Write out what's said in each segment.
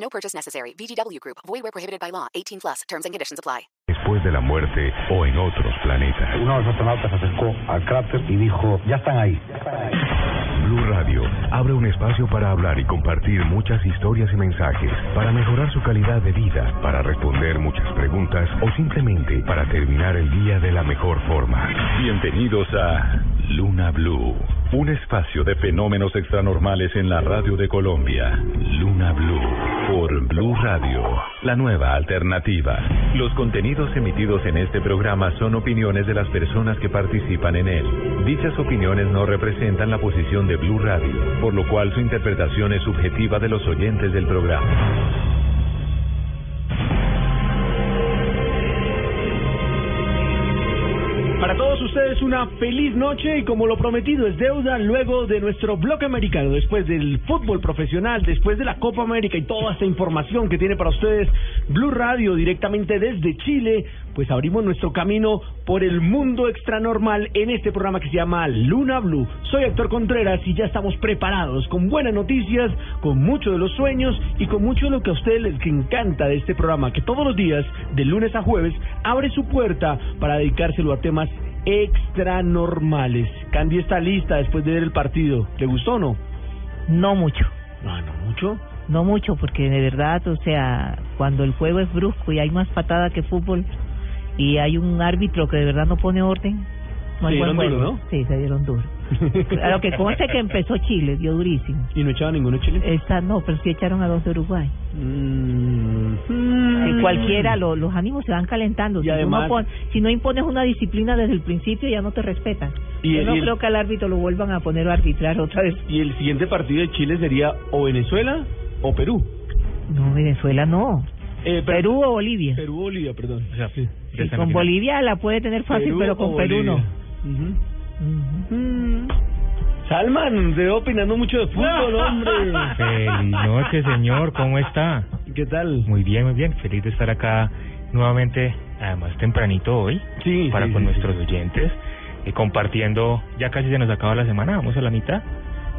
No purchase necessary. VGW Group. Void where prohibited by law. 18 plus. Terms and conditions apply. Después de la muerte o en otros planetas. Uno de los astronautas se acercó al cráter y dijo, ya están ahí. Blue Radio abre un espacio para hablar y compartir muchas historias y mensajes, para mejorar su calidad de vida, para responder muchas preguntas o simplemente para terminar el día de la mejor forma. Bienvenidos a Luna Blue, un espacio de fenómenos extranormales en la radio de Colombia. Luna Blue por Blue Radio, la nueva alternativa. Los contenidos emitidos en este programa son opiniones de las personas que participan en él. Dichas opiniones no representan la posición de Blue Radio, por lo cual su interpretación es subjetiva de los oyentes del programa. Ustedes una feliz noche y como lo prometido es deuda luego de nuestro bloque americano, después del fútbol profesional, después de la Copa América y toda esta información que tiene para ustedes Blue Radio directamente desde Chile, pues abrimos nuestro camino por el mundo extranormal en este programa que se llama Luna Blue. Soy Héctor Contreras y ya estamos preparados con buenas noticias, con mucho de los sueños y con mucho de lo que a ustedes les encanta de este programa, que todos los días, de lunes a jueves, abre su puerta para dedicárselo a temas extranormales. Candy está lista después de ver el partido. ¿Le gustó o no? No mucho. No, no mucho. No mucho, porque de verdad, o sea, cuando el juego es brusco y hay más patada que fútbol y hay un árbitro que de verdad no pone orden, no Se dieron buen juego. duro, ¿no? Sí, se dieron duro. Claro que conste que empezó Chile, dio durísimo. ¿Y no echaba ninguno Chile? Esta no, pero sí echaron a dos de Uruguay. Mm, En cualquiera, lo- los ánimos se van calentando. Y si, además- no pon- si no impones una disciplina desde el principio, ya no te respetan. Y Yo el- no y el- creo que al árbitro lo vuelvan a poner a arbitrar otra vez. Y el siguiente partido de Chile sería o Venezuela o Perú. No, Venezuela no. Eh, per- Perú o Bolivia. Perú Bolivia, perdón. Sí. Sí, con Bolivia la puede tener fácil, pero con o Perú no. Bolivia. Ujú. Mm. Salman, te veo opinando mucho de fútbol, hombre. Feliz noche, señor. ¿Cómo está? ¿Qué tal? Muy bien, muy bien. Feliz de estar acá nuevamente, además tempranito hoy, Sí, para sí, con sí, nuestros sí. oyentes, y compartiendo. Ya casi se nos acaba la semana, vamos a la mitad.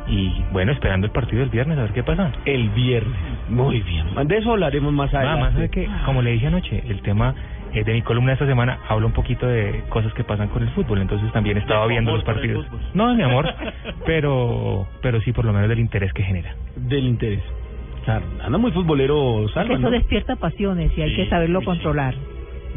Y bueno, esperando el partido del viernes, a ver qué pasa. El viernes. Muy bien. De eso hablaremos más Nada adelante. más de que, como le dije anoche, el tema eh, de mi columna de esta semana habla un poquito de cosas que pasan con el fútbol, entonces también estaba viendo los partidos. No, mi amor, pero pero sí por lo menos del interés que genera. Del interés. Claro, anda muy futbolero eso ¿no? despierta pasiones y hay que saberlo controlar.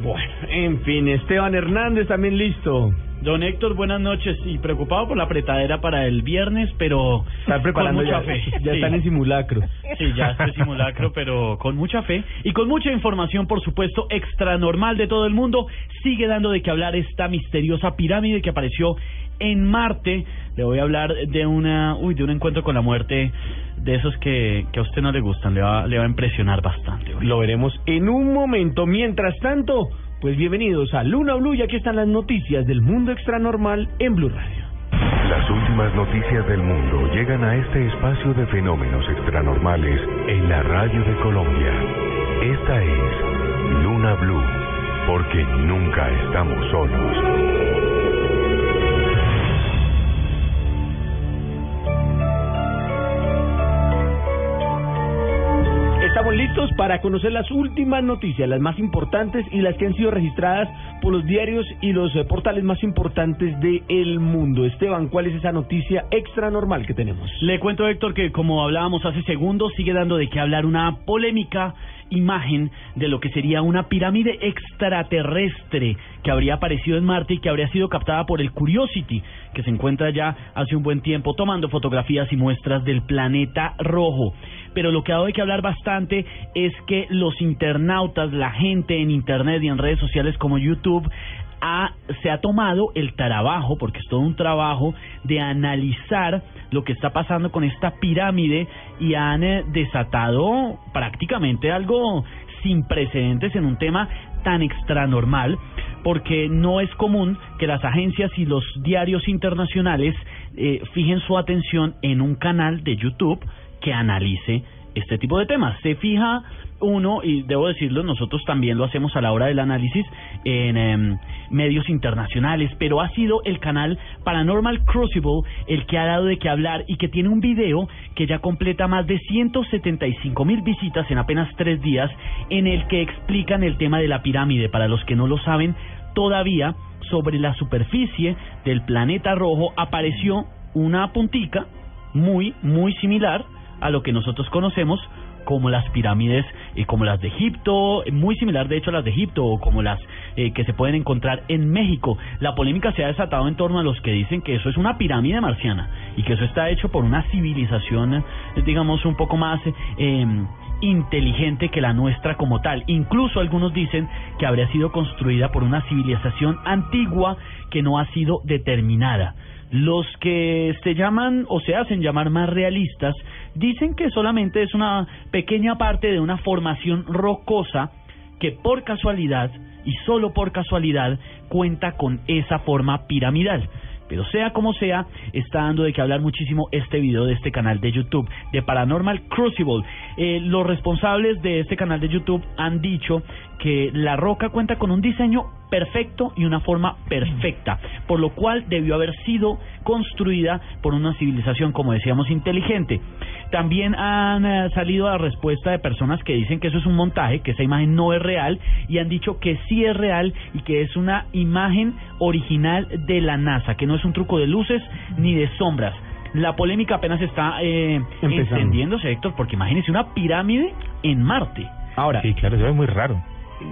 Bueno, en fin, Esteban Hernández también listo. Don Héctor, buenas noches y preocupado por la apretadera para el viernes, pero Están preparando con mucha ya, fe. ya Sí. están en simulacro. Sí, ya este simulacro, pero con mucha fe y con mucha información, por supuesto, extra normal de todo el mundo. Sigue dando de qué hablar esta misteriosa pirámide que apareció en Marte. Le voy a hablar de una, uy, de un encuentro con la muerte de esos que, que a usted no le gustan. Le va, le va a impresionar bastante. hoy. Lo veremos en un momento. Mientras tanto, pues bienvenidos a Luna Blue y aquí están las noticias del mundo extranormal en Blue Radio. Las últimas noticias del mundo llegan a este espacio de fenómenos extranormales en la radio de Colombia. Esta es Luna Blue, porque nunca estamos solos. Estamos listos para conocer las últimas noticias, las más importantes y las que han sido registradas por los diarios y los eh, portales más importantes del mundo. Esteban, ¿cuál es esa noticia extra normal que tenemos? Le cuento, Héctor, que como hablábamos hace segundos, sigue dando de qué hablar una polémica imagen de lo que sería una pirámide extraterrestre que habría aparecido en Marte y que habría sido captada por el Curiosity, que se encuentra ya hace un buen tiempo tomando fotografías y muestras del planeta rojo. Pero lo que ha dado de que hablar bastante es que los internautas, la gente en Internet y en redes sociales como YouTube, ha, se ha tomado el trabajo, porque es todo un trabajo, de analizar lo que está pasando con esta pirámide y han eh, desatado prácticamente algo sin precedentes en un tema tan extranormal, porque no es común que las agencias y los diarios internacionales eh, fijen su atención en un canal de YouTube que analice este tipo de temas. Se fija uno, y debo decirlo, nosotros también lo hacemos a la hora del análisis en em, medios internacionales, pero ha sido el canal Paranormal Crucible el que ha dado de qué hablar y que tiene un video que ya completa más de 175 mil visitas en apenas tres días, en el que explican el tema de la pirámide. Para los que no lo saben, todavía sobre la superficie del planeta rojo apareció una puntica muy, muy similar a lo que nosotros conocemos como las pirámides eh, como las de Egipto, muy similar de hecho a las de Egipto o como las eh, que se pueden encontrar en México. La polémica se ha desatado en torno a los que dicen que eso es una pirámide marciana y que eso está hecho por una civilización, eh, digamos, un poco más eh, inteligente que la nuestra como tal. Incluso algunos dicen que habría sido construida por una civilización antigua que no ha sido determinada. Los que se llaman o se hacen llamar más realistas dicen que solamente es una pequeña parte de una formación rocosa que por casualidad y solo por casualidad cuenta con esa forma piramidal. Pero sea como sea, está dando de que hablar muchísimo este video de este canal de YouTube de Paranormal Crucible. Eh, los responsables de este canal de YouTube han dicho que la roca cuenta con un diseño perfecto y una forma perfecta, por lo cual debió haber sido construida por una civilización, como decíamos, inteligente. También han eh, salido a respuesta de personas que dicen que eso es un montaje, que esa imagen no es real, y han dicho que sí es real y que es una imagen original de la NASA, que no es un truco de luces ni de sombras. La polémica apenas está eh, Empezando. encendiéndose, Héctor, porque imagínese una pirámide en Marte. Ahora, Sí, claro, eso es muy raro.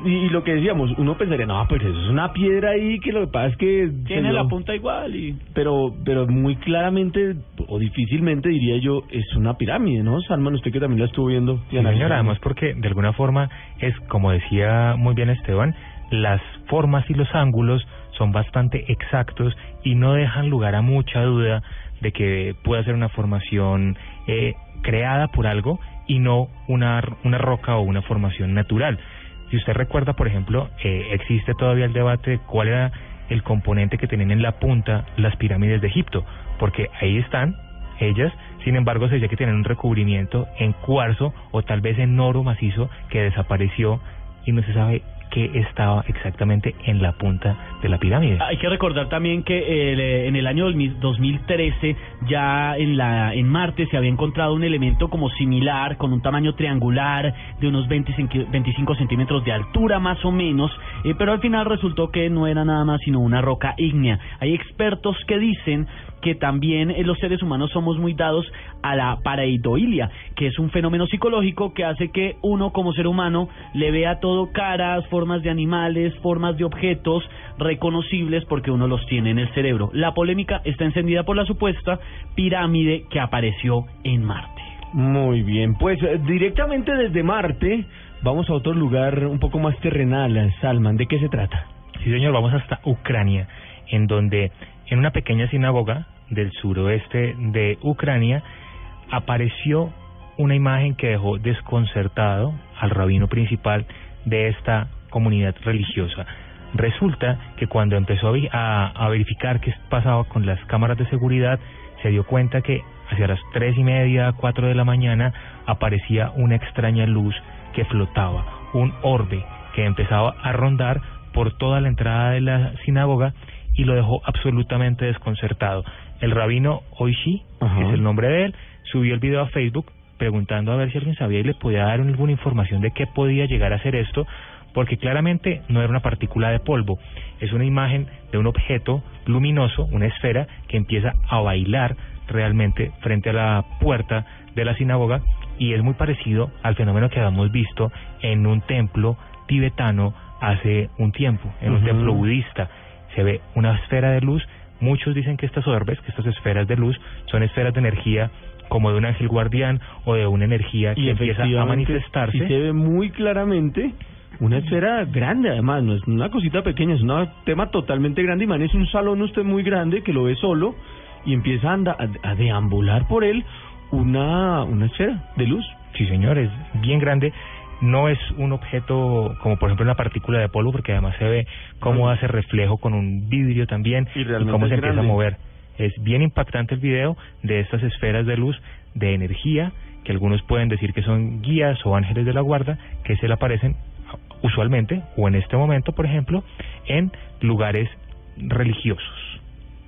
Y, y lo que decíamos, uno pensaría, no, pero eso es una piedra ahí que lo que pasa es que... Tiene la punta igual y... Pero, pero muy claramente, o difícilmente diría yo, es una pirámide, ¿no? Salman, usted que también la estuvo viendo. y Sí, señor, analizando. además porque de alguna forma es, como decía muy bien Esteban, las formas y los ángulos son bastante exactos y no dejan lugar a mucha duda de que pueda ser una formación eh, creada por algo y no una, una roca o una formación natural. Si usted recuerda, por ejemplo, eh, existe todavía el debate de cuál era el componente que tenían en la punta las pirámides de Egipto, porque ahí están ellas, sin embargo se dice que tienen un recubrimiento en cuarzo o tal vez en oro macizo que desapareció y no se sabe qué estaba exactamente en la punta de la pirámide. Hay que recordar también que el, eh, en el año 2000 2013 ya en la en Marte se había encontrado un elemento como similar con un tamaño triangular de unos 25, 25 centímetros de altura más o menos, eh, pero al final resultó que no era nada más sino una roca ígnea. Hay expertos que dicen que también eh, los seres humanos somos muy dados a la pareidoilia, que es un fenómeno psicológico que hace que uno como ser humano le vea todo caras, formas de animales, formas de objetos reconocibles porque uno los tiene en el cerebro. La polémica está encendida por la supuesta pirámide que apareció en Marte. Muy bien, pues eh, directamente desde Marte vamos a otro lugar un poco más terrenal, Salman. ¿De qué se trata? Sí, señor, vamos hasta Ucrania, en donde en una pequeña sinagoga del suroeste de Ucrania apareció una imagen que dejó desconcertado al rabino principal de esta comunidad religiosa. Resulta que cuando empezó a, verificar qué pasaba con las cámaras de seguridad, se dio cuenta que hacia las tres y media, cuatro de la mañana, aparecía una extraña luz que flotaba, un orbe que empezaba a rondar por toda la entrada de la sinagoga y lo dejó absolutamente desconcertado. El rabino Oishi, Ajá. que es el nombre de él, subió el video a Facebook preguntando a ver si alguien sabía y le podía dar alguna información de qué podía llegar a ser esto, porque claramente no era una partícula de polvo, es una imagen de un objeto luminoso, una esfera, que empieza a bailar realmente frente a la puerta de la sinagoga y es muy parecido al fenómeno que habíamos visto en un templo tibetano hace un tiempo, en un templo budista. Se ve una esfera de luz, muchos dicen que estas orbes, que estas esferas de luz son esferas de energía como de un ángel guardián o de una energía que empieza a manifestarse. sí se ve muy claramente Una esfera grande, además, no es una cosita pequeña, es un tema totalmente grande. Y es un salón usted muy grande que lo ve solo y empieza a, anda- a, a deambular por él una, una esfera de luz. Sí, señor, es bien grande. No es un objeto como por ejemplo una partícula de polvo, porque además se ve cómo hace reflejo con un vidrio también Y y, cómo se empieza a mover. Es bien impactante el video de estas esferas de luz de energía, que algunos pueden decir que son guías o ángeles de la guarda, que se le aparecen usualmente, o en este momento, por ejemplo, en lugares religiosos.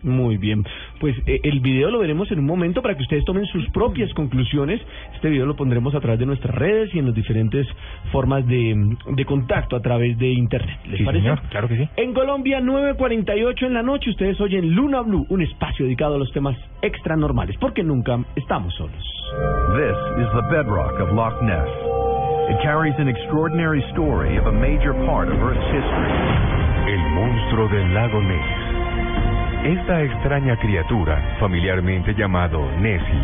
Muy bien, pues eh, el video lo veremos en un momento para que ustedes tomen sus propias conclusiones. Este video lo pondremos a través de nuestras redes y en las diferentes formas de, de contacto a través de internet. ¿Les Sí, parece? señor, claro que sí. En Colombia, 9.48 en la noche, ustedes oyen Luna Blue, un espacio dedicado a los temas extra normales, porque nunca estamos solos. This is the bedrock of Loch Ness. It carries an extraordinary story of a major part of Earth's history. El monstruo del lago Ness. Esta extraña criatura, familiarmente llamado Nessie,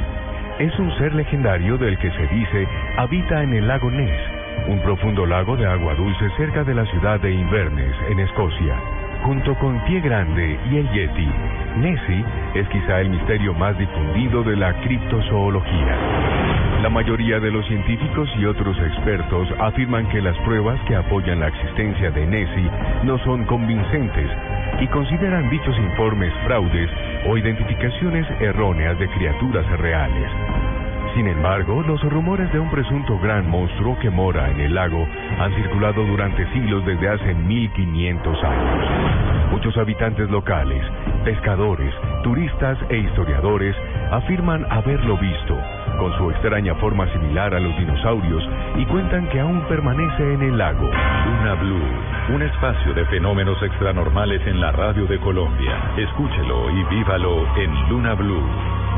es un ser legendario del que se dice habita en el lago Ness, un profundo lago de agua dulce cerca de la ciudad de Inverness, en Escocia. Junto con Pie Grande y el Yeti, Nessie es quizá el misterio más difundido de la criptozoología. La mayoría de los científicos y otros expertos afirman que las pruebas que apoyan la existencia de Nessie no son convincentes y consideran dichos informes fraudes o identificaciones erróneas de criaturas reales. Sin embargo, los rumores de un presunto gran monstruo que mora en el lago han circulado durante siglos desde hace 1500 años. Muchos habitantes locales, pescadores, turistas e historiadores afirman haberlo visto, con su extraña forma similar a los dinosaurios, y cuentan que aún permanece en el lago. Luna Blue, un espacio de fenómenos extranormales en la radio de Colombia. Escúchelo y vívalo en Luna Blue,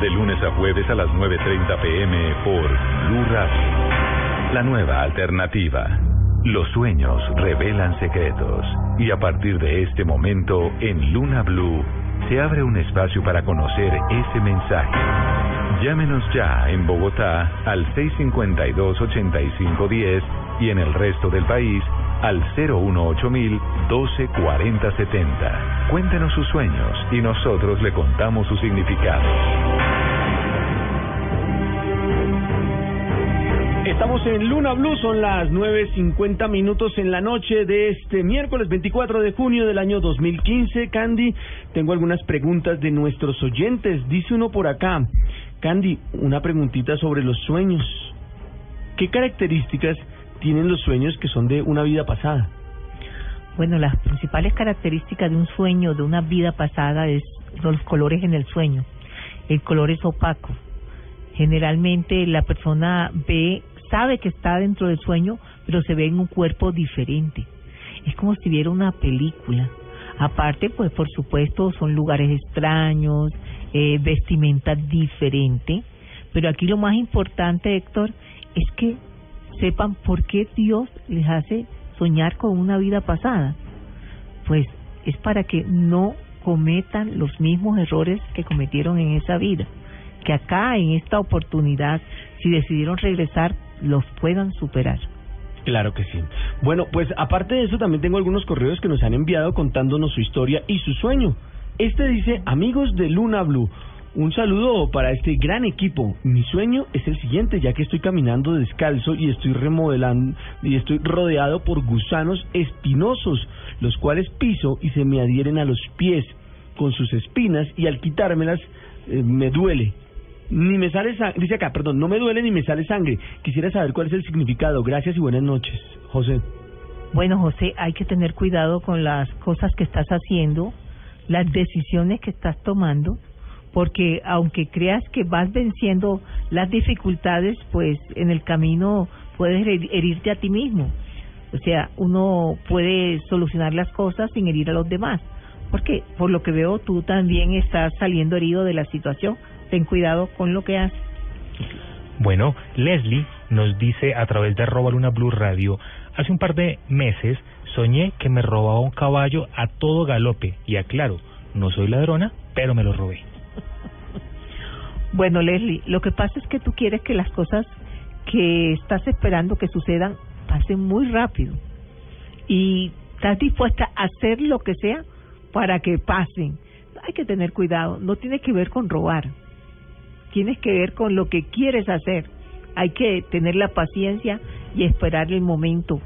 de lunes a jueves a las 9.30 pm por Blue Radio. La nueva alternativa. Los sueños revelan secretos y a partir de este momento en Luna Blue se abre un espacio para conocer ese mensaje. Llámenos ya en Bogotá al 652-8510 y en el resto del país al 018000 124070. Cuéntenos sus sueños y nosotros le contamos su significado. Estamos en Luna Blue, son las 9.50 minutos en la noche de este miércoles 24 de junio del año 2015. Candy, tengo algunas preguntas de nuestros oyentes. Dice uno por acá, Candy, una preguntita sobre los sueños. ¿Qué características tienen los sueños que son de una vida pasada? Bueno, las principales características de un sueño, de una vida pasada, es los colores en el sueño. El color es opaco. Generalmente la persona ve, sabe que está dentro del sueño, pero se ve en un cuerpo diferente. Es como si viera una película. Aparte, pues por supuesto son lugares extraños, eh, vestimenta diferente. Pero aquí lo más importante, Héctor, es que sepan por qué Dios les hace soñar con una vida pasada. Pues es para que no cometan los mismos errores que cometieron en esa vida. Que acá, en esta oportunidad, si decidieron regresar, los puedan superar. Claro que sí. Bueno, pues aparte de eso también tengo algunos correos que nos han enviado contándonos su historia y su sueño. Este dice, amigos de Luna Blue, un saludo para este gran equipo. Mi sueño es el siguiente, ya que estoy caminando descalzo y estoy remodelando y estoy rodeado por gusanos espinosos, los cuales piso y se me adhieren a los pies con sus espinas y al quitármelas eh, me duele. Ni me sale sangre, dice acá, perdón, no me duele ni me sale sangre. Quisiera saber cuál es el significado. Gracias y buenas noches, José. Bueno, José, hay que tener cuidado con las cosas que estás haciendo, las decisiones que estás tomando, porque aunque creas que vas venciendo las dificultades, pues en el camino puedes her- herirte a ti mismo. O sea, uno puede solucionar las cosas sin herir a los demás. Porque por lo que veo, tú también estás saliendo herido de la situación. Ten cuidado con lo que haces. Bueno, Leslie nos dice a través de arroba Luna Blue Radio, hace un par de meses soñé que me robaba un caballo a todo galope y aclaro, no soy ladrona, pero me lo robé. Bueno, Leslie, lo que pasa es que tú quieres que las cosas que estás esperando que sucedan pasen muy rápido. y estás dispuesta a hacer lo que sea para que pasen. Hay que tener cuidado, no tiene que ver con robar, tienes que ver con lo que quieres hacer. Hay que tener la paciencia y esperar el momento.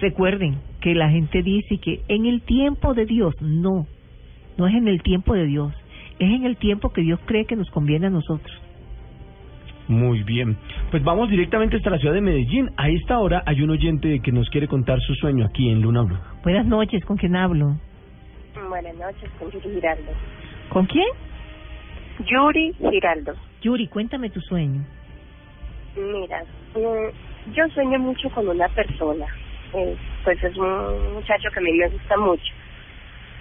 Recuerden que la gente dice que en el tiempo de Dios, no, no es en el tiempo de Dios, es en el tiempo que Dios cree que nos conviene a nosotros. Muy bien. Pues vamos directamente hasta la ciudad de Medellín. A esta hora hay un oyente que nos quiere contar su sueño aquí en Luna Blue. Buenas noches, ¿con quién hablo? Buenas noches, con Giraldo. ¿Con quién? Yuri Giraldo. Yuri, cuéntame tu sueño. Mira, mm, yo sueño mucho con una persona. Eh, pues es un muchacho que a mí me gusta mucho.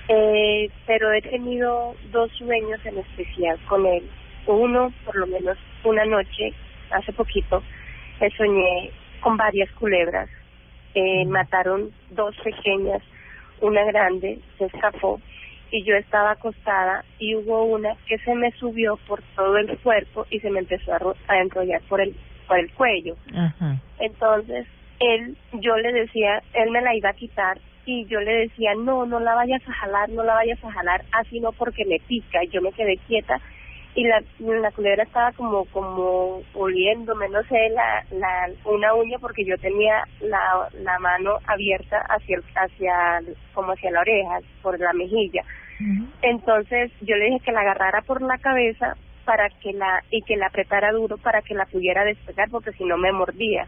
Eh, pero he tenido dos sueños en especial con él. Uno, por lo menos una noche, hace poquito, eh, soñé con varias culebras. Eh, mataron dos pequeñas, una grande se escapó y yo estaba acostada y hubo una que se me subió por todo el cuerpo y se me empezó a, ro- a enrollar por el por el cuello. Ajá. Entonces, él, yo le decía, él me la iba a quitar y yo le decía, no, no la vayas a jalar, no la vayas a jalar, así no porque me pica. Y yo me quedé quieta y la, la culebra estaba como, como oliéndome, no sé, la, la, una uña porque yo tenía la, la mano abierta hacia, el, hacia, como hacia la oreja, por la mejilla. Entonces yo le dije que la agarrara por la cabeza para que la y que la apretara duro para que la pudiera despegar porque si no me mordía.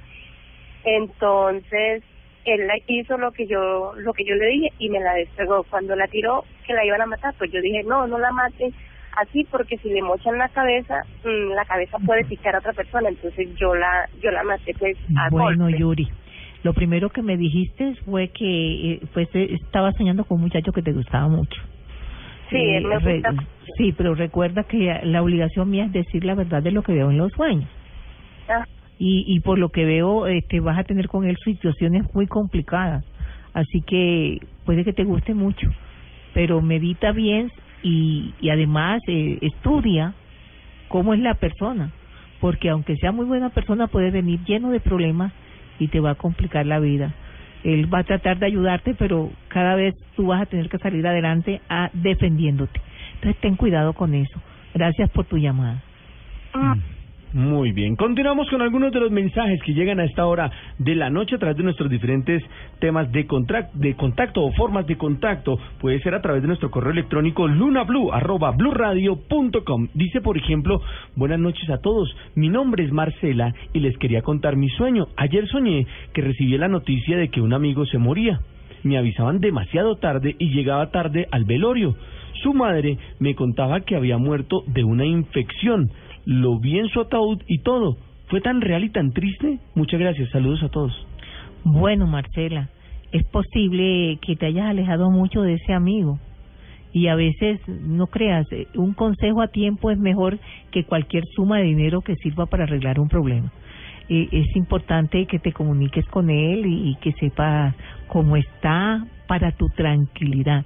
Entonces él hizo lo que yo lo que yo le dije y me la despegó. Cuando la tiró que la iban a matar, pues yo dije no, no la mate así porque si le mochan la cabeza, mm, la cabeza puede picar a otra persona. Entonces yo la yo la maté pues a Bueno. Yuri, lo primero que me dijiste fue que eh, pues eh, estaba soñando con un muchacho que te gustaba mucho. Sí, Eh, él me re-. Sí, pero recuerda que la obligación mía es decir la verdad de lo que veo en los sueños. Ah, Y, y por lo que veo, este, vas a tener con él situaciones muy complicadas. Así que puede que te guste mucho, pero medita bien y, y además eh, estudia cómo es la persona, porque aunque sea muy buena persona, puede venir lleno de problemas y te va a complicar la vida. Él va a tratar de ayudarte, pero cada vez tú vas a tener que salir adelante a, defendiéndote. Entonces ten cuidado con eso. Gracias por tu llamada. Muy bien, continuamos con algunos de los mensajes que llegan a esta hora de la noche a través de nuestros diferentes temas de, de contacto o formas de contacto. Puede ser a través de nuestro correo electrónico blueradio.com. Dice, por ejemplo, buenas noches a todos. Mi nombre es Marcela y les quería contar mi sueño. Ayer soñé que recibí la noticia de que un amigo se moría. Me avisaban demasiado tarde y llegaba tarde al velorio. Su madre me contaba que había muerto de una infección. Lo vi en su ataúd y todo. ¿Fue tan real y tan triste? Muchas gracias. Saludos a todos. Bueno, Marcela, es posible que te hayas alejado mucho de ese amigo. Y a veces, no creas, eh, un consejo a tiempo es mejor que cualquier suma de dinero que sirva para arreglar un problema. Eh, es importante que te comuniques con él y, que sepas cómo está para tu tranquilidad.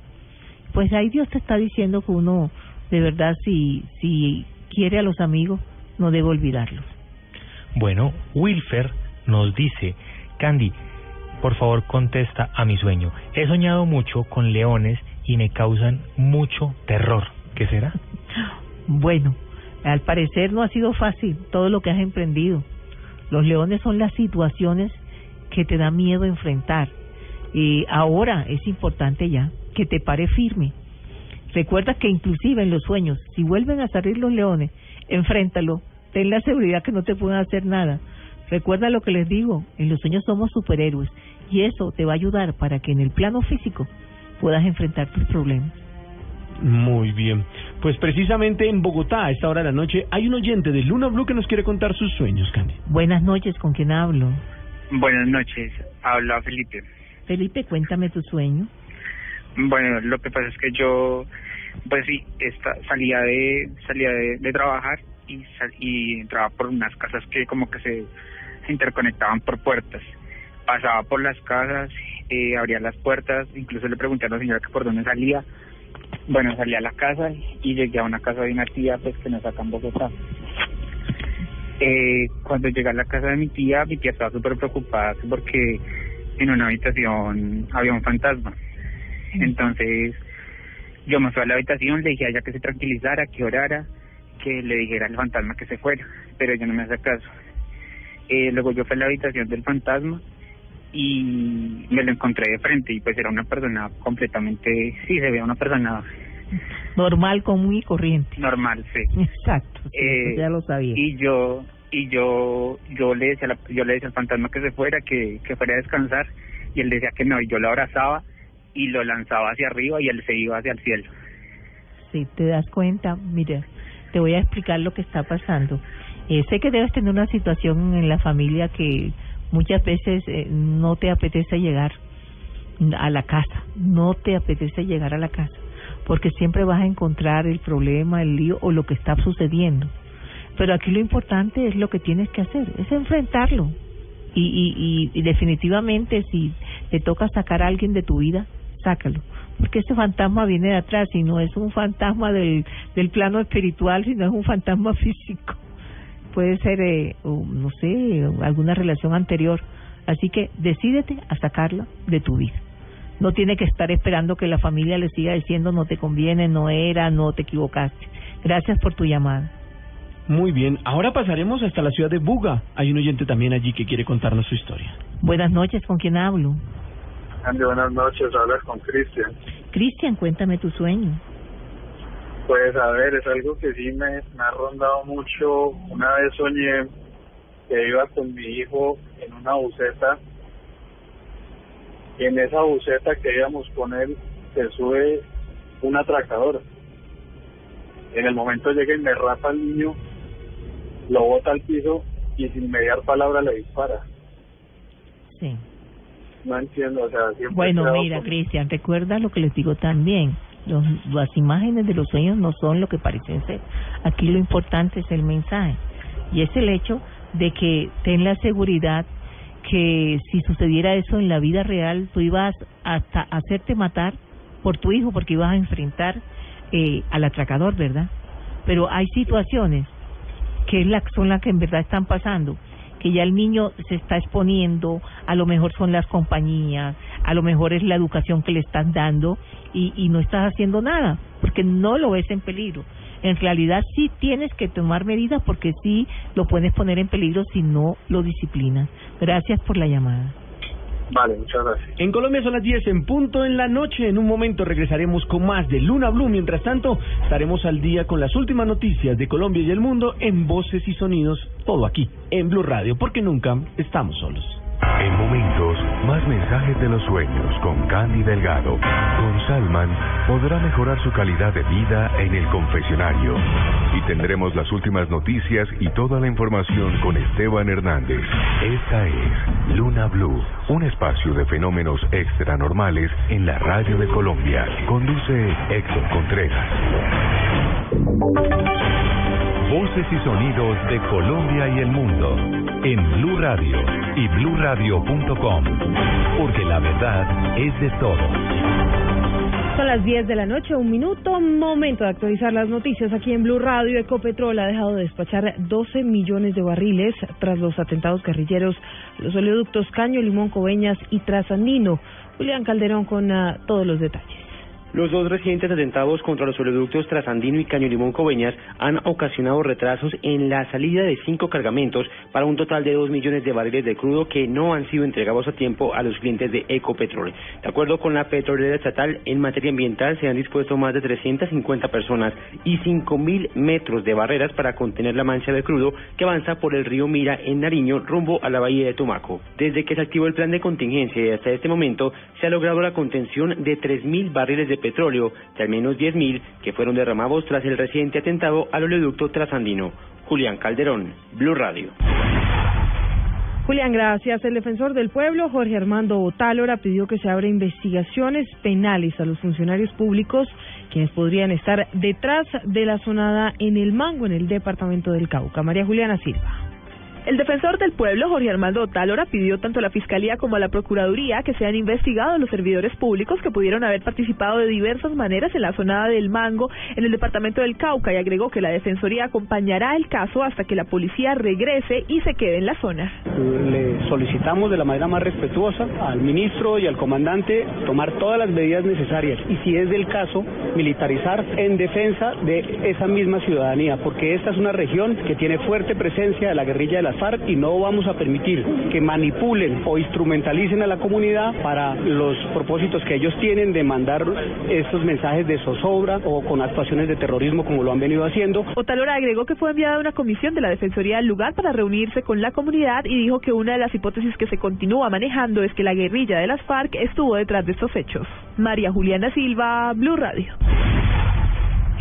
Pues ahí Dios te está diciendo que uno, de verdad, si, si quiere a los amigos, no debe olvidarlos. Bueno, Wilfer nos dice, Candy, por favor contesta a mi sueño. He soñado mucho con leones y me causan mucho terror. ¿Qué será? Bueno, al parecer no ha sido fácil todo lo que has emprendido. Los leones son las situaciones que te da miedo enfrentar. Y ahora es importante ya que te pare firme. Recuerda que inclusive en los sueños, si vuelven a salir los leones, enfréntalo. Ten la seguridad que no te pueden hacer nada. Recuerda lo que les digo, en los sueños somos superhéroes y eso te va a ayudar para que en el plano físico puedas enfrentar tus problemas. Muy bien. Pues precisamente en Bogotá, a esta hora de la noche, hay un oyente de Luna Blue que nos quiere contar sus sueños, Candy. Buenas noches, ¿con quién hablo? Buenas noches, habla Felipe. Felipe, cuéntame tu sueño. Bueno, lo que pasa es que yo, pues sí, salía de salía de, de trabajar y, sal- y entraba por unas casas que como que se, se interconectaban por puertas. Pasaba por las casas, eh, abría las puertas, incluso le pregunté a la señora que por dónde salía. Bueno, salí a la casa y llegué a una casa de una tía pues que nos saca en Bogotá. Eh, cuando llegué a la casa de mi tía, mi tía estaba súper preocupada porque en una habitación había un fantasma. Entonces yo me fui a la habitación, le dije a ella que se tranquilizara, que orara, que le dijera al fantasma que se fuera, pero ella no me hace caso. Eh, luego yo fui a la habitación del fantasma y me lo encontré de frente y pues era una persona completamente, sí, se veía una persona Normal, común y corriente. normal, sí. Exacto, sí, Eh, ya lo sabía. Y yo y yo yo le decía la- yo le decía al fantasma que se fuera, que que fuera a descansar y él decía que no y yo lo abrazaba y lo lanzaba hacia arriba y él se iba hacia el cielo. Si te das cuenta, mira, te voy a explicar lo que está pasando. Eh, sé que debes tener una situación en la familia que muchas veces eh, no te apetece llegar a la casa, no te apetece llegar a la casa, porque siempre vas a encontrar el problema, el lío o lo que está sucediendo. Pero aquí lo importante es lo que tienes que hacer, es enfrentarlo. Y, y, y, y definitivamente si te toca sacar a alguien de tu vida, sácalo. Porque ese fantasma viene de atrás y no es un fantasma del, del plano espiritual, sino es un fantasma físico. Puede ser, eh, o, no sé, alguna relación anterior. Así que decídete a sacarla de tu vida. No tiene que estar esperando que la familia le siga diciendo no te conviene, no era, no te equivocaste. Gracias por tu llamada. Muy bien, ahora pasaremos hasta la ciudad de Buga. Hay un oyente también allí que quiere contarnos su historia. Buenas noches, ¿con quién hablo? Andy, buenas noches, hablas con Cristian. Cristian, cuéntame tu sueño. Pues a ver, es algo que sí me, me ha rondado mucho. Una vez soñé que iba con mi hijo en una buceta. Y en esa buceta que íbamos con él se sube un atracador. En el momento llega y me rapa al niño, lo bota al piso y sin mediar palabra le dispara. Sí. No entiendo, o sea, siempre Bueno, mira, Cristian, recuerda lo que les digo también. Los, las imágenes de los sueños no son lo que parecen ser. Aquí lo importante es el mensaje. Y es el hecho de que ten la seguridad que si sucediera eso en la vida real, tú ibas hasta hacerte matar por tu hijo porque ibas a enfrentar eh, al atracador, ¿verdad? Pero hay situaciones que es la, son las que en verdad están pasando, que ya el niño se está exponiendo, a lo mejor son las compañías, a lo mejor es la educación que le estás dando y, y no estás haciendo nada, porque no lo ves en peligro. En realidad sí tienes que tomar medidas porque sí lo puedes poner en peligro si no lo disciplinas. Gracias por la llamada. Vale, muchas gracias. En Colombia son las 10 en punto en la noche. En un momento regresaremos con más de Luna Blue. Mientras tanto, estaremos al día con las últimas noticias de Colombia y el mundo en voces y sonidos. Todo aquí, en Blue Radio, porque nunca estamos solos. En momentos, más mensajes de los sueños con Candy Delgado. Con Salman podrá mejorar su calidad de vida en el confesionario. Y tendremos las últimas noticias y toda la información con Esteban Hernández. Esta es Luna Blue, un espacio de fenómenos extranormales en la radio de Colombia. Conduce Héctor Contreras. Voces y sonidos de Colombia y el mundo en Blue Radio y bluradio.com, porque la verdad es de todos. Son las 10 de la noche, un minuto, momento de actualizar las noticias aquí en Blue Radio. Ecopetrol ha dejado de despachar 12 millones de barriles tras los atentados guerrilleros, a los oleoductos Caño, Limón, Coveñas y Trasandino. Julián Calderón con ah, todos los detalles. Los dos recientes atentados contra los oleoductos Trasandino y Caño Limón Coveñas han ocasionado retrasos en la salida de cinco cargamentos para un total de dos millones de barriles de crudo que no han sido entregados a tiempo a los clientes de Ecopetrol. De acuerdo con la petrolera estatal, en materia ambiental se han dispuesto más de 350 personas y 5.000 metros de barreras para contener la mancha de crudo que avanza por el río Mira en Nariño rumbo a la bahía de Tumaco. Desde que se activó el plan de contingencia y hasta este momento se ha logrado la contención de 3.000 barriles de petróleo, de al menos 10.000 que fueron derramados tras el reciente atentado al oleoducto trasandino. Julián Calderón, Blue Radio. Julián, gracias. El defensor del pueblo, Jorge Armando Otálora, pidió que se abra investigaciones penales a los funcionarios públicos quienes podrían estar detrás de la sonada en el Mango, en el departamento del Cauca. María Juliana Silva. El defensor del pueblo, Jorge Armando Otálora, pidió tanto a la Fiscalía como a la Procuraduría que sean investigados los servidores públicos que pudieron haber participado de diversas maneras en la zona del Mango, en el departamento del Cauca, y agregó que la Defensoría acompañará el caso hasta que la policía regrese y se quede en la zona. Le solicitamos de la manera más respetuosa al ministro y al comandante tomar todas las medidas necesarias y, si es del caso, militarizar en defensa de esa misma ciudadanía, porque esta es una región que tiene fuerte presencia de la guerrilla de la FARC y no vamos a permitir que manipulen o instrumentalicen a la comunidad para los propósitos que ellos tienen de mandar estos mensajes de zozobra o con actuaciones de terrorismo como lo han venido haciendo. Otalora agregó que fue enviada una comisión de la Defensoría al lugar para reunirse con la comunidad y dijo que una de las hipótesis que se continúa manejando es que la guerrilla de las FARC estuvo detrás de estos hechos. María Juliana Silva, Blue Radio.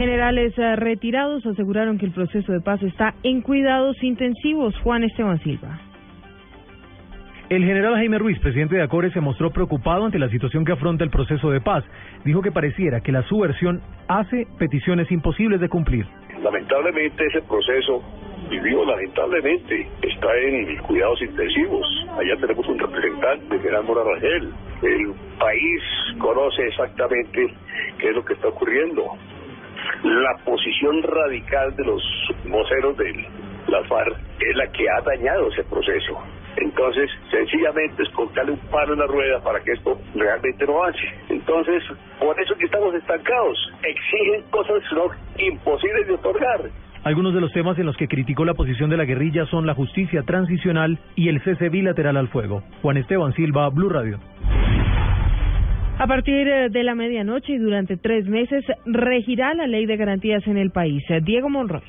Generales eh, retirados aseguraron que el proceso de paz está en cuidados intensivos. Juan Esteban Silva. El general Jaime Ruiz, presidente de ACORE, se mostró preocupado ante la situación que afronta el proceso de paz. Dijo que pareciera que la subversión hace peticiones imposibles de cumplir. Lamentablemente ese proceso vivió lamentablemente está en cuidados intensivos. Allá tenemos un representante, general Mora Rangel. El país conoce exactamente qué es lo que está ocurriendo la posición radical de los voceros de la FARC es la que ha dañado ese proceso. Entonces, sencillamente es colocarle un palo en la rueda para que esto realmente no avance. Entonces, por eso que estamos estancados. Exigen cosas que son imposibles de otorgar. Algunos de los temas en los que criticó la posición de la guerrilla son la justicia transicional y el cese bilateral al fuego. Juan Esteban Silva, Blue Radio. A partir eh, de la medianoche y durante tres meses regirá la ley de garantías en el país. Diego Monroy.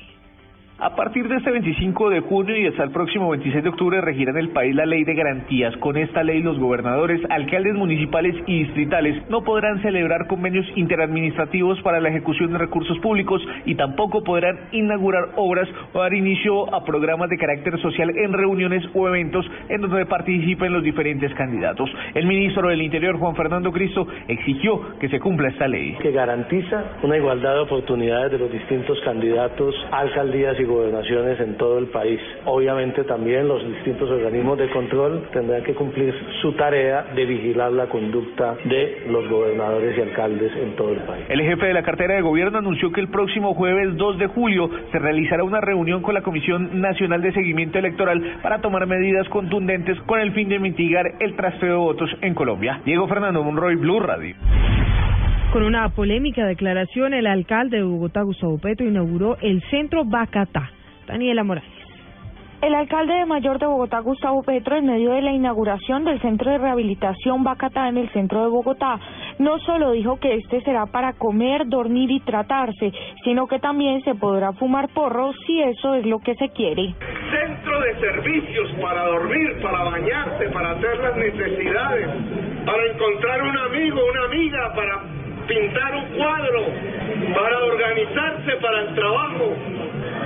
A partir de este 25 de junio y hasta el próximo 26 de octubre regirá en el país la ley de garantías. Con esta ley los gobernadores, alcaldes municipales y distritales no podrán celebrar convenios interadministrativos para la ejecución de recursos públicos y tampoco podrán inaugurar obras o dar inicio a programas de carácter social en reuniones o eventos en donde participen los diferentes candidatos. El ministro del Interior, Juan Fernando Cristo, exigió que se cumpla esta ley. Que garantiza una igualdad de oportunidades de los distintos candidatos alcaldías y gobernaciones en todo el país. Obviamente también los distintos organismos de control tendrán que cumplir su tarea de vigilar la conducta de los gobernadores y alcaldes en todo el país. El jefe de la cartera de gobierno anunció que el próximo jueves 2 de julio se realizará una reunión con la Comisión Nacional de Seguimiento Electoral para tomar medidas contundentes con el fin de mitigar el trasteo de votos en Colombia. Diego Fernando Monroy, Blue Radio. Con una polémica declaración, el alcalde de Bogotá, Gustavo Petro, inauguró el centro Bacatá. Daniela Morales. El alcalde de Mayor de Bogotá, Gustavo Petro, en medio de la inauguración del centro de rehabilitación Bacatá en el centro de Bogotá, no solo dijo que este será para comer, dormir y tratarse, sino que también se podrá fumar porro si eso es lo que se quiere. Centro de servicios para dormir, para bañarse, para hacer las necesidades, para encontrar un amigo, una amiga, para pintar un cuadro, para organizarse para el trabajo,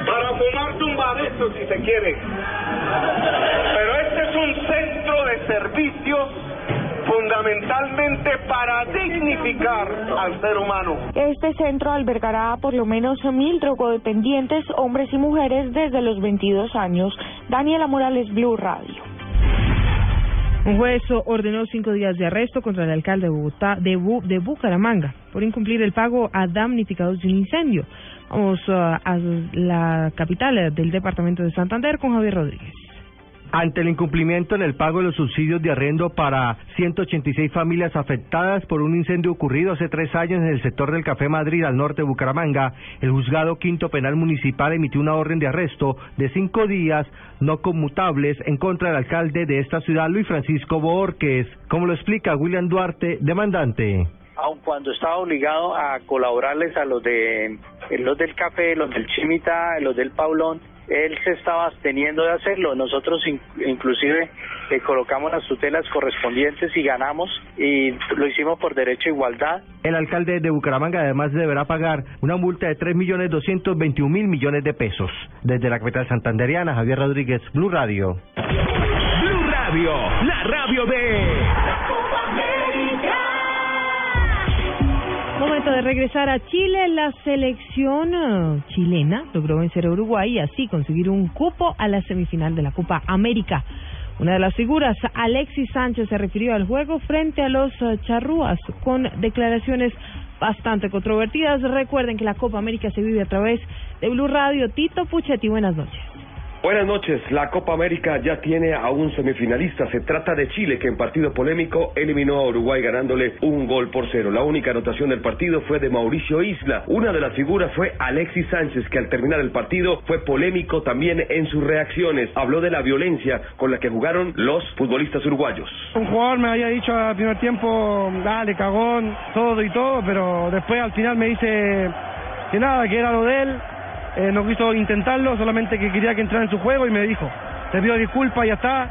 para fumarte un bareto si se quiere. Pero este es un centro de servicios fundamentalmente para dignificar al ser humano. Este centro albergará a por lo menos mil drogodependientes, hombres y mujeres desde los 22 años. Daniela Morales, Blue Radio. Un juez ordenó cinco días de arresto contra el alcalde de Bogotá, de, Bucaramanga, por incumplir el pago a damnificados de un incendio. Vamos uh, a la capital del departamento de Santander con Javier Rodríguez ante el incumplimiento en el pago de los subsidios de arrendo para 186 familias afectadas por un incendio ocurrido hace tres años en el sector del Café Madrid al norte de Bucaramanga, el juzgado quinto penal municipal emitió una orden de arresto de cinco días no conmutables en contra del alcalde de esta ciudad, Luis Francisco Borges, como lo explica William Duarte, demandante. Aun cuando estaba obligado a colaborarles a los de los del café, los del Chimita, los del Paulón, él se estaba absteniendo de hacerlo. Nosotros inclusive le colocamos las tutelas correspondientes y ganamos y lo hicimos por derecho a igualdad. El alcalde de Bucaramanga además deberá pagar una multa de 3.221.000 millones de pesos. Desde la capital santanderiana, Javier Rodríguez, Blue Radio. Blue Radio, la radio de... Momento de regresar a Chile. La selección eh, chilena logró vencer a Uruguay y así conseguir un cupo a la semifinal de la Copa América. Una de las figuras, Alexis Sánchez, se refirió al juego frente a los eh, charrúas con declaraciones bastante controvertidas. Recuerden que la Copa América se vive a través de Blue Radio. Tito Puchetti, buenas noches. Buenas noches. La Copa América ya tiene a un semifinalista. Se trata de Chile, que en partido polémico eliminó a Uruguay ganándole un gol por cero. La única anotación del partido fue de Mauricio Isla. Una de las figuras fue Alexis Sánchez, que al terminar el partido fue polémico también en sus reacciones. Habló de la violencia con la que jugaron los futbolistas uruguayos. Un jugador me había dicho al primer tiempo, dale, cagón, todo y todo, pero después al final me dice que nada, que era lo de él eh, no quiso intentarlo, solamente que quería que entrara en su juego y me dijo, te pido disculpas, ya está,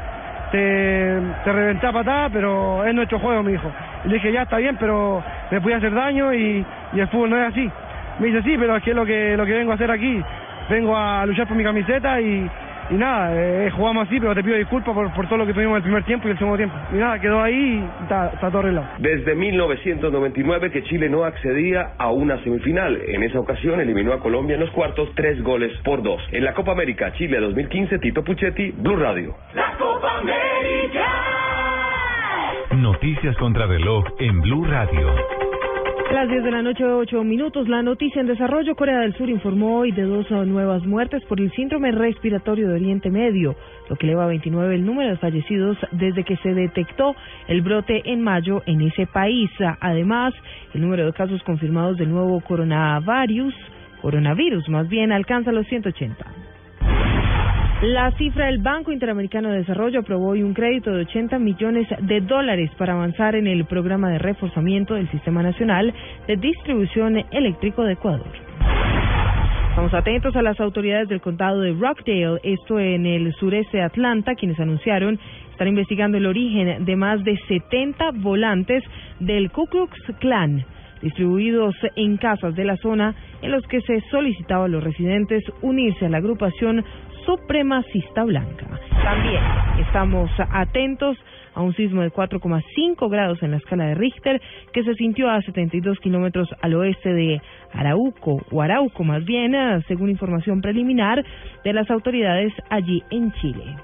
te, te reventé a patada, pero es nuestro juego, me dijo. Y le dije, ya está bien, pero me puede hacer daño y, y el fútbol no es así. Me dice, sí, pero que es lo que, lo que vengo a hacer aquí. Vengo a luchar por mi camiseta y, y nada, eh, jugamos así, pero te pido disculpas por, por todo lo que tuvimos en el primer tiempo y el segundo tiempo. Y nada, quedó ahí y está, está todo arreglado. Desde 1999 que Chile no accedía a una semifinal. En esa ocasión eliminó a Colombia en los cuartos tres goles por dos. En la Copa América Chile 2015, Tito Puchetti, Blue Radio. La Copa América. Noticias contra reloj en Blue Radio. Las 10 de la noche, 8 minutos, la noticia en desarrollo. Corea del Sur informó hoy de dos nuevas muertes por el síndrome respiratorio de Oriente Medio, lo que eleva a 29 el número de fallecidos desde que se detectó el brote en mayo en ese país. Además, el número de casos confirmados del nuevo coronavirus, coronavirus más bien, alcanza los 180. La cifra del Banco Interamericano de Desarrollo aprobó hoy un crédito de 80 millones de dólares para avanzar en el programa de reforzamiento del Sistema Nacional de Distribución Eléctrico de Ecuador. Estamos atentos a las autoridades del condado de Rockdale, esto en el sureste de Atlanta, quienes anunciaron estar investigando el origen de más de 70 volantes del Ku Klux Klan distribuidos en casas de la zona en los que se solicitaba a los residentes unirse a la agrupación supremacista blanca. También estamos atentos a un sismo de 4,5 grados en la escala de Richter que se sintió a 72 kilómetros al oeste de Arauco, o Arauco más bien, eh, según información preliminar de las autoridades allí en Chile.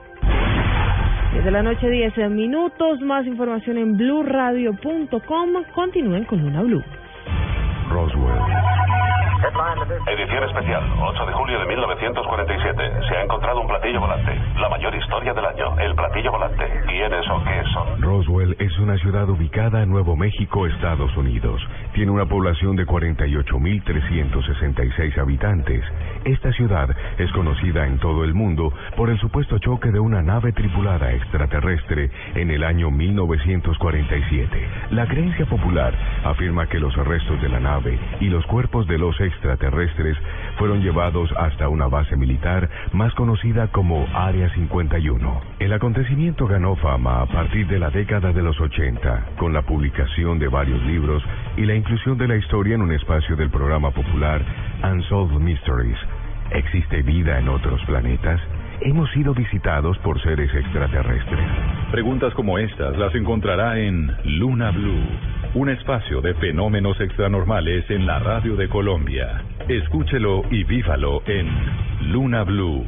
Desde la noche 10 minutos, más información en blueradio.com. Continúen con Luna Blue. Roswell. Edición especial, 8 de julio de 1947. Se ha encontrado un platillo volante. La mayor historia del año. El platillo volante. ¿Quiénes o qué son? Roswell es una ciudad ubicada en Nuevo México, Estados Unidos. Tiene una población de 48.366 habitantes. Esta ciudad es conocida en todo el mundo por el supuesto choque de una nave tripulada extraterrestre en el año 1947. La creencia popular afirma que los restos de la nave y los cuerpos de los extraterrestres fueron llevados hasta una base militar más conocida como Área 51. El acontecimiento ganó fama a partir de la década de los 80, con la publicación de varios libros y la inclusión de la historia en un espacio del programa popular Unsolved Mysteries. ¿Existe vida en otros planetas? ¿Hemos sido visitados por seres extraterrestres? Preguntas como estas las encontrará en Luna Blue, un espacio de fenómenos extranormales en la radio de Colombia. Escúchelo y vívalo en Luna Blue,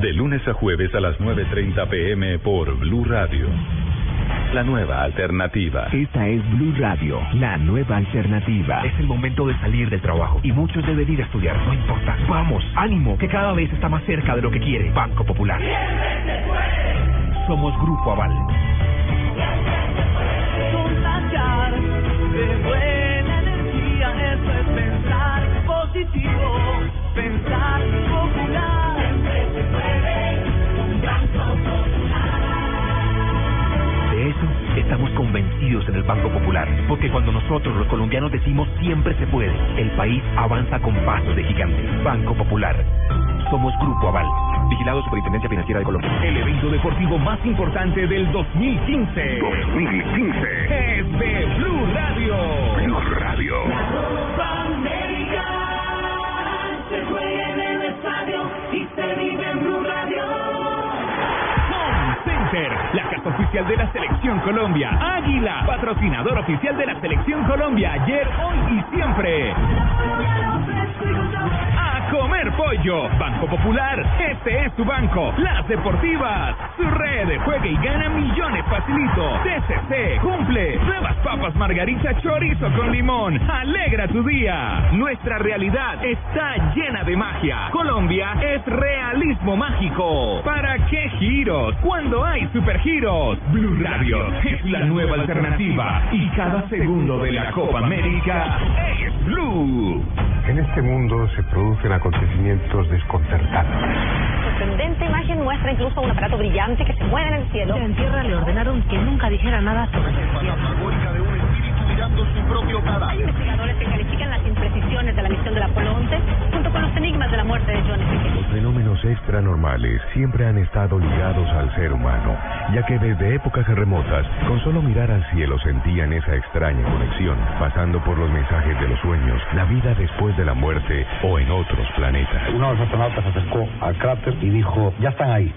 de lunes a jueves a las 9.30 pm por Blue Radio. La nueva alternativa. Esta es Blue Radio, la nueva alternativa. Es el momento de salir del trabajo y muchos deben ir a estudiar. No importa. Vamos, ánimo, que cada vez está más cerca de lo que quiere. Banco Popular. Somos Grupo Aval. contagiar de buena energía, eso es pensar positivo, pensar popular. Estamos convencidos en el Banco Popular, porque cuando nosotros los colombianos decimos siempre se puede, el país avanza con pasos de gigante. Banco Popular. Somos Grupo Aval. Vigilado Superintendencia Financiera de Colombia. El evento deportivo más importante del 2015. 2015. Es de Blue Radio. Blue Radio. Copa América se juega en el estadio y se vive en Blue Radio. Home Center, la oficial de la Selección Colombia. Águila, patrocinador oficial de la Selección Colombia. Ayer, hoy y siempre. Comer pollo. Banco Popular. Este es tu banco. Las Deportivas. Su red. Juega y gana millones facilito. TCC. Cumple. Nuevas papas margarita chorizo con limón. Alegra tu día. Nuestra realidad está llena de magia. Colombia es realismo mágico. ¿Para qué giros? Cuando hay supergiros. Blue Radio es la nueva alternativa. Y cada segundo de la Copa América es Blue. En este mundo se producen acontecimientos desconcertantes. sorprendente imagen muestra incluso un aparato brillante que se mueve en el cielo. En tierra le ordenaron que nunca dijera nada sobre el Hay investigadores que califican las imprecisiones de la misión del Apolo 11 junto con los enigmas de la muerte de John F. Kennedy. Los fenómenos extranormales siempre han estado ligados al ser humano, ya que desde épocas remotas, con solo mirar al cielo sentían esa extraña conexión, pasando por los mensajes de los sueños, la vida después de la muerte o en otros planetas. Uno de los astronautas se acercó al cráter y dijo, ya están ahí.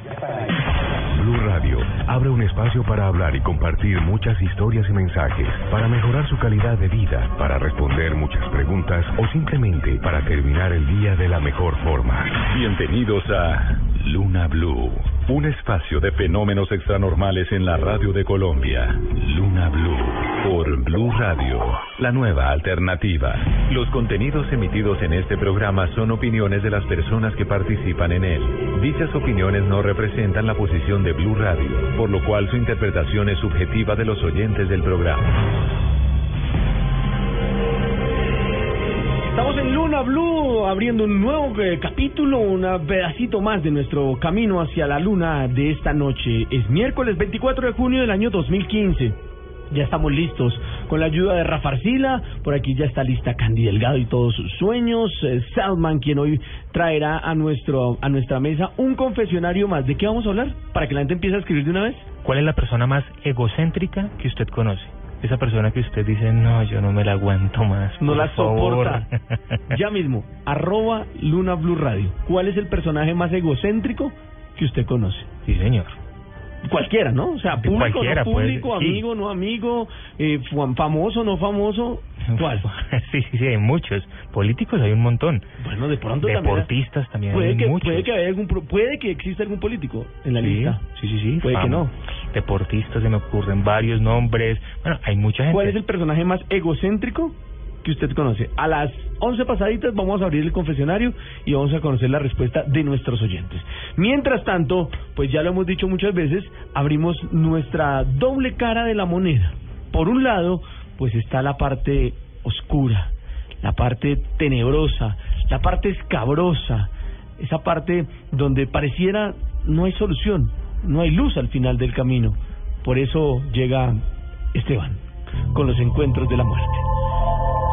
Radio abre un espacio para hablar y compartir muchas historias y mensajes, para mejorar su calidad de vida, para o simplemente para terminar el día de la mejor forma. Bienvenidos a Luna Blue, un espacio de fenómenos extranormales en la radio de Colombia. Luna Blue, por Blue Radio, la nueva alternativa. Los contenidos emitidos en este programa son opiniones de las personas que participan en él. Dichas opiniones no representan la posición de Blue Radio, por lo cual su interpretación es subjetiva de los oyentes del programa. Estamos en Luna Blue abriendo un nuevo eh, capítulo, un pedacito más de nuestro camino hacia la luna de esta noche. Es miércoles 24 de junio del año 2015. Ya estamos listos con la ayuda de Rafa Arcila. Por aquí ya está lista Candy Delgado y todos sus sueños. Eh, Salman, quien hoy traerá a, nuestro, a nuestra mesa un confesionario más. ¿De qué vamos a hablar? Para que la gente empiece a escribir de una vez. ¿Cuál es la persona más egocéntrica que usted conoce? Esa persona que usted dice, no, yo no me la aguanto más. No la favor". soporta. ya mismo, arroba Luna Blue Radio. ¿Cuál es el personaje más egocéntrico que usted conoce? Sí, señor. Cualquiera, ¿no? O sea, público, Cualquiera, no pues, público, sí. amigo, no amigo, eh, famoso, no famoso. ¿Cuál? sí, sí, sí, hay muchos. Políticos hay un montón. Bueno, de pronto Deportistas también, Puede hay que, muchos. puede que haya algún, puede que exista algún político en la Sí, lista. Sí, sí, sí. Puede que no. Deportistas se me ocurren varios nombres. Bueno, hay mucha gente. ¿Cuál es el personaje más egocéntrico que usted conoce? A las 11 pasaditas vamos a abrir el confesionario y vamos a conocer la respuesta de nuestros oyentes. Mientras tanto, pues ya lo hemos dicho muchas veces, abrimos nuestra doble cara de la moneda. Por un lado, pues está la parte oscura, la parte tenebrosa, la parte escabrosa, esa parte donde pareciera no hay solución, no hay luz al final del camino. Por eso llega Esteban con los encuentros de la muerte.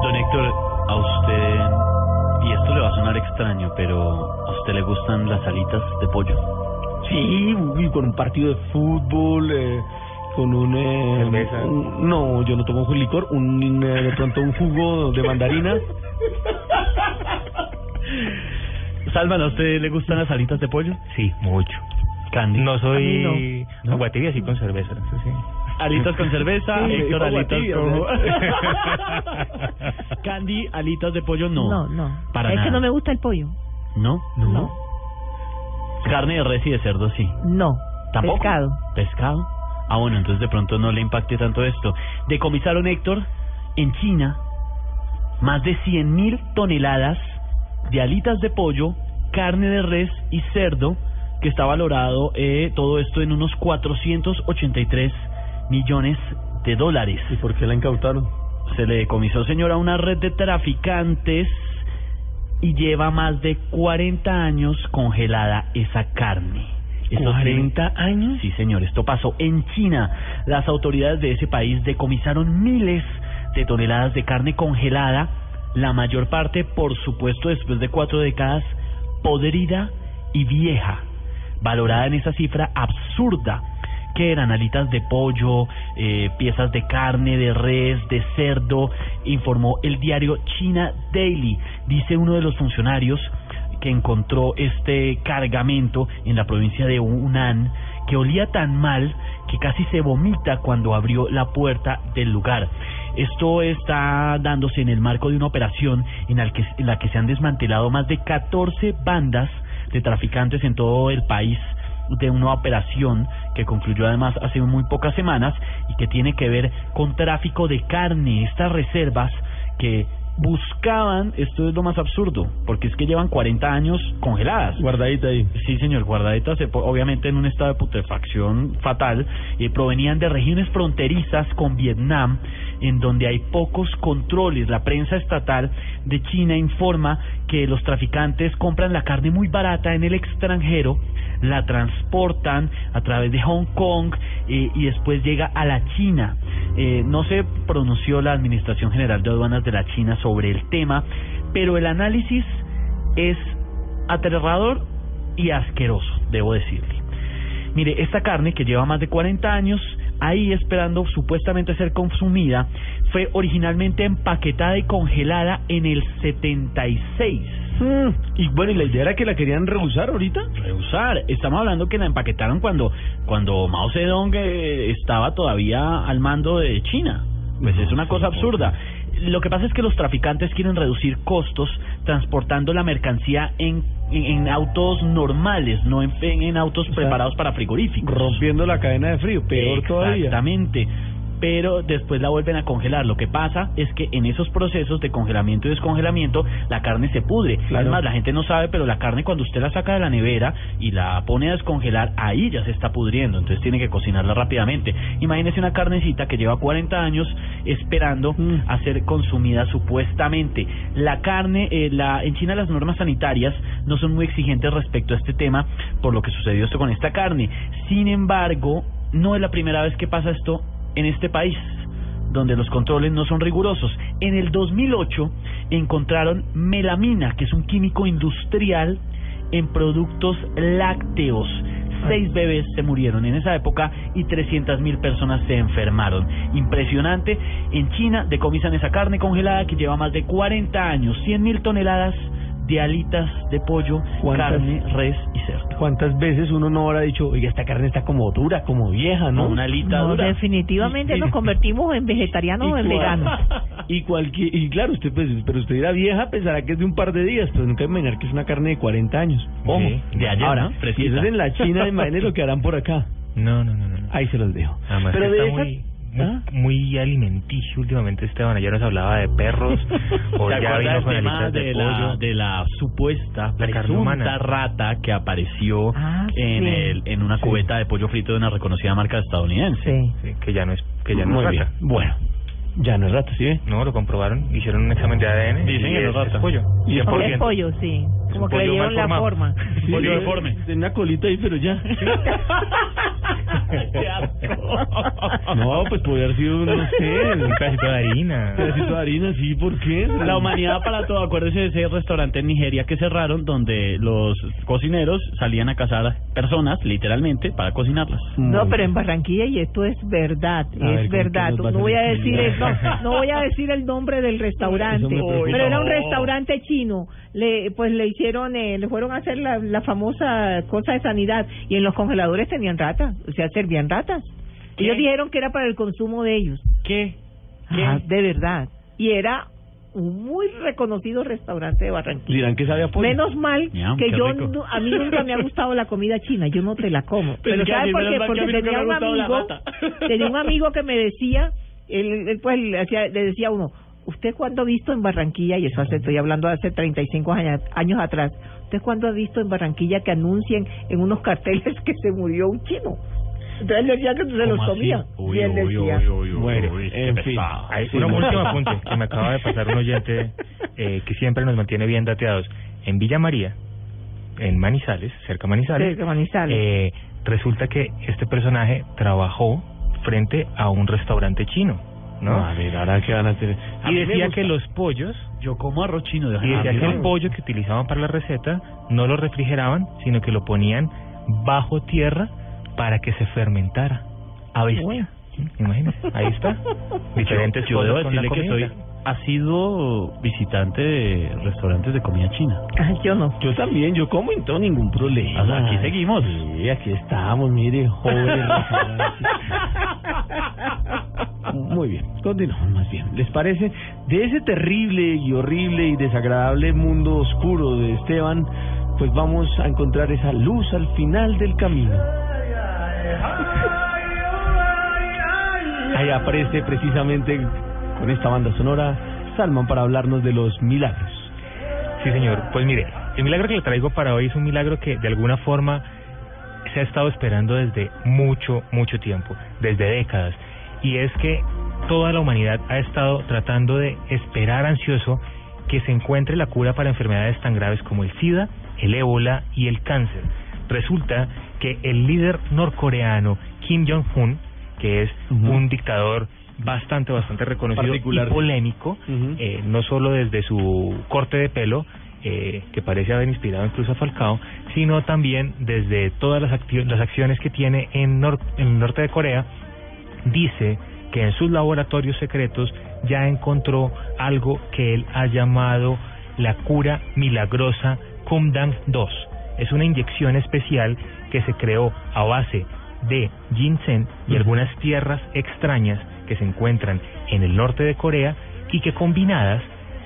Don Héctor, a usted, y esto le va a sonar extraño, pero ¿a usted le gustan las alitas de pollo? Sí, uy, con un partido de fútbol, eh, con un, eh, un- No, yo no tomo licor, un, eh, de pronto un jugo de mandarina. Salvan, ¿a usted le gustan las alitas de pollo? Sí, mucho. Candy. No soy no. agua tibia, sí con cerveza. Sí, sí. Alitas con cerveza, Sí, Héctor, alitas. Candy, alitas de pollo, no. No, no. Para es nada. que no me gusta el pollo. ¿No? No. Carne de res y de cerdo, sí. No. ¿Tampoco? Pescado. ¿Pescado? Ah, bueno, entonces de pronto no le impacte tanto esto. Decomisaron, Héctor, en China, más de 100.000 toneladas de alitas de pollo, carne de res y cerdo, que está valorado eh, todo esto en unos 483 millones de dólares. ¿Y por qué la incautaron? Se le decomisó, señor, a una red de traficantes y lleva más de 40 años congelada esa carne. ¿40 años? Sí, señor, esto pasó en China. Las autoridades de ese país decomisaron miles de toneladas de carne congelada, la mayor parte, por supuesto, después de cuatro décadas, podrida y vieja, valorada en esa cifra absurda que eran alitas de pollo, eh, piezas de carne, de res, de cerdo, informó el diario China Daily. Dice uno de los funcionarios que encontró este cargamento en la provincia de Hunan que olía tan mal que casi se vomita cuando abrió la puerta del lugar. Esto está dándose en el marco de una operación en la que, en la que se han desmantelado más de 14 bandas de traficantes en todo el país de una operación que concluyó además hace muy pocas semanas y que tiene que ver con tráfico de carne, estas reservas que buscaban, esto es lo más absurdo, porque es que llevan 40 años congeladas. Guardadita ahí. Sí, señor, guardaditas, obviamente en un estado de putrefacción fatal, eh, provenían de regiones fronterizas con Vietnam, en donde hay pocos controles. La prensa estatal de China informa que los traficantes compran la carne muy barata en el extranjero, la transportan a través de Hong Kong eh, y después llega a la China. Eh, no se pronunció la Administración General de Aduanas de la China sobre el tema, pero el análisis es aterrador y asqueroso, debo decirle. Mire, esta carne que lleva más de 40 años ahí esperando supuestamente ser consumida, fue originalmente empaquetada y congelada en el 76. Mm, y bueno, y la idea era que la querían rehusar ahorita. Rehusar. Estamos hablando que la empaquetaron cuando, cuando Mao Zedong eh, estaba todavía al mando de China. Pues es una cosa absurda. Lo que pasa es que los traficantes quieren reducir costos transportando la mercancía en, en, en autos normales, no en, en autos preparados para frigoríficos. Rompiendo la cadena de frío, peor todavía. Exactamente. Pero después la vuelven a congelar. Lo que pasa es que en esos procesos de congelamiento y descongelamiento la carne se pudre. Claro. Además, la gente no sabe, pero la carne cuando usted la saca de la nevera y la pone a descongelar, ahí ya se está pudriendo. Entonces tiene que cocinarla rápidamente. Imagínese una carnecita que lleva 40 años esperando Mm. a ser consumida supuestamente. La carne, eh, la, en China las normas sanitarias no son muy exigentes respecto a este tema, por lo que sucedió esto con esta carne. Sin embargo, no es la primera vez que pasa esto en este país donde los controles no son rigurosos. En el 2008 encontraron melamina, que es un químico industrial en productos lácteos. Seis bebés se murieron en esa época y 300 mil personas se enfermaron. Impresionante. En China decomisan esa carne congelada que lleva más de 40 años, 100 mil toneladas de alitas de pollo, ¿Cuántas? carne, res y cerdo. ¿Cuántas veces uno no habrá dicho, oye, esta carne está como dura, como vieja, ¿no? Una alita No, dura. definitivamente Y- y- nos convertimos en vegetarianos o en veganos. Y cualquier, y claro, usted pues, pero usted dirá vieja, pensará que es de un par de días, pero nunca imaginar que es una carne de 40 años. Ojo, Sí, de ayer, Ahora, ¿no? si eso es en la China, imagínese lo que harán por acá. No, no, no, no. Ahí se los dejo. Además pero de está esa- muy, ¿Ah? muy alimenticio últimamente Esteban. Ayer nos hablaba de perros, o ¿Se ya vino con tema de, de, la, pollo. de la supuesta La presunta rata que apareció Ah, en sí. el en una cubeta de pollo frito de una reconocida marca estadounidense? Sí. Sí, que ya no es, que ya no Muy es bien. rata. Bueno, ya no es rata, ¿sí? No, lo comprobaron, hicieron un examen de ADN Dicen y que es, rata. es pollo. Y es Porque es 100%. pollo, sí. Como que le pollo dieron la forma. Sí, Pollo sí, deforme. Tiene una colita ahí, pero ya. No, pues podría haber sido, no sé, Un pedacito de harina. Un pedacito de harina, sí, ¿por qué? La humanidad para todo. Acuérdese de ese restaurante en Nigeria que cerraron donde los cocineros salían a cazar personas, literalmente, para cocinarlas. No, pero en Barranquilla y esto es verdad, A es ¿con qué verdad. No voy a decir explicar? No, no voy a decir el nombre del restaurante, pero era un restaurante chino. Le pues le hicieron eh, le fueron a hacer la, la famosa cosa de sanidad y en los congeladores tenían ratas, o sea, servían ratas. ¿Qué? Ellos dijeron que era para el consumo de ellos. ¿Qué? Ah, de verdad. Y era un muy reconocido restaurante de Barranquilla. Dirán que sabe a pollo. Menos mal que qué yo no- a mí nunca me ha gustado la comida china, yo no te la como. Pero Pero que ¿sabes a mí por qué? Porque tenía un amigo, tenía un amigo que me decía, él, él, pues le, hacía- le decía a uno, ¿usted cuándo ha visto en Barranquilla, y eso hace, estoy hablando de hace 35 años, años atrás, ¿usted cuándo ha visto en Barranquilla que anuncien en unos carteles que se murió un chino? Entonces él decía que se los comía. Uy, y él uy, decía, uy, uy, en fin. Hay un último apunte que me acaba de pasar un oyente eh, que siempre nos mantiene bien dateados. En Villa María, en Manizales, cerca de Manizales, de Manizales. eh, resulta que este personaje trabajó frente a un restaurante chino, ¿no? A ver, ahora que van a. A y decía que los pollos, Yo como arroz chino de y decía que el pollo que utilizaban para la receta no lo refrigeraban, sino que lo ponían bajo tierra para que se fermentara a bestia. Bueno. Ahí está. Diferentes yo debo con la decirle que soy ha sido visitante de restaurantes de comida china. yo no. Yo también, yo como y no tengo ningún problema. O sea, aquí seguimos. Sí, aquí estamos, mire, jóvenes. Muy bien, continuamos más bien. ¿Les parece? De ese terrible y horrible y desagradable mundo oscuro de Esteban, pues vamos a encontrar esa luz al final del camino. Ahí aparece precisamente con esta banda sonora Salman para hablarnos de los milagros. Sí, señor. Pues mire, el milagro que le traigo para hoy es un milagro que de alguna forma se ha estado esperando desde mucho, mucho tiempo, desde décadas. Y es que toda la humanidad ha estado tratando de esperar ansioso que se encuentre la cura para enfermedades tan graves como el SIDA, el ébola y el cáncer. Resulta que el líder norcoreano Kim Jong-un, que es un dictador bastante, bastante reconocido Particular. y polémico, eh, no solo desde su corte de pelo, eh, que parece haber inspirado incluso a Falcao, sino también desde todas las, las acciones que tiene en, nor- en el norte de Corea, dice que en sus laboratorios secretos ya encontró algo que él ha llamado la cura milagrosa Kumdang 2. Es una inyección especial que se creó a base de ginseng y algunas tierras extrañas que se encuentran en el norte de Corea y que combinadas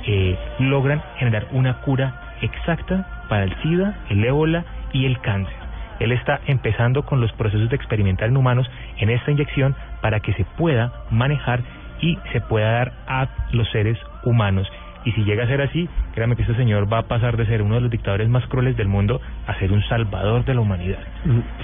eh, logran generar una cura exacta para el SIDA, el ébola y el cáncer. Él está empezando con los procesos de experimentar en humanos en esta inyección para que se pueda manejar y se pueda dar a los seres humanos. Y si llega a ser así, créame que este señor va a pasar de ser uno de los dictadores más crueles del mundo a ser un salvador de la humanidad.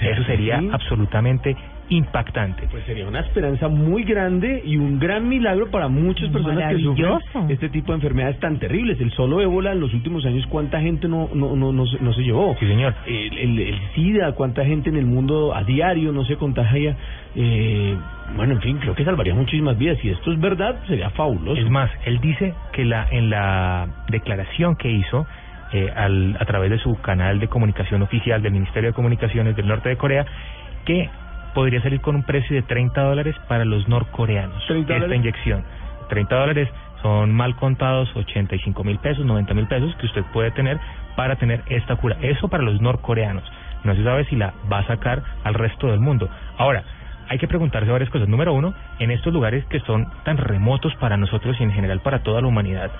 Eso sería absolutamente impactante. Pues sería una esperanza muy grande y un gran milagro para muchas personas que sufren este tipo de enfermedades tan terribles. El solo ébola en los últimos años, ¿cuánta gente no no no no, se- no se llevó? Sí, señor. El, el, el SIDA, ¿cuánta gente en el mundo a diario no se contagia? Eh, bueno, en fin, creo que salvaría muchísimas vidas. Si esto es verdad, sería fabuloso. Es más, él dice que la en la declaración que hizo eh, al, a través de su canal de comunicación oficial del Ministerio de Comunicaciones del Norte de Corea, que podría salir con un precio de 30 dólares para los norcoreanos. 30 esta dólares. inyección. 30 dólares son mal contados 85 mil pesos, 90 mil pesos que usted puede tener para tener esta cura. Eso para los norcoreanos. No se sabe si la va a sacar al resto del mundo. Ahora, hay que preguntarse varias cosas. Número uno, en estos lugares que son tan remotos para nosotros y en general para toda la humanidad,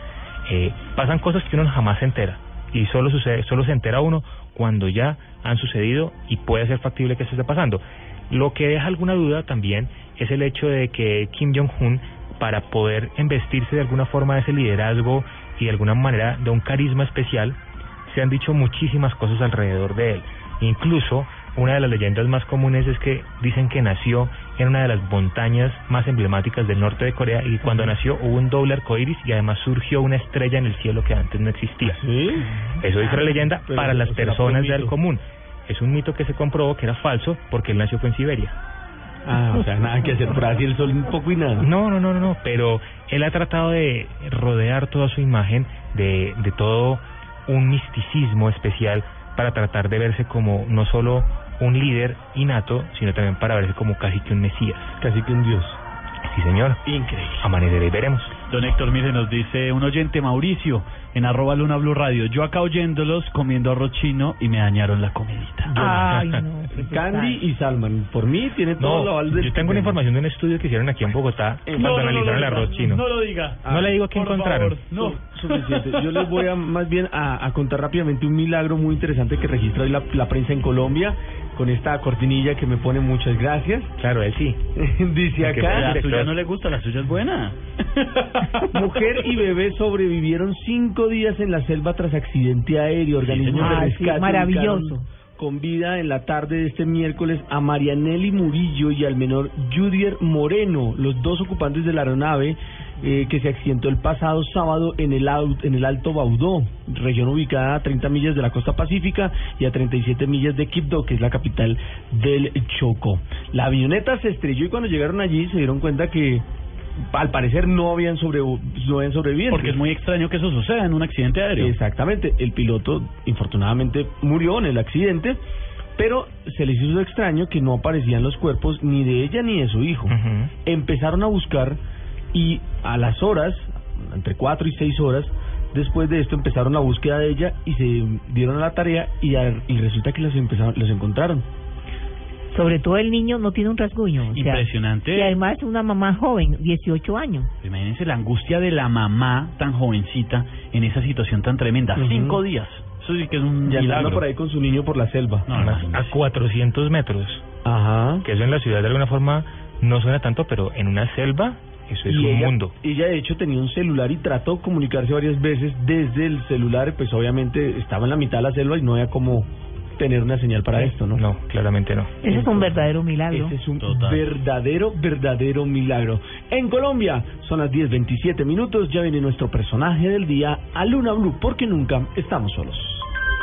eh, pasan cosas que uno jamás se entera. Y solo sucede, solo se entera uno cuando ya han sucedido y puede ser factible que eso esté pasando. Lo que deja alguna duda también es el hecho de que Kim Jong-un, para poder investirse de alguna forma de ese liderazgo y de alguna manera de un carisma especial, se han dicho muchísimas cosas alrededor de él. Incluso una de las leyendas más comunes es que dicen que nació en una de las montañas más emblemáticas del norte de Corea y cuando nació hubo un doble arcoíris y además surgió una estrella en el cielo que antes no existía. Eso dice la leyenda Pero, para las personas del común. Es un mito que se comprobó que era falso porque él nació fue en Siberia. Ah, o sea, nada que hacer por así el sol un poco y nada. No, no, no, no, no, pero él ha tratado de rodear toda su imagen de, de todo un misticismo especial para tratar de verse como no solo un líder innato, sino también para verse como casi que un mesías. Casi que un dios. Sí, señor. Increíble. Amanecerá y veremos. Don Héctor, mire, nos dice un oyente, Mauricio, en arroba Luna Blue Radio. Yo acá oyéndolos comiendo arroz chino y me dañaron la comidita. Ay, no. Candy y Salman. Por mí tiene todo lo No, aval del yo tengo una información de un estudio que hicieron aquí en Bogotá cuando analizaron el arroz chino. No lo diga. No le digo qué Por encontraron. favor, no. Suficiente. Yo les voy a más bien a, a contar rápidamente un milagro muy interesante que registra hoy la, la prensa en Colombia con esta cortinilla que me pone muchas gracias. Claro, él sí. Dice acá. La suya no le gusta, la suya es buena. Mujer y bebé sobrevivieron cinco días en la selva tras accidente aéreo. Organismos de Ah, sí, rescate maravilloso. Con vida en la tarde de este miércoles a Marianelli Murillo y al menor Judier Moreno, los dos ocupantes de la aeronave eh, que se accidentó el pasado sábado en el, en el Alto Baudó, región ubicada a 30 millas de la costa pacífica y a 37 millas de Quibdó, que es la capital del Choco. La avioneta se estrelló y cuando llegaron allí se dieron cuenta que al parecer no habían, sobre, no habían sobrevivido. Porque es muy extraño que eso suceda en un accidente aéreo. Exactamente. El piloto, infortunadamente, murió en el accidente, pero se les hizo extraño que no aparecían los cuerpos ni de ella ni de su hijo. Empezaron a buscar y a las horas, entre cuatro y seis horas. Después de esto empezaron la búsqueda de ella y se dieron a la tarea y, a- y resulta que las empezaron, los encontraron. Sobre todo el niño no tiene un rasguño. o sea, Impresionante. Y además una mamá joven, 18 años. Imagínense la angustia de la mamá tan jovencita en esa situación tan tremenda. Cinco días. Eso sí que es un Y andando milagro. por ahí con su niño por la selva. No, a 400 metros. Ajá. Que eso en la ciudad de alguna forma no suena tanto, pero en una selva eso es y un ella, mundo. ella de hecho tenía un celular y trató de comunicarse varias veces desde el celular, pues obviamente estaba en la mitad de la selva y no había como tener una señal para esto, ¿no? No, claramente no. Ese es un verdadero milagro. Ese es un verdadero, verdadero milagro. En Colombia son las 10.27 minutos, ya viene nuestro personaje del día a Luna Blue, porque nunca estamos solos.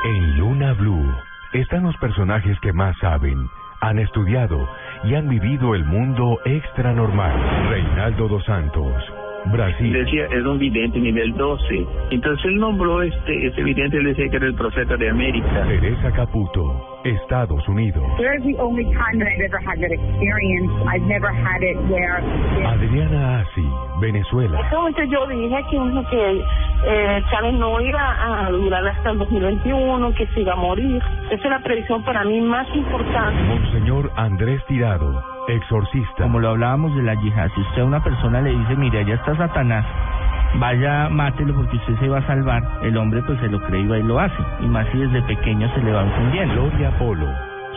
En Luna Blue están los personajes que más saben, han estudiado y han vivido el mundo extra normal. Reinaldo dos Santos, Brasil. Decía, es un vidente nivel 12. Entonces él nombró este, ese vidente, él decía que era el profeta de América. Teresa Caputo, Estados Unidos. There's the only time that I've ever had that experience. I've never had it where. Adriana Asi, Venezuela. Entonces yo dije que, uno que eh, Chávez no iba a durar hasta el 2021, que se iba a morir. Esa es la previsión para mí más importante. Monseñor Andrés Tirado, exorcista. Como lo hablábamos de la yihad, si usted a una persona le dice, mire, allá está Satanás, vaya, mátelo porque usted se va a salvar, el hombre pues se lo cree y va y lo hace. Y más si desde pequeño se le va encendiendo. Gloria Polo,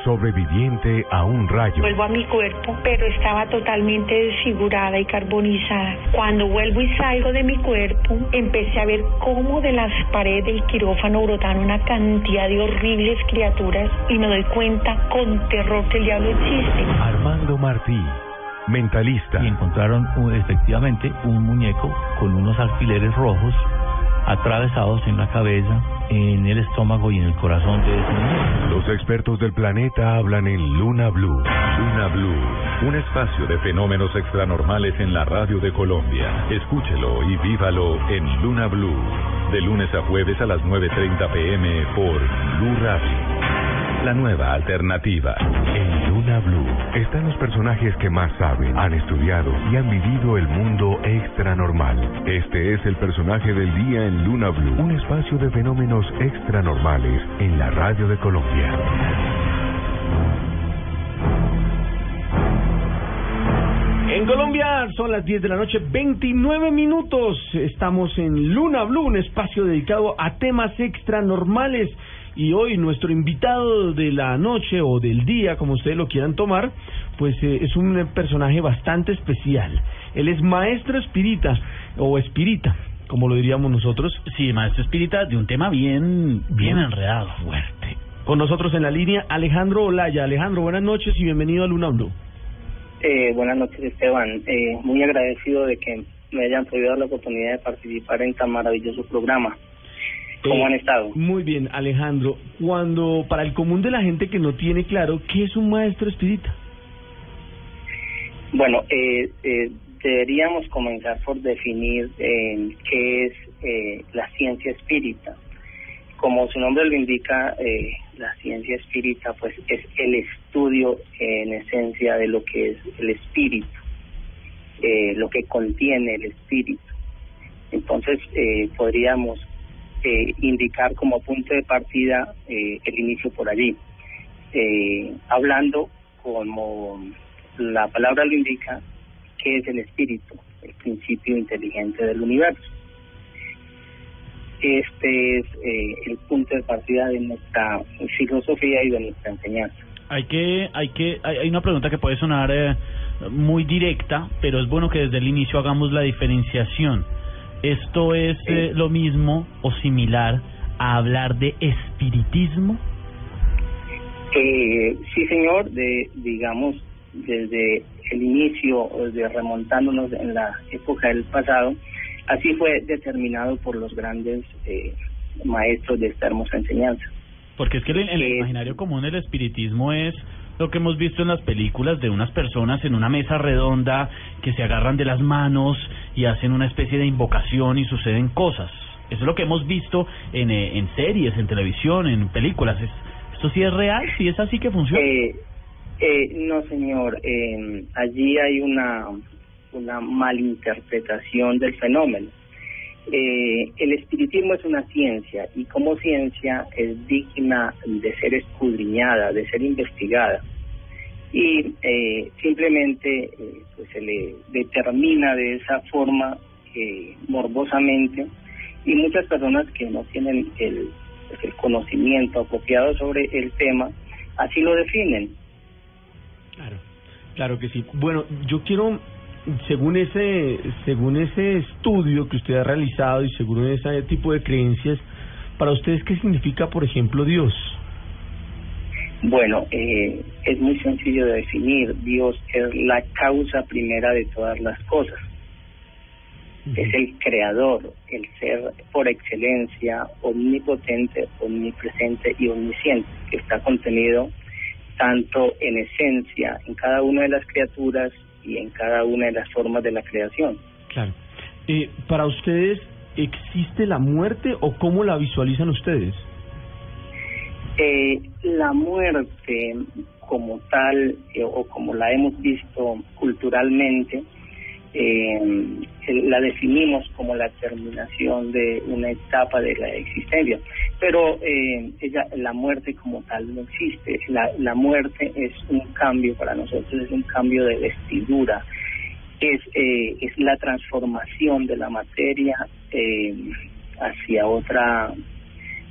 sobreviviente a un rayo. Vuelvo a mi cuerpo, pero estaba totalmente desfigurada y carbonizada. Cuando vuelvo y salgo de mi cuerpo, empecé a ver cómo de las paredes del quirófano brotaron una cantidad de horribles criaturas y me doy cuenta con terror que el diablo existe. Armando Martí, mentalista. y encontraron uh, efectivamente un muñeco con unos alfileres rojos atravesados en la cabeza, en el estómago y en el corazón de ese muñeco. Los expertos del planeta hablan en Luna Blue. Luna Blue, un espacio de fenómenos extranormales en la radio de Colombia. Escúchelo y vívalo en Luna Blue, de lunes a jueves a las 9.30 pm por Blue Radio. La nueva alternativa. En Luna Blue están los personajes que más saben, han estudiado y han vivido el mundo extra normal. Este es el personaje del día en Luna Blue, un espacio de fenómenos extra normales en la radio de Colombia. En Colombia son las 10 de la noche, 29 minutos. Estamos en Luna Blue, un espacio dedicado a temas extra normales. Y hoy nuestro invitado de la noche o del día, como ustedes lo quieran tomar, pues eh, es un personaje bastante especial. Él es maestro espírita o espírita, como lo diríamos nosotros. Sí, maestro espírita de un tema bien, bien enredado. Fuerte. Con nosotros en la línea Alejandro Olaya. Alejandro, buenas noches y bienvenido a Luna Blue. Eh, buenas noches, Esteban. Eh, muy agradecido de que me hayan podido dar la oportunidad de participar en tan maravilloso programa. ¿Cómo han estado? Muy bien, Alejandro. Cuando, para el común de la gente que no tiene claro, ¿qué es un maestro espírita? Bueno, eh, eh, deberíamos comenzar por definir eh, qué es eh, la ciencia espírita. Como su nombre lo indica, eh, la ciencia espírita pues es el estudio en esencia de lo que es el espíritu, eh, lo que contiene el espíritu. Entonces eh, podríamos indicar como punto de partida eh, el inicio por allí, eh, hablando como la palabra lo indica, que es el espíritu, el principio inteligente del universo. Este es eh, el punto de partida de nuestra filosofía y de nuestra enseñanza. Hay que, hay que, hay, hay una pregunta que puede sonar muy directa, pero es bueno que desde el inicio hagamos la diferenciación. ¿Esto es eh, lo mismo o similar a hablar de espiritismo? Eh, sí, señor, de, digamos, desde el inicio, de remontándonos en la época del pasado, así fue determinado por los grandes eh, maestros de esta hermosa enseñanza. Porque es que en el, el imaginario común el espiritismo es lo que hemos visto en las películas de unas personas en una mesa redonda que se agarran de las manos y hacen una especie de invocación y suceden cosas. Eso es lo que hemos visto en, eh, en series, en televisión, en películas. Es- ¿Esto sí es real? ¿Sí es así que funciona? Eh, eh, no, señor, allí hay una, una malinterpretación del fenómeno. Eh, el espiritismo es una ciencia y como ciencia es digna de ser escudriñada, de ser investigada. Y eh, simplemente eh, pues se le determina de esa forma eh, morbosamente y muchas personas que no tienen el, conocimiento apropiado sobre el tema así lo definen. Claro, claro que sí. Bueno, yo quiero, según ese, según ese estudio que usted ha realizado y según ese tipo de creencias, para ustedes qué significa, por ejemplo, Dios. Bueno, eh, es muy sencillo de definir. Dios es la causa primera de todas las cosas. Es el creador, el ser por excelencia, omnipotente, omnipresente y omnisciente, que está contenido tanto en esencia en cada una de las criaturas y en cada una de las formas de la creación. Claro. Eh, para ustedes, ¿existe la muerte o cómo la visualizan ustedes? Eh, la muerte como tal eh, o como la hemos visto culturalmente, eh, la definimos como la terminación de una etapa de la existencia, pero eh, ella, la muerte como tal no existe. La, la muerte es un cambio para nosotros, es un cambio de vestidura, es, eh, es la transformación de la materia eh, hacia otra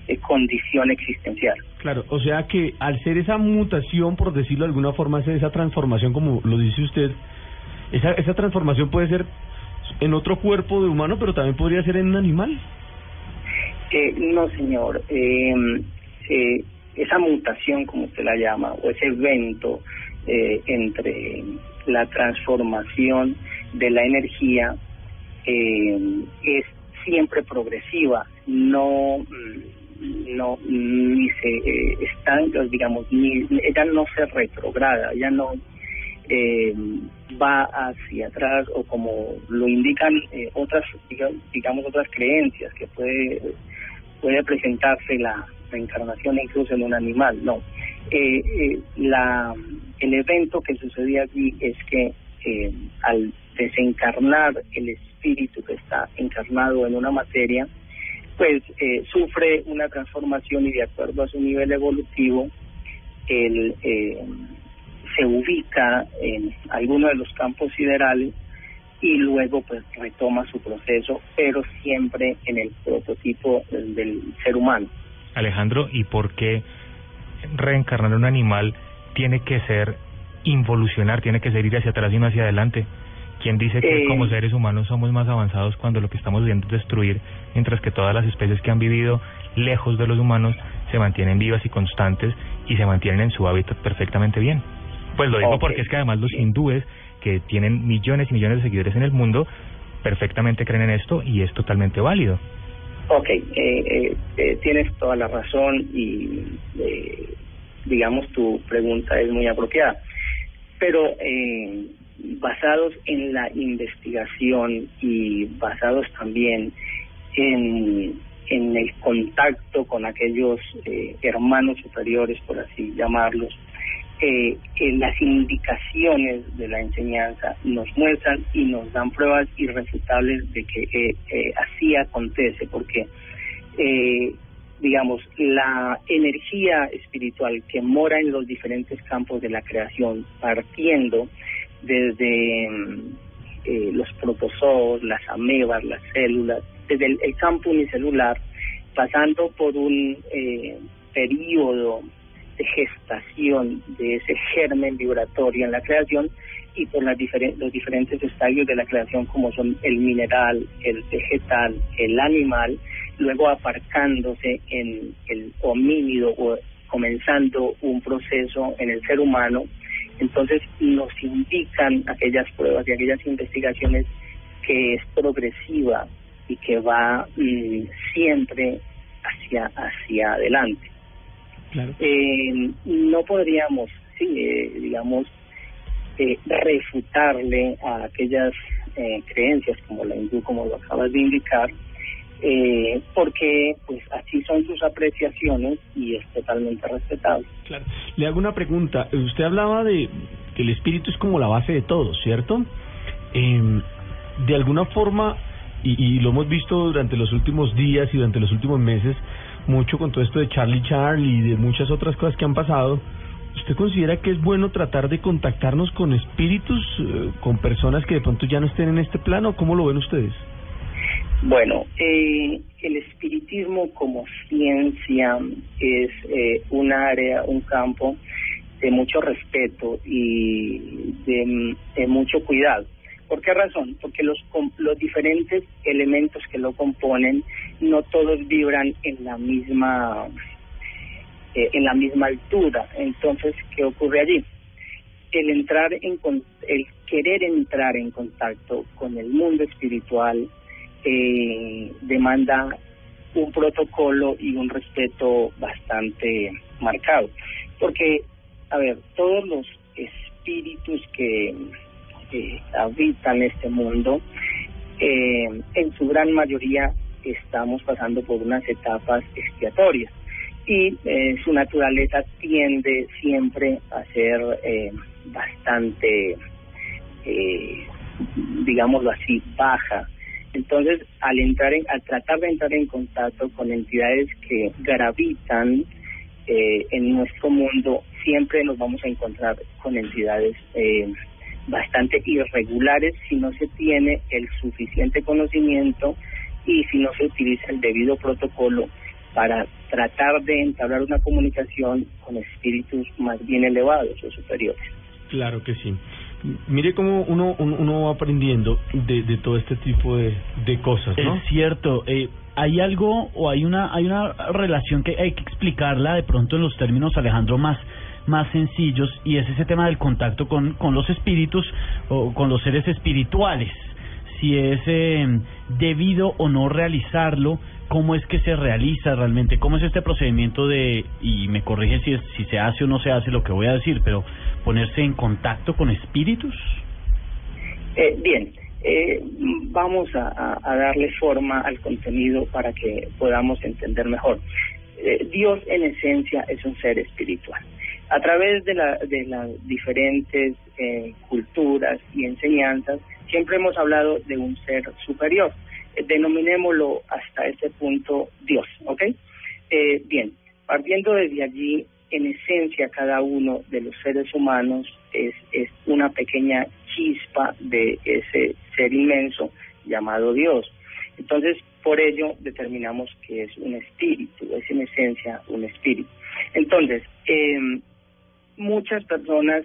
eh, condición existencial. Claro, o sea que al ser esa mutación, por decirlo de alguna forma, hacer esa transformación, como lo dice usted, esa, esa transformación puede ser en otro cuerpo de humano, pero también podría ser en un animal. Eh, no, señor. Eh, eh, esa mutación, como usted la llama, o ese evento eh, entre la transformación de la energía eh, es siempre progresiva, no mm, no ni se eh, están digamos ni ella no se retrograda ella no eh, va hacia atrás o como lo indican eh, otras diga- digamos otras creencias que puede puede presentarse la reencarnación incluso en un animal no eh, eh, la el evento que sucedía aquí es que eh, al desencarnar el espíritu que está encarnado en una materia pues eh, sufre una transformación y de acuerdo a su nivel evolutivo él eh, se ubica en alguno de los campos siderales y luego pues retoma su proceso, pero siempre en el prototipo del, ser humano. Alejandro, ¿y por qué reencarnar un animal tiene que ser involucionar, tiene que ser ir hacia atrás y no hacia adelante? ¿Quién dice que Eh, como seres humanos somos más avanzados cuando lo que estamos viendo es destruir, mientras que todas las especies que han vivido lejos de los humanos se mantienen vivas y constantes y se mantienen en su hábitat perfectamente bien? Pues lo digo porque es que además los hindúes, que tienen millones y millones de seguidores en el mundo, perfectamente creen en esto y es totalmente válido. Ok, eh, eh, eh, tienes toda la razón y eh, digamos tu pregunta es muy apropiada, pero eh, basados en la investigación y basados también en, en el contacto con aquellos eh, hermanos superiores, por así llamarlos, eh, eh, las indicaciones de la enseñanza nos muestran y nos dan pruebas irrefutables de que eh, eh, así acontece, porque, eh, digamos, la energía espiritual que mora en los diferentes campos de la creación, partiendo desde mm, los protozoos, las amebas, las células, desde el, el campo unicelular, pasando por un periodo de gestación de ese germen vibratorio en la creación y por las diferen- los diferentes estadios de la creación como son el mineral, el vegetal, el animal, luego aparcándose en el homínido o comenzando un proceso en el ser humano, entonces nos indican aquellas pruebas y aquellas investigaciones que es progresiva y que va mm, siempre hacia hacia adelante. Eh, no podríamos, sí, eh, digamos, eh, refutarle a aquellas eh, creencias como la hindú, como lo acabas de indicar, eh, porque pues así son sus apreciaciones y es totalmente respetable. Claro. Le hago una pregunta. Usted hablaba de que el espíritu es como la base de todo, ¿cierto? Eh, de alguna forma, y, y lo hemos visto durante los últimos días y durante los últimos meses, mucho con todo esto de Charlie Charlie y de muchas otras cosas que han pasado. ¿Usted considera que es bueno tratar de contactarnos con espíritus, eh, con personas que de pronto ya no estén en este plano? ¿Cómo lo ven ustedes? Bueno, eh, el espiritismo como ciencia es eh, un área, un campo de mucho respeto y de, de mucho cuidado. ¿Por qué razón? Porque los, los diferentes elementos que lo componen no todos vibran en la misma eh, en la misma altura. Entonces, ¿qué ocurre allí? El entrar en el querer entrar en contacto con el mundo espiritual eh, demanda un protocolo y un respeto bastante marcado. Porque, a ver, todos los espíritus que eh, habitan este mundo, eh, en su gran mayoría estamos pasando por unas etapas expiatorias y eh, su naturaleza tiende siempre a ser eh, bastante, digámoslo así, baja. Entonces, al entrar en, al tratar de entrar en contacto con entidades que gravitan eh, en nuestro mundo, siempre nos vamos a encontrar con entidades eh, bastante irregulares si no se tiene el suficiente conocimiento y si no se utiliza el debido protocolo para tratar de entablar una comunicación con espíritus más bien elevados o superiores. Claro que sí. Mire cómo uno, uno, uno va aprendiendo de, de todo este tipo de, de cosas, ¿no? Es cierto. Eh, hay algo o hay una hay una relación que hay que explicarla de pronto en los términos Alejandro más más sencillos y es ese tema del contacto con con los espíritus o con los seres espirituales. Si es eh, debido o no realizarlo, cómo es que se realiza realmente, cómo es este procedimiento de y me corrige si es, si se hace o no se hace lo que voy a decir, pero ponerse en contacto con espíritus. Eh, bien, eh, vamos a darle forma al contenido para que podamos entender mejor. Eh, Dios en esencia es un ser espiritual. A través de, la, de las diferentes eh, culturas y enseñanzas, siempre hemos hablado de un ser superior. Eh, denominémoslo hasta ese punto Dios, ¿ok? Eh, bien, partiendo desde allí, en esencia cada uno de los seres humanos es, es una pequeña chispa de ese ser inmenso llamado Dios. Entonces, por ello determinamos que es un espíritu, es en esencia un espíritu. Entonces, eh, muchas personas,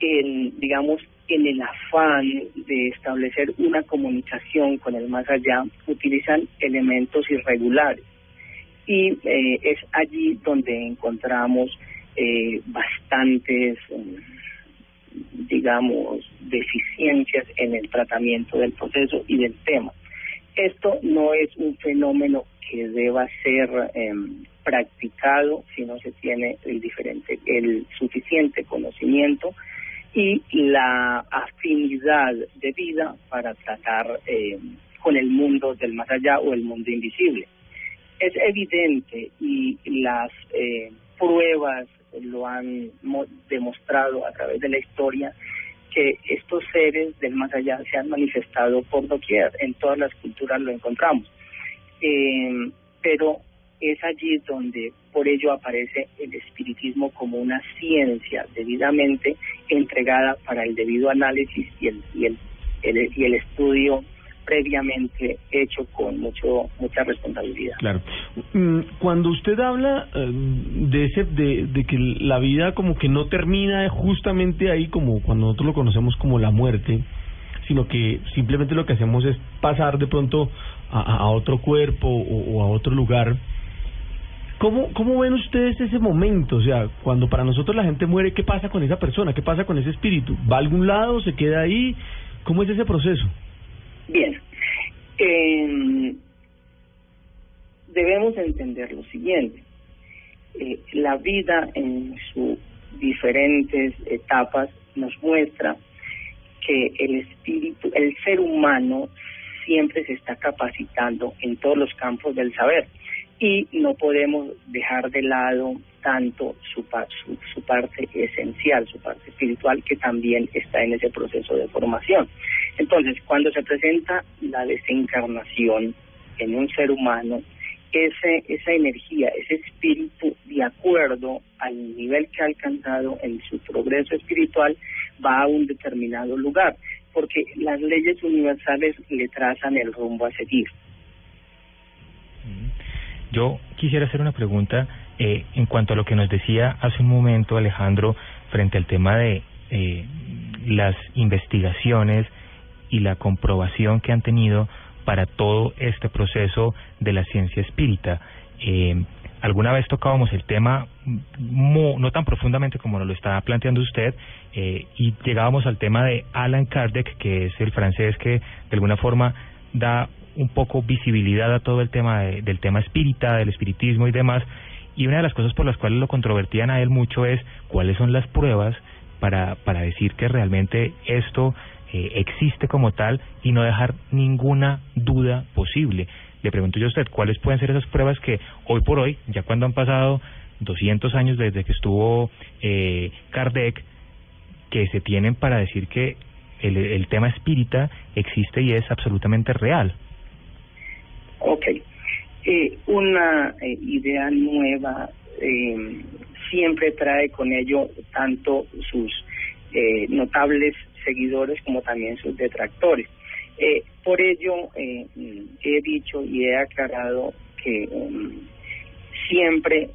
en, digamos, en el afán de establecer una comunicación con el más allá, utilizan elementos irregulares. Y eh, es allí donde encontramos eh, bastantes, mm, digamos, deficiencias en el tratamiento del proceso y del tema. Esto no es un fenómeno que deba ser em, practicado si no se tiene el diferente, el suficiente conocimiento y la afinidad de vida para tratar eh, con el mundo del más allá o el mundo invisible. Es evidente y las eh, pruebas lo han mo- demostrado a través de la historia que estos seres del más allá se han manifestado por doquier, en todas las culturas lo encontramos. Eh, pero es allí donde por ello aparece el espiritismo como una ciencia debidamente entregada para el debido análisis y el, y el, y el estudio previamente hecho con mucho mucha responsabilidad. Claro. Mm, Cuando usted habla eh, de ese de, de que la vida como que no termina justamente ahí como cuando nosotros lo conocemos como la muerte, sino que simplemente lo que hacemos es pasar de pronto a, otro cuerpo o a otro lugar. ¿Cómo, ¿Cómo ven ustedes ese momento? O sea, cuando para nosotros la gente muere, ¿qué pasa con esa persona? ¿Qué pasa con ese espíritu? ¿Va a algún lado? ¿Se queda ahí? ¿Cómo es ese proceso? Bien, eh, debemos entender lo siguiente. Eh, la vida en sus diferentes etapas nos muestra que el espíritu, el ser humano siempre se está capacitando en todos los campos del saber. Y no podemos dejar de lado tanto su, su, su parte esencial, su parte espiritual, que también está en ese proceso de formación. Entonces, cuando se presenta la desencarnación en un ser humano, ese, esa energía, ese espíritu, de acuerdo al nivel que ha alcanzado en su progreso espiritual, va a un determinado lugar, porque las leyes universales le trazan el rumbo a seguir. Yo quisiera hacer una pregunta eh, en cuanto a lo que nos decía hace un momento Alejandro frente al tema de eh, las investigaciones y la comprobación que han tenido para todo este proceso de la ciencia espírita. Eh, alguna vez tocábamos el tema mo- no tan profundamente como lo está planteando usted eh, y llegábamos al tema de Alan Kardec, que es el francés que de alguna forma da un poco visibilidad a todo el tema de- del tema espírita, del espiritismo y demás. Y una de las cosas por las cuales lo controvertían a él mucho es cuáles son las pruebas para, para decir que realmente esto eh, existe como tal y no dejar ninguna duda posible. Le pregunto yo a usted, ¿cuáles pueden ser esas pruebas que hoy por hoy, ya cuando han pasado 200 años desde que estuvo eh, Kardec, que se tienen para decir que el, el tema espírita existe y es absolutamente real? Ok. Eh, una eh, idea nueva eh, siempre trae con ello tanto sus eh, notables seguidores como también sus detractores. Por ello, he dicho y he aclarado que mm, siempre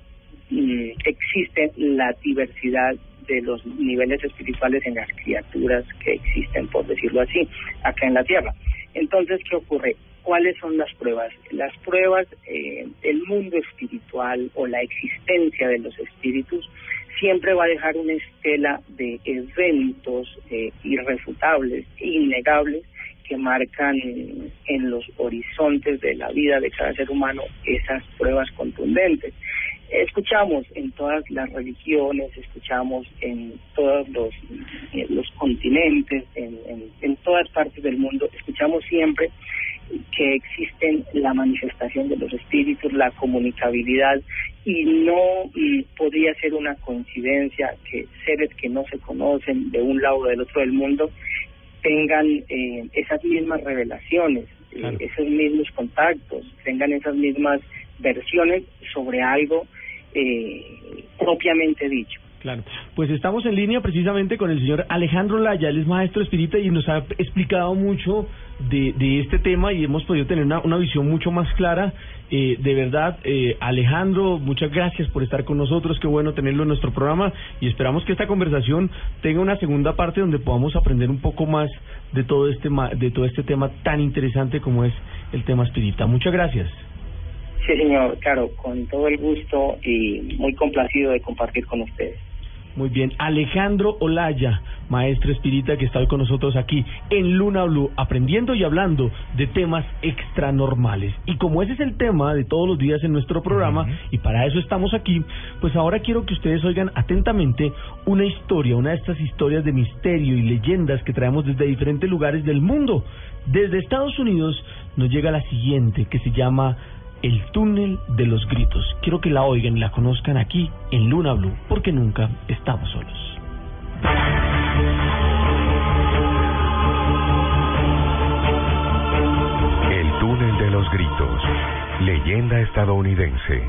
mm, existe la diversidad de los niveles espirituales en las criaturas que existen, por decirlo así, acá en la Tierra. Entonces, ¿qué ocurre? ¿Cuáles son las pruebas? Las pruebas, eh, mundo espiritual o la existencia de los espíritus siempre va a dejar una estela de eventos eh, irrefutables, innegables, que marcan en los horizontes de la vida de cada ser humano esas pruebas contundentes. Escuchamos en todas las religiones, escuchamos en todos los, continentes, en, en, en todas partes del mundo, escuchamos siempre que existen la manifestación de los espíritus, la comunicabilidad y no mm, podría ser una coincidencia que seres que no se conocen de un lado o del otro del mundo tengan eh, esas mismas revelaciones, eh, esos mismos contactos, tengan esas mismas versiones sobre algo eh, propiamente dicho. Claro. Pues estamos en línea precisamente con el señor Alejandro Laya, él es maestro espírita y nos ha explicado mucho de, este tema y hemos podido tener una, visión mucho más clara. Eh, de verdad, eh, Alejandro, muchas gracias por estar con nosotros, qué bueno tenerlo en nuestro programa y esperamos que esta conversación tenga una segunda parte donde podamos aprender un poco más de todo este de todo este tema tan interesante como es el tema espírita. Muchas gracias. Sí, señor, claro, con todo el gusto y muy complacido de compartir con ustedes. Muy bien, Alejandro Olaya, maestro espírita que está hoy con nosotros aquí en Luna Blue, aprendiendo y hablando de temas extranormales. Y como ese es el tema de todos los días en nuestro programa, y para eso estamos aquí, pues ahora quiero que ustedes oigan atentamente una historia, una de estas historias de misterio y leyendas que traemos desde diferentes lugares del mundo. Desde Estados Unidos nos llega la siguiente, que se llama el túnel de los gritos. Quiero que la oigan y la conozcan aquí en Luna Blue, porque nunca estamos solos. El túnel de los gritos. Leyenda estadounidense.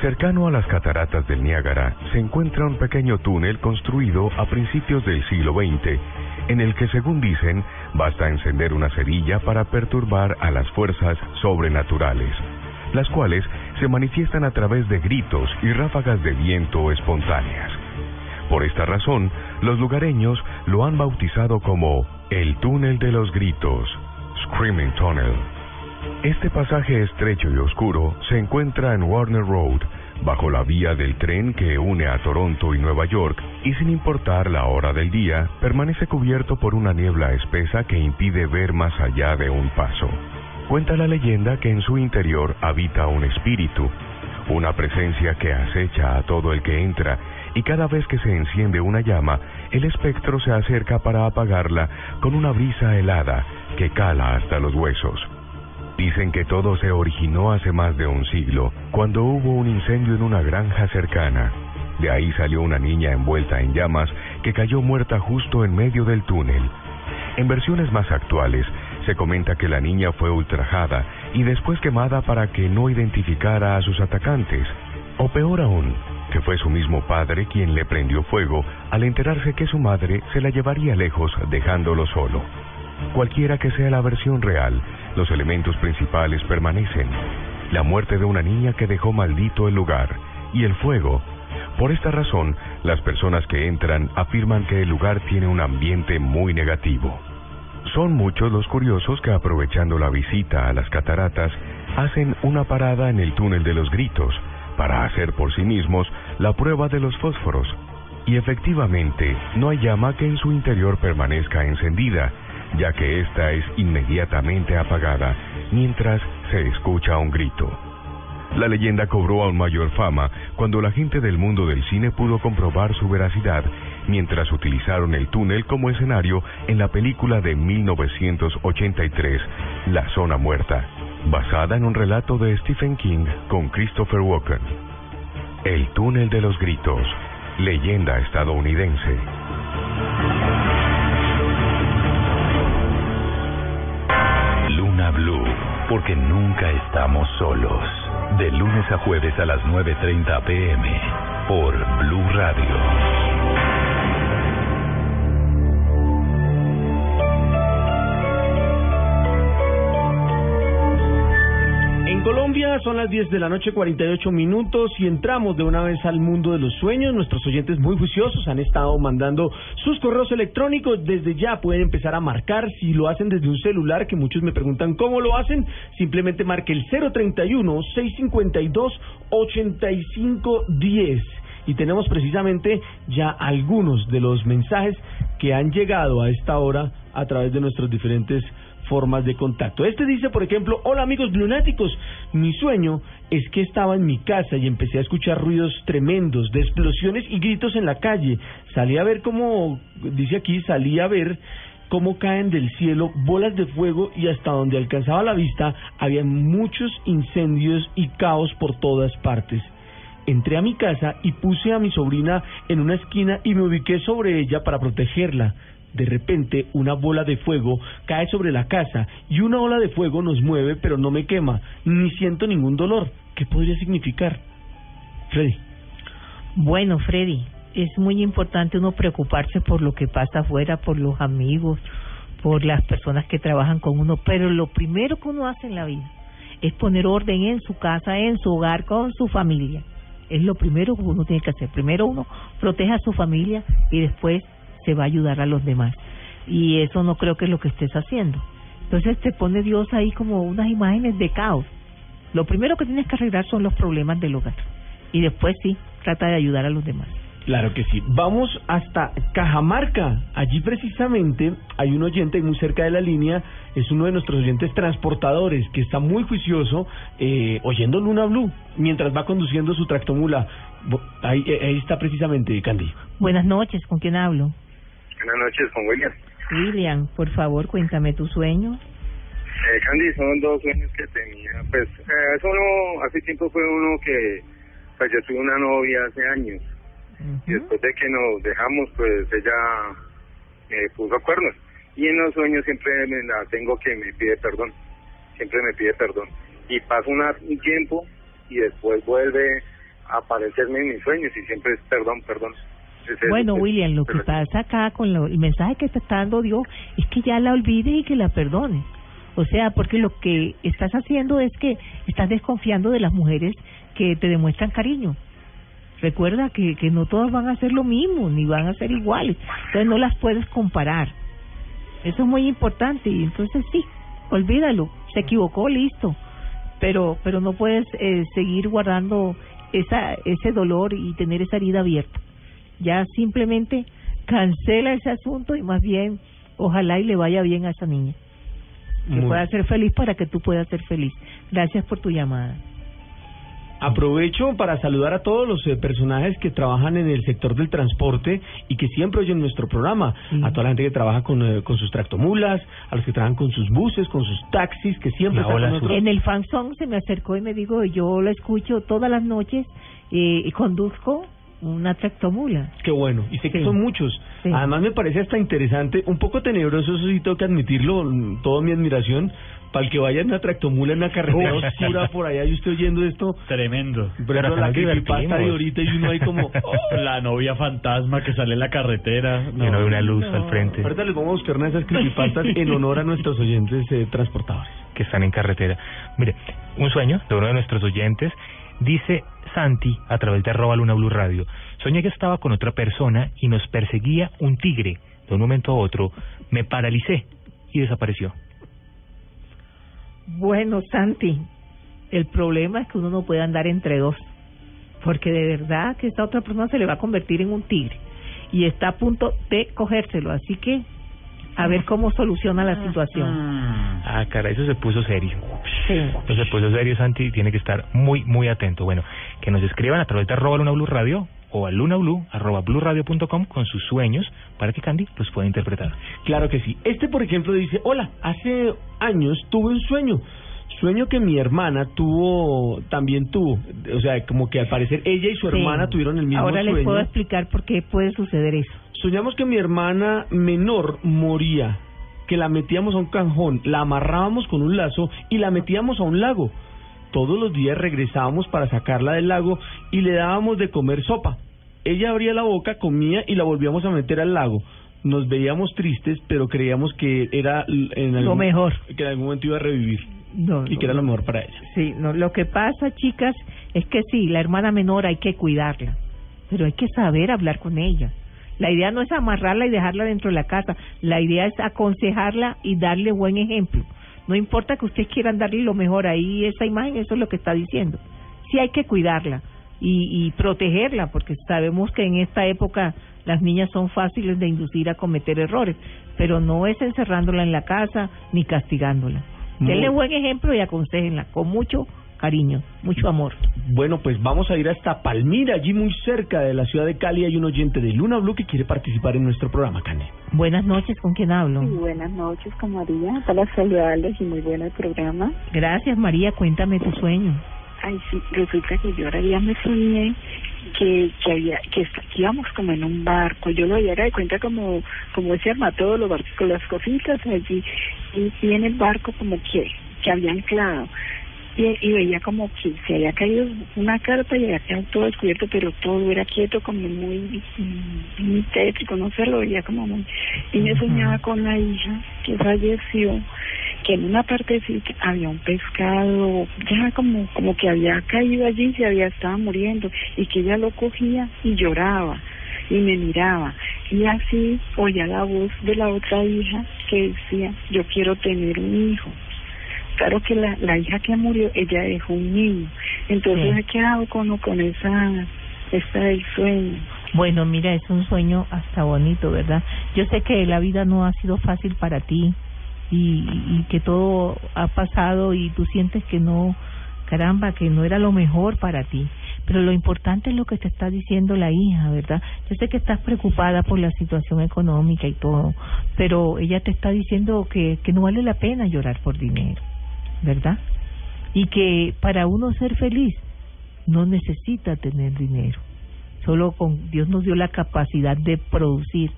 Cercano a las cataratas del Niágara se encuentra un pequeño túnel construido a principios del siglo XX, en el que, según dicen, basta encender una cerilla para perturbar a las fuerzas sobrenaturales, las cuales se manifiestan a través de gritos y ráfagas de viento espontáneas. Por esta razón, los lugareños lo han bautizado como el túnel de los gritos, Screaming Tunnel. Este pasaje estrecho y oscuro se encuentra en Warner Road, bajo la vía del tren que une a Toronto y Nueva York, y sin importar la hora del día, permanece cubierto por una niebla espesa que impide ver más allá de un paso. Cuenta la leyenda que en su interior habita un espíritu, una presencia que acecha a todo el que entra, y cada vez que se enciende una llama, el espectro se acerca para apagarla con una brisa helada que cala hasta los huesos. Dicen que todo se originó hace más de un siglo, cuando hubo un incendio en una granja cercana. De ahí salió una niña envuelta en llamas que cayó muerta justo en medio del túnel. En versiones más actuales, se comenta que la niña fue ultrajada y después quemada para que no identificara a sus atacantes. O peor aún, que fue su mismo padre quien le prendió fuego al enterarse que su madre se la llevaría lejos dejándolo solo. Cualquiera que sea la versión real, los elementos principales permanecen. La muerte de una niña que dejó maldito el lugar y el fuego. Por esta razón, las personas que entran afirman que el lugar tiene un ambiente muy negativo. Son muchos los curiosos que aprovechando la visita a las cataratas hacen una parada en el túnel de los gritos para hacer por sí mismos la prueba de los fósforos. Y efectivamente, no hay llama que en su interior permanezca encendida, ya que ésta es inmediatamente apagada mientras se escucha un grito. La leyenda cobró aún mayor fama cuando la gente del mundo del cine pudo comprobar su veracidad mientras utilizaron el túnel como escenario en la película de 1983, La Zona Muerta, basada en un relato de Stephen King con Christopher Walken. El túnel de los gritos, leyenda estadounidense. Luna Blue, porque nunca estamos solos. De lunes a jueves a las 9.30 pm por Blue Radio. Son las 10 de la noche, 48 minutos, y entramos de una vez al mundo de los sueños. Nuestros oyentes muy juiciosos han estado mandando sus correos electrónicos. Desde ya pueden empezar a marcar. Si lo hacen desde un celular, que muchos me preguntan cómo lo hacen, simplemente marque el 031-652-8510. Y tenemos precisamente ya algunos de los mensajes que han llegado a esta hora a través de nuestros diferentes formas de contacto. Este dice, por ejemplo, hola amigos lunáticos, mi sueño es que estaba en mi casa y empecé a escuchar ruidos tremendos de explosiones y gritos en la calle. Salí a ver cómo, dice aquí, salí a ver cómo caen del cielo bolas de fuego y hasta donde alcanzaba la vista había muchos incendios y caos por todas partes. Entré a mi casa y puse a mi sobrina en una esquina y me ubiqué sobre ella para protegerla. De repente, una bola de fuego cae sobre la casa y una ola de fuego nos mueve, pero no me quema, ni siento ningún dolor. ¿Qué podría significar? Freddy. Bueno, Freddy, es muy importante uno preocuparse por lo que pasa afuera, por los amigos, por las personas que trabajan con uno, pero lo primero que uno hace en la vida es poner orden en su casa, en su hogar, con su familia. Es lo primero que uno tiene que hacer. Primero uno protege a su familia y después se va a ayudar a los demás. Y eso no creo que es lo que estés haciendo. Entonces te pone Dios ahí como unas imágenes de caos. Lo primero que tienes que arreglar son los problemas del hogar. Y después sí, trata de ayudar a los demás. Claro que sí. Vamos hasta Cajamarca. Allí precisamente hay un oyente muy cerca de la línea, es uno de nuestros oyentes transportadores que está muy juicioso eh, oyendo Luna Blue mientras va conduciendo su tractomula. Ahí, eh, ahí está precisamente Candy. Buenas noches, ¿con quién hablo? Buenas noches, con William. William, por favor, cuéntame tu sueño. Eh, Candy, son dos sueños que tenía. Pues, eh, eso no, hace tiempo fue uno que, pues yo tuve una novia hace años. Y después de que nos dejamos, pues ella me puso cuernos. Y en los sueños siempre me la tengo que me pide perdón. Siempre me pide perdón. Y pasa una- un tiempo y después vuelve a aparecerme en mis sueños y siempre es perdón, perdón. Bueno. William, lo que pasa acá con lo, el mensaje que te está dando Dios es que ya la olvides y que la perdones. O sea, porque lo que estás haciendo es que estás desconfiando de las mujeres que te demuestran cariño. Recuerda que, que no todas van a hacer lo mismo, ni van a ser iguales. Entonces no las puedes comparar. Eso es muy importante y entonces sí, olvídalo. Se equivocó, listo. Pero pero no puedes eh, seguir guardando esa ese dolor y tener esa herida abierta. Ya simplemente cancela ese asunto y más bien ojalá y le vaya bien a esa niña. Que Muy- pueda ser feliz para que tú puedas ser feliz. Gracias por tu llamada. Aprovecho para saludar a todos los eh, personajes que trabajan en el sector del transporte y que siempre oyen nuestro programa. A toda la gente que trabaja con, eh, con sus tractomulas, a los que trabajan con sus buses, con sus taxis, que siempre están con nosotros. En el fansong se me acercó y me dijo, yo lo escucho todas las noches eh, y conduzco una tractomula. Qué bueno, y sé que Sí. son muchos. Sí. Además me parece hasta interesante, un poco tenebroso, eso sí tengo que admitirlo, toda mi admiración, para el que vaya en una tractomula en una carretera oscura por allá y usted oyendo esto. Tremendo. Por ejemplo, la creepypasta de ahorita y uno ahí como... oh, la novia fantasma que sale en la carretera. Y uno ve una luz al frente. Ahorita les vamos a buscar una de esas creepypastas en honor a nuestros oyentes eh, transportadores. que están en carretera. Mire, un sueño de uno de nuestros oyentes, dice Santi a través de arroba Luna Blue Radio. Soñé que estaba con otra persona y nos perseguía un tigre. De un momento a otro me paralicé y desapareció. Bueno, Santi, el problema es que uno no puede andar entre dos, porque de verdad que esta otra persona se le va a convertir en un tigre y está a punto de cogérselo, así que a ver cómo soluciona la situación. Ah, cara, eso se puso serio. Sí. Eso se puso serio, Santi, y tiene que estar muy, muy atento. Bueno, que nos escriban a través de arroba Luna Blue Radio o a lunablue, arroba blueradio.com con sus sueños para que Candy los pueda interpretar. Claro que sí. Este, por ejemplo, dice, hola, hace años tuve un sueño. Sueño que mi hermana tuvo, también tuvo. O sea, como que al parecer ella y su Sí. hermana tuvieron el mismo Ahora sueño. les puedo explicar por qué puede suceder eso. Soñamos que mi hermana menor moría, que la metíamos a un cajón, la amarrábamos con un lazo y la metíamos a un lago. Todos los días regresábamos para sacarla del lago y le dábamos de comer sopa. Ella abría la boca, comía y la volvíamos a meter al lago. Nos veíamos tristes, pero creíamos que era en algún, mejor. que en algún momento iba a revivir No, y no, que era lo mejor para ella. Sí, no, lo que pasa, chicas, es que sí, la hermana menor hay que cuidarla, pero hay que saber hablar con ella. La idea no es amarrarla y dejarla dentro de la casa, la idea es aconsejarla y darle buen ejemplo. No importa que ustedes quieran darle lo mejor ahí, esa imagen, eso es lo que está diciendo. Sí hay que cuidarla y, y protegerla, porque sabemos que en esta época las niñas son fáciles de inducir a cometer errores, pero no es encerrándola en la casa ni castigándola. Denle buen ejemplo y aconsejenla con mucho cariño, mucho amor. Bueno, pues vamos a ir hasta Palmira, allí muy cerca de la ciudad de Cali. Hay un oyente de Luna Blue que quiere participar en nuestro programa, Candy. Buenas noches, ¿con quién hablo? Sí, buenas noches con María, para saludarles y muy bueno el programa. Gracias, María, cuéntame tu sueño. Ay, sí, resulta que yo ahora ya me soñé que, que había, que, que íbamos como en un barco, yo lo diera de cuenta como, como ese armatodo, los barcos con las cositas allí, y, y en el barco como que, que había anclado. Y, y veía como que se había caído una carpa y había quedado todo descubierto, pero todo era quieto, como muy, mm, muy tétrico, no sé, lo veía como muy... Y me soñaba con la hija que falleció, que en una partecita había un pescado, ya como, como que había caído allí, se había estado muriendo, y que ella lo cogía y lloraba, y me miraba. Y así oía la voz de la otra hija que decía, yo quiero tener un hijo. Claro que la, la hija que murió, ella dejó un niño. Entonces Sí. he quedado como con esa, esta del sueño. Bueno, mira, es un sueño hasta bonito, ¿verdad? Yo sé que la vida no ha sido fácil para ti y, y que todo ha pasado y tú sientes que no, caramba, que no era lo mejor para ti. Pero lo importante es lo que te está diciendo la hija, ¿verdad? Yo sé que estás preocupada por la situación económica y todo, pero ella te está diciendo que, que no vale la pena llorar por dinero, ¿verdad? Y que para uno ser feliz no necesita tener dinero. Solo con Dios nos dio la capacidad de producir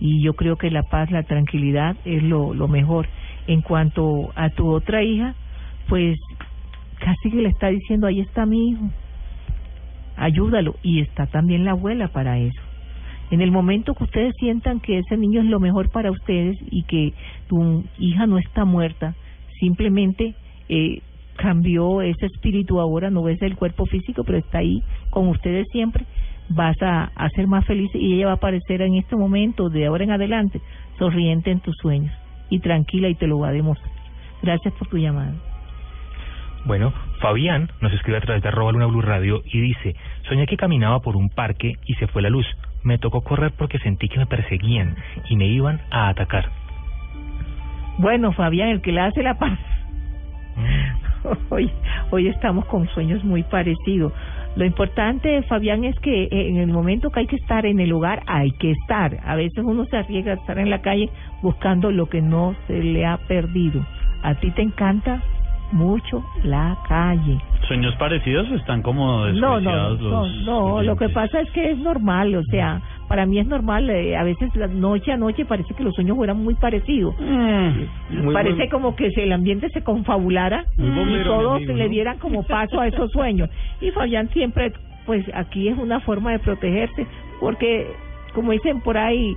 y yo creo que la paz, la tranquilidad es lo, lo mejor. En cuanto a tu otra hija, pues casi que le está diciendo, ahí está mi hijo, ayúdalo. Y está también la abuela para eso. En el momento que ustedes sientan que ese niño es lo mejor para ustedes y que tu hija no está muerta, simplemente eh, cambió ese espíritu ahora, no ves el cuerpo físico, pero está ahí con ustedes siempre, vas a, a ser más feliz y ella va a aparecer en este momento, de ahora en adelante, sonriente en tus sueños y tranquila y te lo va a demostrar. Gracias por tu llamada. Bueno, Fabián nos escribe a través de arroba Luna Blue Radio y dice, soñé que caminaba por un parque y se fue la luz. Me tocó correr porque sentí que me perseguían y me iban a atacar. Bueno, Fabián, el que le hace la paz. hoy, hoy estamos con sueños muy parecidos. Lo importante, Fabián, es que eh, en el momento que hay que estar en el lugar, hay que estar. A veces uno se arriesga a estar en la calle buscando lo que no se le ha perdido. ¿A ti te encanta? mucho la calle. ¿Sueños parecidos están como No, no, no, los no, lo que pasa es que es normal, o sea, para mí es normal, eh, a veces la noche a noche parece que los sueños fueran muy parecidos. muy parece buen- como que si el ambiente se confabulara y todos mi amigo, le ¿no? dieran como paso a esos sueños. Y Fabián siempre, pues aquí es una forma de protegerse, porque como dicen por ahí,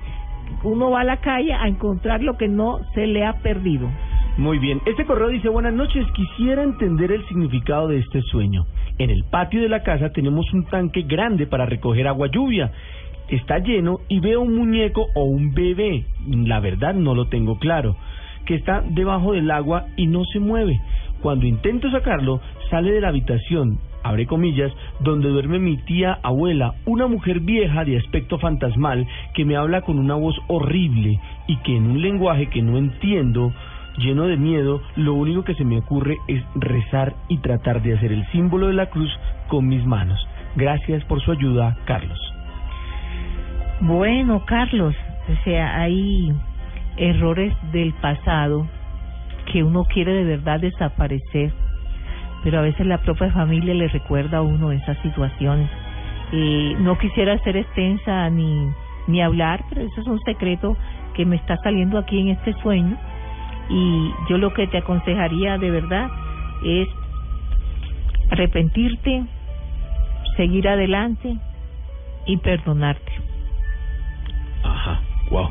uno va a la calle a encontrar lo que no se le ha perdido. Muy bien. Este correo dice, buenas noches, quisiera entender el significado de este sueño. En el patio de la casa tenemos un tanque grande para recoger agua lluvia. Está lleno y veo un muñeco o un bebé, la verdad no lo tengo claro, que está debajo del agua y no se mueve. Cuando intento sacarlo, sale de la habitación, abre comillas, donde duerme mi tía abuela, una mujer vieja de aspecto fantasmal que me habla con una voz horrible y que en un lenguaje que no entiendo, lleno de miedo, lo único que se me ocurre es rezar y tratar de hacer el símbolo de la cruz con mis manos. Gracias por su ayuda, Carlos. Bueno, Carlos, o sea, hay errores del pasado que uno quiere de verdad desaparecer, pero a veces la propia familia le recuerda a uno esas situaciones. Eh, no quisiera ser extensa ni, ni hablar, pero eso es un secreto que me está saliendo aquí en este sueño y yo lo que te aconsejaría de verdad es arrepentirte, seguir adelante y perdonarte. Wow,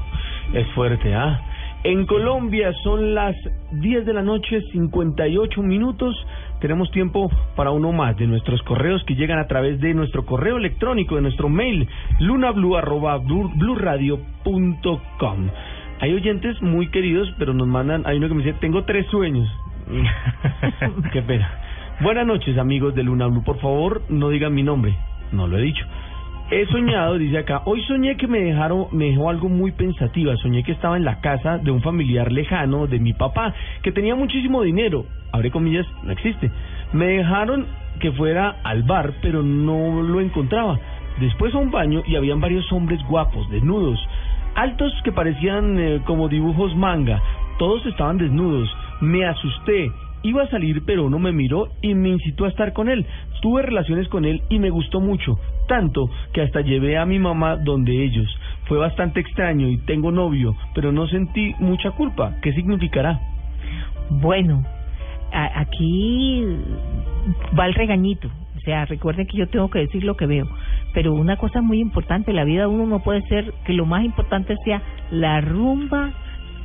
es fuerte, ¿ah? En Colombia son las 10 de la noche, 58 minutos. Tenemos tiempo para uno más de nuestros correos que llegan a través de nuestro correo electrónico, de nuestro mail, lunablu.bluradio.com. Hay oyentes muy queridos, pero nos mandan, hay uno que me dice, tengo tres sueños. Qué pena. Buenas noches, amigos de Luna Blue. Por favor, no digan mi nombre. No lo he dicho. He soñado, dice acá, hoy soñé que me dejaron, me dejó algo muy pensativa. Soñé que estaba en la casa de un familiar lejano de mi papá, que tenía muchísimo dinero. Abre comillas, no existe. Me dejaron que fuera al bar, pero no lo encontraba. Después a un baño y habían varios hombres guapos, desnudos, altos que parecían eh, como dibujos manga. Todos estaban desnudos. Me asusté. Iba a salir, pero uno me miró y me incitó a estar con él. Tuve relaciones con él y me gustó mucho, tanto que hasta llevé a mi mamá donde ellos. Fue bastante extraño y tengo novio, pero no sentí mucha culpa. ¿Qué significará? Bueno, a- aquí va el regañito. O sea, recuerden que yo tengo que decir lo que veo. Pero una cosa muy importante, la vida de uno no puede ser que lo más importante sea la rumba,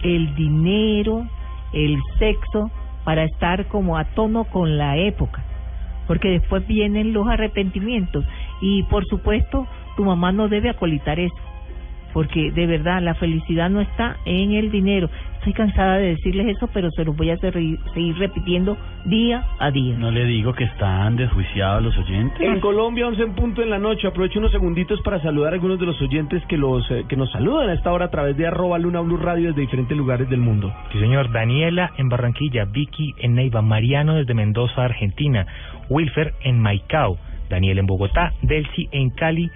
el dinero, el sexo, para estar como a tono con la época. Porque después vienen los arrepentimientos. Y por supuesto, tu mamá no debe acolitar eso. Porque de verdad, la felicidad no está en el dinero. Estoy cansada de decirles eso, pero se los voy a seguir repitiendo día a día. No le digo que están desjuiciados los oyentes. En Colombia, 11 en punto en la noche. Aprovecho unos segunditos para saludar a algunos de los oyentes que los eh, que nos saludan a esta hora a través de arroba Luna Blue Radio desde diferentes lugares del mundo. Sí, señor. Daniela en Barranquilla, Vicky en Neiva, Mariano desde Mendoza, Argentina, Wilfer en Maicao, Daniel en Bogotá, Delcy en Cali,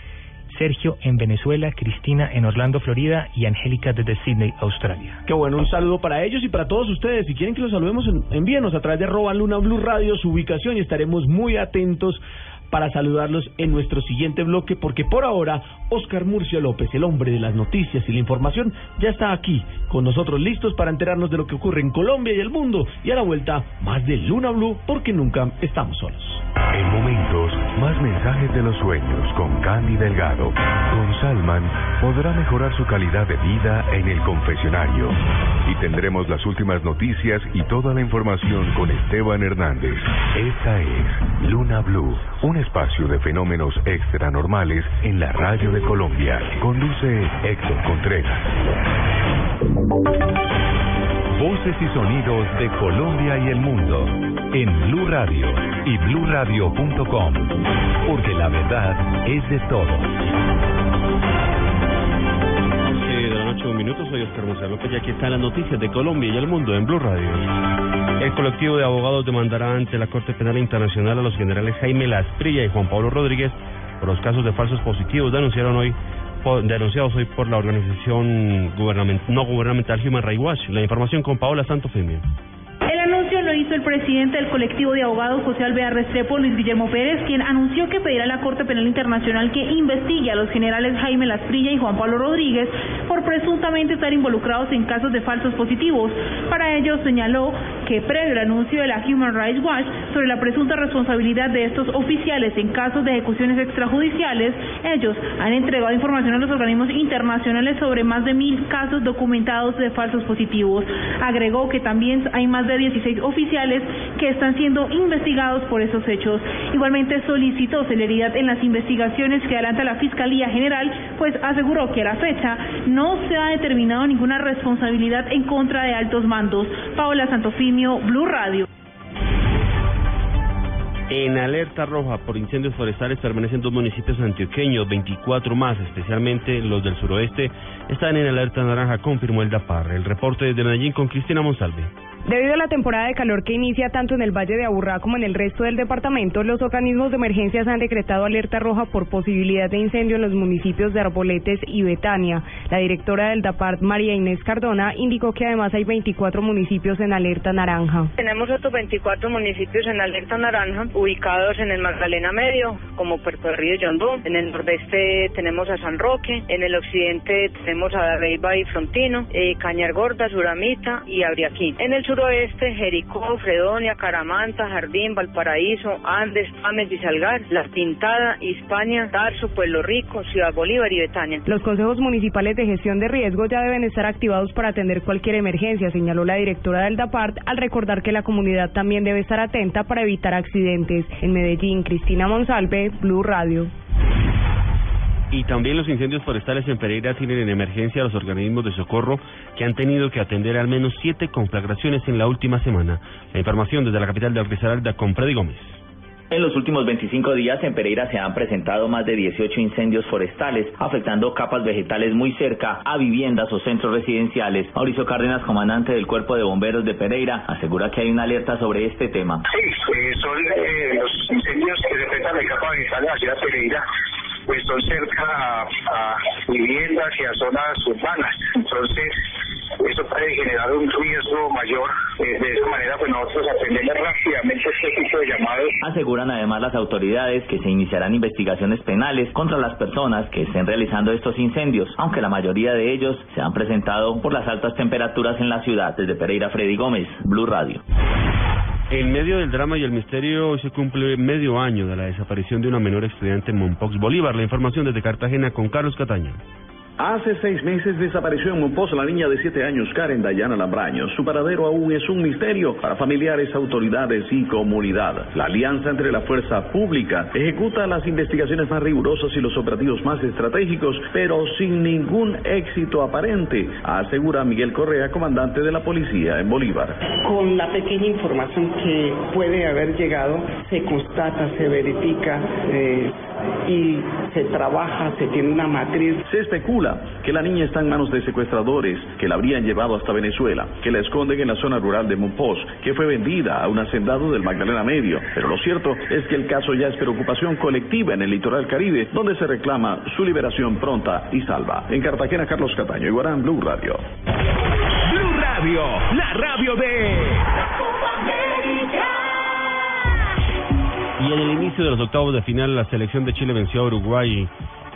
Sergio en Venezuela, Cristina en Orlando, Florida y Angélica desde Sydney, Australia. Qué bueno, un saludo para ellos y para todos ustedes. Si quieren que los saludemos, en- envíenos a través de arroba Blue Radio su ubicación y estaremos muy atentos para saludarlos en nuestro siguiente bloque, porque por ahora Oscar Murcia López, el hombre de las noticias y la información, ya está aquí con nosotros listos para enterarnos de lo que ocurre en Colombia y el mundo. Y a la vuelta, más de Luna Blue, porque nunca estamos solos. En momentos, más mensajes de los sueños con Candy Delgado. Con Salman podrá mejorar su calidad de vida en el confesionario. Y tendremos las últimas noticias y toda la información con Esteban Hernández. Esta es Luna Blue, un espacio de fenómenos extranormales en la radio de Colombia. Conduce Héctor Contreras. Voces y sonidos de Colombia y el mundo en Blue Radio y bluradio.com, porque la verdad es de todos. Noche, un. Soy Oscar Gonzalo López y aquí están las noticias de Colombia y el mundo en Blue Radio. El colectivo de abogados demandará ante la Corte Penal Internacional a los generales Jaime Lasprilla y Juan Pablo Rodríguez por los casos de falsos positivos denunciados hoy por la organización no gubernamental Human Rights Watch. La información con Paola Santofimio. El anuncio lo hizo el presidente del colectivo de abogados José Alvear Restrepo, Luis Guillermo Pérez, quien anunció que pedirá a la Corte Penal Internacional que investigue a los generales Jaime Lasprilla y Juan Pablo Rodríguez por presuntamente estar involucrados en casos de falsos positivos. Para ello señaló que previo al anuncio de la Human Rights Watch sobre la presunta responsabilidad de estos oficiales en casos de ejecuciones extrajudiciales, ellos han entregado información a los organismos internacionales sobre más de mil casos documentados de falsos positivos. Agregó que también hay más de 16 oficiales que están siendo investigados por esos hechos. Igualmente solicitó celeridad en las investigaciones que adelanta la Fiscalía General, pues aseguró que a la fecha no se ha determinado ninguna responsabilidad en contra de altos mandos. Paola Santofimio, Blue Radio. En alerta roja por incendios forestales permanecen dos municipios antioqueños, 24 más, especialmente los del suroeste, están en alerta naranja, confirmó el DAPAR. El reporte desde Medellín con Cristina Monsalve. Debido a la temporada de calor que inicia tanto en el Valle de Aburrá como en el resto del departamento, los organismos de emergencias han decretado alerta roja por posibilidad de incendio en los municipios de Arboletes y Betania. La directora del DAPART, María Inés Cardona, indicó que además hay 24 municipios en alerta naranja. Tenemos otros 24 municipios en alerta naranja ubicados en el Magdalena Medio, como Puerto Río y Yondó. En el nordeste tenemos a San Roque, en el occidente tenemos a Darreiba y Frontino, eh, Cañar Gorda, Suramita y Abriaquí. En el suroeste, Jericó, Fredonia, Caramanta, Jardín, Valparaíso, Andes, Ames y Salgar, La Pintada, Hispania, Tarso, Pueblo Rico, Ciudad Bolívar y Betania. Los consejos municipales de gestión de riesgo ya deben estar activados para atender cualquier emergencia, señaló la directora del DAPART al recordar que la comunidad también debe estar atenta para evitar accidentes. En Medellín, Cristina Monsalve, Blue Radio. Y también los incendios forestales en Pereira tienen en emergencia a los organismos de socorro que han tenido que atender al menos siete conflagraciones en la última semana. La información desde la capital de Risaralda con Freddy Gómez. En los últimos 25 días en Pereira se han presentado más de 18 incendios forestales, afectando capas vegetales muy cerca a viviendas o centros residenciales. Mauricio Cárdenas, comandante del Cuerpo de Bomberos de Pereira, asegura que hay una alerta sobre este tema. Sí, eh, son eh, los incendios que se presentan en capa vegetal de la ciudad de Pereira, pues son cerca a, viviendas y a zonas urbanas. Entonces, eso puede generar un riesgo mayor. Eh, de esa manera, pues nosotros atendemos rápidamente este tipo de llamados. Aseguran además las autoridades que se iniciarán investigaciones penales contra las personas que estén realizando estos incendios, aunque la mayoría de ellos se han presentado por las altas temperaturas en la ciudad. Desde Pereira, Freddy Gómez, Blue Radio. En medio del drama y el misterio, hoy se cumple medio año de la desaparición de una menor estudiante en Mompox, Bolívar. La información desde Cartagena con Carlos Cataño. Hace seis meses desapareció en Monpós la niña de siete años, Karen Dayana Lambraño. Su paradero aún es un misterio para familiares, autoridades y comunidad. La alianza entre la fuerza pública ejecuta las investigaciones más rigurosas y los operativos más estratégicos, pero sin ningún éxito aparente, asegura Miguel Correa, comandante de la policía en Bolívar. Con la pequeña información que puede haber llegado, se constata, se verifica eh, y se trabaja, se tiene una matriz. Se especula que la niña está en manos de secuestradores que la habrían llevado hasta Venezuela, que la esconden en la zona rural de Monpós, que fue vendida a un hacendado del Magdalena Medio. Pero lo cierto es que el caso ya es preocupación colectiva en el litoral caribe, donde se reclama su liberación pronta y salva. En Cartagena, Carlos Cataño, Iguarán, Blue Radio. Blue Radio, la radio de... Y en el inicio de los octavos de final, la selección de Chile venció a Uruguay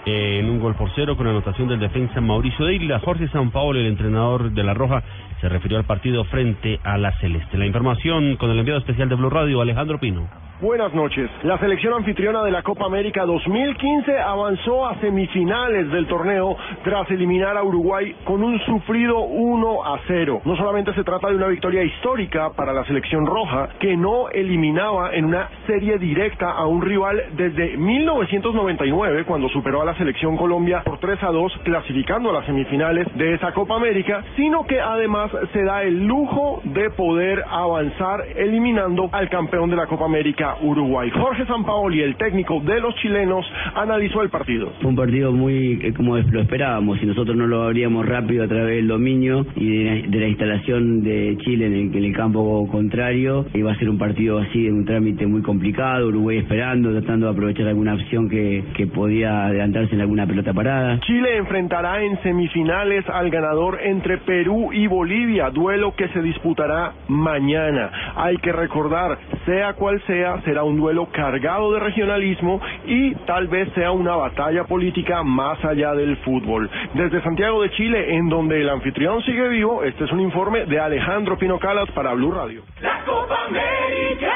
en un gol por cero con anotación del defensa Mauricio Deila. Jorge Sampaoli, el entrenador de La Roja, se refirió al partido frente a la Celeste. La información con el enviado especial de Blue Radio, Alejandro Pino. Buenas noches. La selección anfitriona de la Copa América 2015 avanzó a semifinales del torneo tras eliminar a Uruguay con un sufrido 1 a 0. No solamente se trata de una victoria histórica para la selección roja, que no eliminaba en una serie directa a un rival desde 1999, cuando superó a la selección Colombia por 3 a 2, clasificando a las semifinales de esa Copa América, sino que además se da el lujo de poder avanzar eliminando al campeón de la Copa América Uruguay. Jorge Sampaoli, el técnico de los chilenos, analizó el partido. Fue un partido muy eh, como lo esperábamos y nosotros no lo abríamos rápido a través del dominio y de, de la instalación de Chile en el, en el campo contrario. Iba a ser un partido así, un trámite muy complicado, Uruguay esperando, tratando de aprovechar alguna opción que, que podía adelantarse en alguna pelota parada. Chile enfrentará en semifinales al ganador entre Perú y Bolivia, duelo que se disputará mañana. Hay que recordar, sea cual sea, será un duelo cargado de regionalismo y tal vez sea una batalla política más allá del fútbol. Desde Santiago de Chile, en donde el anfitrión sigue vivo, este es un informe de Alejandro Pino Calas para Blue Radio. La Copa América.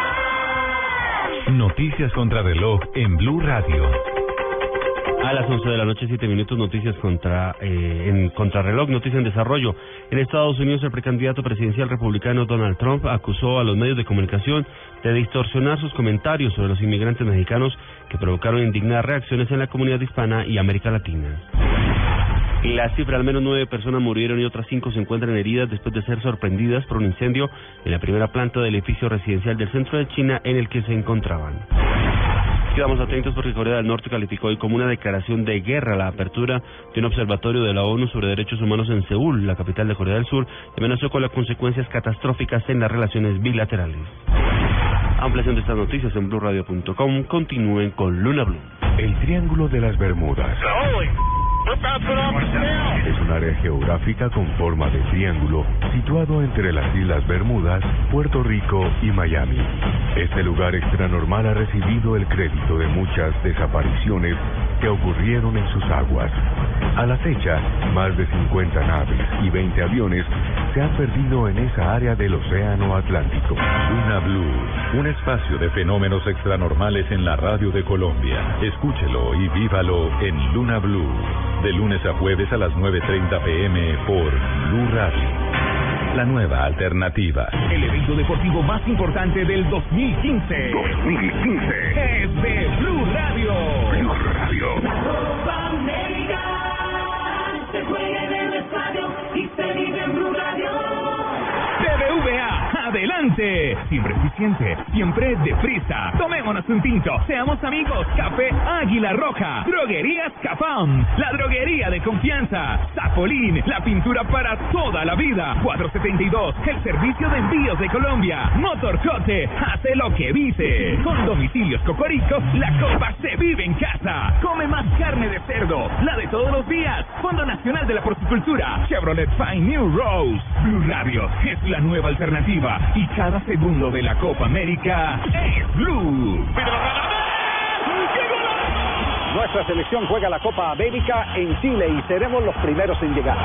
Noticias contra reloj en Blue Radio. A las 11 de la noche, 7 minutos, noticias contra eh, en contrarreloj, noticias en desarrollo. En Estados Unidos, el precandidato presidencial republicano Donald Trump acusó a los medios de comunicación de distorsionar sus comentarios sobre los inmigrantes mexicanos que provocaron indignadas reacciones en la comunidad hispana y América Latina. La cifra, al menos nueve personas murieron y otras cinco se encuentran heridas después de ser sorprendidas por un incendio en la primera planta del edificio residencial del centro de China en el que se encontraban. Quedamos atentos porque Corea del Norte calificó hoy como una declaración de guerra la apertura de un observatorio de la ONU sobre derechos humanos en Seúl, la capital de Corea del Sur, y amenazó con las consecuencias catastróficas en las relaciones bilaterales. Ampliación de estas noticias en blueradio.com. Continúen con Luna Blue. El Triángulo de las Bermudas. Es un área geográfica con forma de triángulo situado entre las Islas Bermudas, Puerto Rico y Miami. Este lugar extranormal ha recibido el crédito de muchas desapariciones que ocurrieron en sus aguas. A la fecha, más de 50 naves y 20 aviones se han perdido en esa área del Océano Atlántico. Luna Blue, un espacio de fenómenos extranormales en la radio de Colombia. Escúchelo y vívalo en Luna Blue, de lunes a jueves a las 9.30 pm por Blue Radio. La nueva alternativa. El evento deportivo más importante del 2015. 2015. Es de Blue Radio. Blue Radio. Se juega en el estadio y se adelante. Siempre eficiente, siempre deprisa. Tomémonos un tinto, seamos amigos. Café Águila Roja. Droguerías Cafam, la droguería de confianza. Zapolín, la pintura para toda la vida. 472, el servicio de envíos de Colombia. Motorcote, hace lo que dice. Con domicilios Cocorico, la copa se vive en casa. Come más carne de cerdo, la de todos los días. Fondo Nacional de la Porcicultura. Chevrolet Fine New Rose. Blue Radio es la nueva alternativa y cada segundo de la Copa América es Blue. Nuestra selección juega la Copa América en Chile y seremos los primeros en llegar.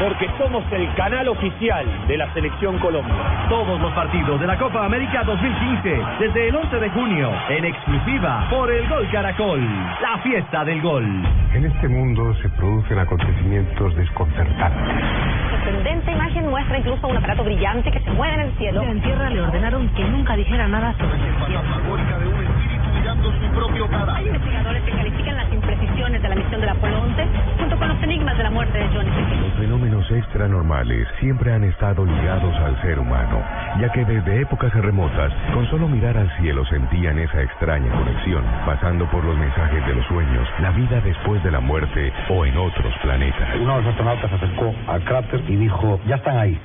Porque somos el canal oficial de la Selección Colombia. Todos los partidos de la Copa América 2015, desde el 11 de junio, en exclusiva por el Gol Caracol, la fiesta del gol. En este mundo se producen acontecimientos desconcertantes. sorprendente imagen muestra incluso un aparato brillante que se mueve en el cielo. En tierra le ordenaron que nunca dijera nada sobre Hay investigadores que califican las imprecisiones de la misión del Apolo 11 junto con los enigmas de la muerte de Johnny Fish. Los fenómenos extranormales siempre han estado ligados al ser humano, ya que desde épocas remotas, con solo mirar al cielo sentían esa extraña conexión, pasando por los mensajes de los sueños, la vida después de la muerte o en otros planetas. Uno de los astronautas se acercó al cráter y dijo, ya están ahí.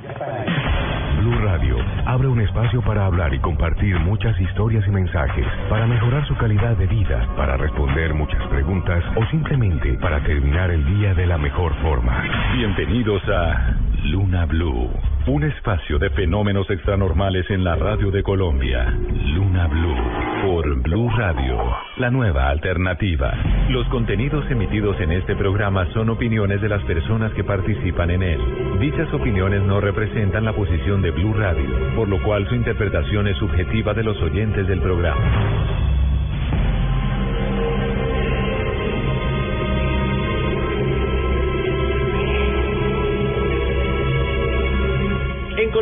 Blue Radio abre un espacio para hablar y compartir muchas historias y mensajes, para mejorar su calidad de vida, para responder muchas preguntas o simplemente para terminar el día de la mejor forma. Bienvenidos a Luna Blue, un espacio de fenómenos extranormales en la radio de Colombia. Luna Blue, por Blue Radio, la nueva alternativa. Los contenidos emitidos en este programa son opiniones de las personas que participan en él. Dichas opiniones no representan la posición de Blue Radio, por lo cual su interpretación es subjetiva de los oyentes del programa.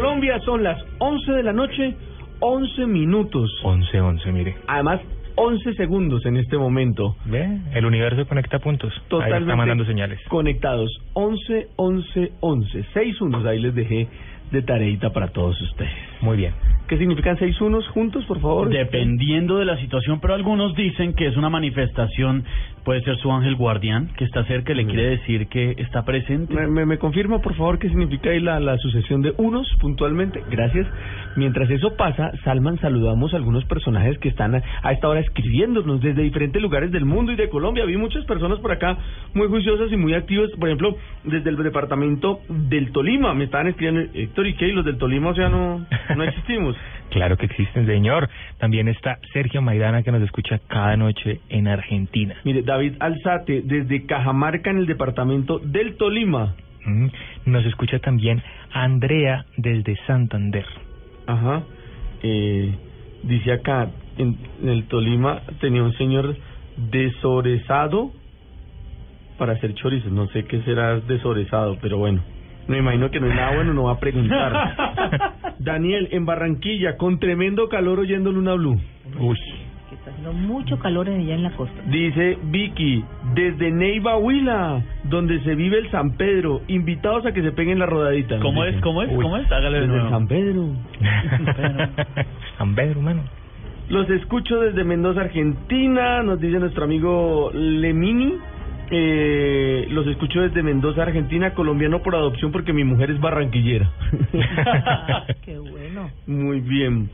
Colombia son las 11 de la noche, 11 minutos. 11, 11, mire. Además, 11 segundos en este momento. Ve, el universo conecta puntos. Ahí Totalmente está mandando señales. conectados. 11, 11, 11. Seis unos. Ahí les dejé de tareita para todos ustedes. Muy bien. ¿Qué significan seis unos juntos, por favor? Dependiendo de la situación, pero algunos dicen que es una manifestación, puede ser su ángel guardián, que está cerca y le quiere decir que está presente. ¿Me, me, me confirma, por favor, qué significa ahí la, la sucesión de unos puntualmente? Gracias. Mientras eso pasa, Salman, saludamos a algunos personajes que están a, a esta hora escribiéndonos desde diferentes lugares del mundo y de Colombia. Vi muchas personas por acá muy juiciosas y muy activas, por ejemplo, desde el departamento del Tolima. Me estaban escribiendo, Héctor, ¿y qué? ¿Y los del Tolima, o sea, no, no existimos? Claro que existen, señor. También está Sergio Maidana, que nos escucha cada noche en Argentina. Mire, David Alzate, desde Cajamarca, en el departamento del Tolima. Mm, Nos escucha también Andrea desde Santander. Ajá. Eh, dice acá, en, en el Tolima tenía un señor desorezado para hacer chorizos. No sé qué será desorezado, pero bueno. Me imagino que no es nada bueno, no va a preguntar. Daniel, en Barranquilla, con tremendo calor oyendo Luna Blue. Uy. que está haciendo mucho calor en- allá en la costa. Dice Vicky, desde Neiva Huila, donde se vive el San Pedro, invitados a que se peguen la rodadita. ¿Cómo Dice. es? ¿Cómo es? Uy, ¿Cómo es? Hágale de desde el. San Pedro. San Pedro, mano. Los escucho desde Mendoza, Argentina, nos dice nuestro amigo Lemini. Eh, los escucho desde Mendoza, Argentina, colombiano por adopción porque mi mujer es barranquillera. Qué bueno. Muy bien.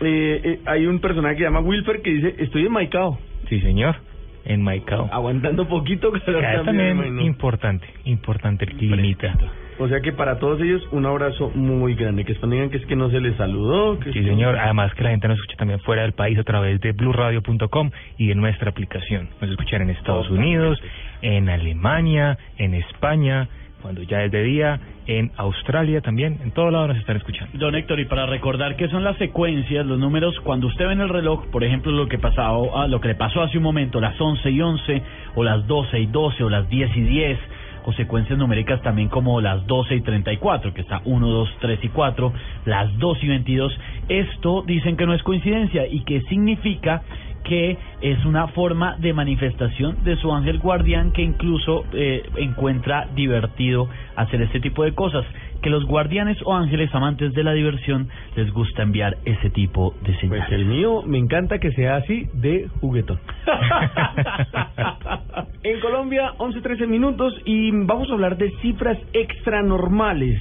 Eh, eh, hay un personaje que se llama Wilfer que dice, estoy en Maicao. Sí, señor. En Maicao. Aguantando poquito calor Ya, también, también importante, importante el climita. O sea que para todos ellos un abrazo muy grande. Que digan que es que no se les saludó. Que Sí, señor. Además que la gente nos escucha también fuera del país a través de blueradio.com y de nuestra aplicación. Nos escuchan en Estados Unidos, en Alemania, en España, cuando ya es de día, en Australia también, en todo lado nos están escuchando. Don Héctor, y para recordar qué son las secuencias, los números, cuando usted ve en el reloj, por ejemplo, lo que pasado, ah, lo que le pasó hace un momento, las 11 y 11, o las 12 y 12, o las 10 y 10, o secuencias numéricas también como las 12 y 34, que está 1, 2, 3 y 4, las 2 y 22, esto dicen que no es coincidencia y que significa que es una forma de manifestación de su ángel guardián que incluso eh, encuentra divertido hacer este tipo de cosas. Que los guardianes o ángeles amantes de la diversión les gusta enviar ese tipo de señales. Pues el mío me encanta que sea así de juguetón. en Colombia, 11-13 minutos y vamos a hablar de cifras extranormales,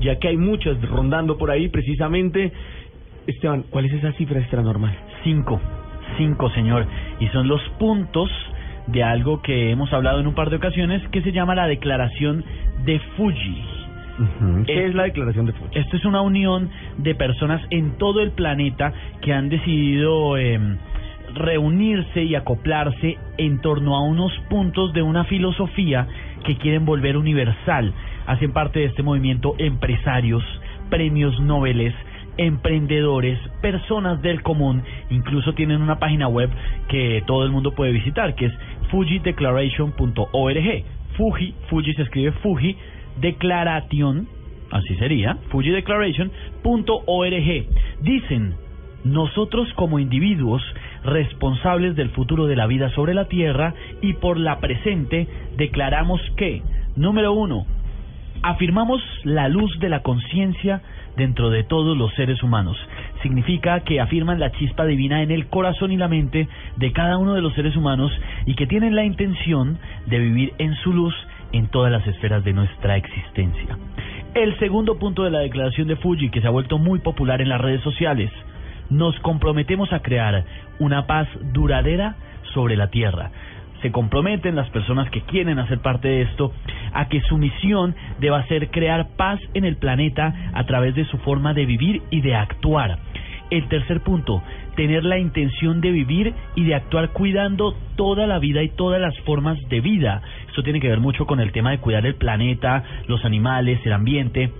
ya que hay muchas rondando por ahí precisamente. Esteban, ¿cuál es esa cifra extranormal? Cinco, cinco, señor. Y son los puntos de algo que hemos hablado en un par de ocasiones que se llama la declaración de Fuji. ¿Qué es la declaración de Fuji? Esto es una unión de personas en todo el planeta que han decidido eh, reunirse y acoplarse en torno a unos puntos de una filosofía que quieren volver universal. Hacen parte de este movimiento empresarios, premios Nobel, emprendedores, personas del común, incluso tienen una página web que todo el mundo puede visitar, que es fujideclaration.org. Fuji, Fuji se escribe Fuji Declaration, así sería, fujideclaration.org. Dicen, nosotros como individuos responsables del futuro de la vida sobre la Tierra y por la presente, declaramos que, número uno, afirmamos la luz de la conciencia dentro de todos los seres humanos. Significa que afirman la chispa divina en el corazón y la mente de cada uno de los seres humanos y que tienen la intención de vivir en su luz en todas las esferas de nuestra existencia. El segundo punto de la declaración de Fuji, que se ha vuelto muy popular en las redes sociales, nos comprometemos a crear una paz duradera sobre la Tierra. Se comprometen las personas que quieren hacer parte de esto a que su misión deba ser crear paz en el planeta a través de su forma de vivir y de actuar. El tercer punto, tener la intención de vivir y de actuar cuidando toda la vida y todas las formas de vida. Esto tiene que ver mucho con el tema de cuidar el planeta, los animales, el ambiente.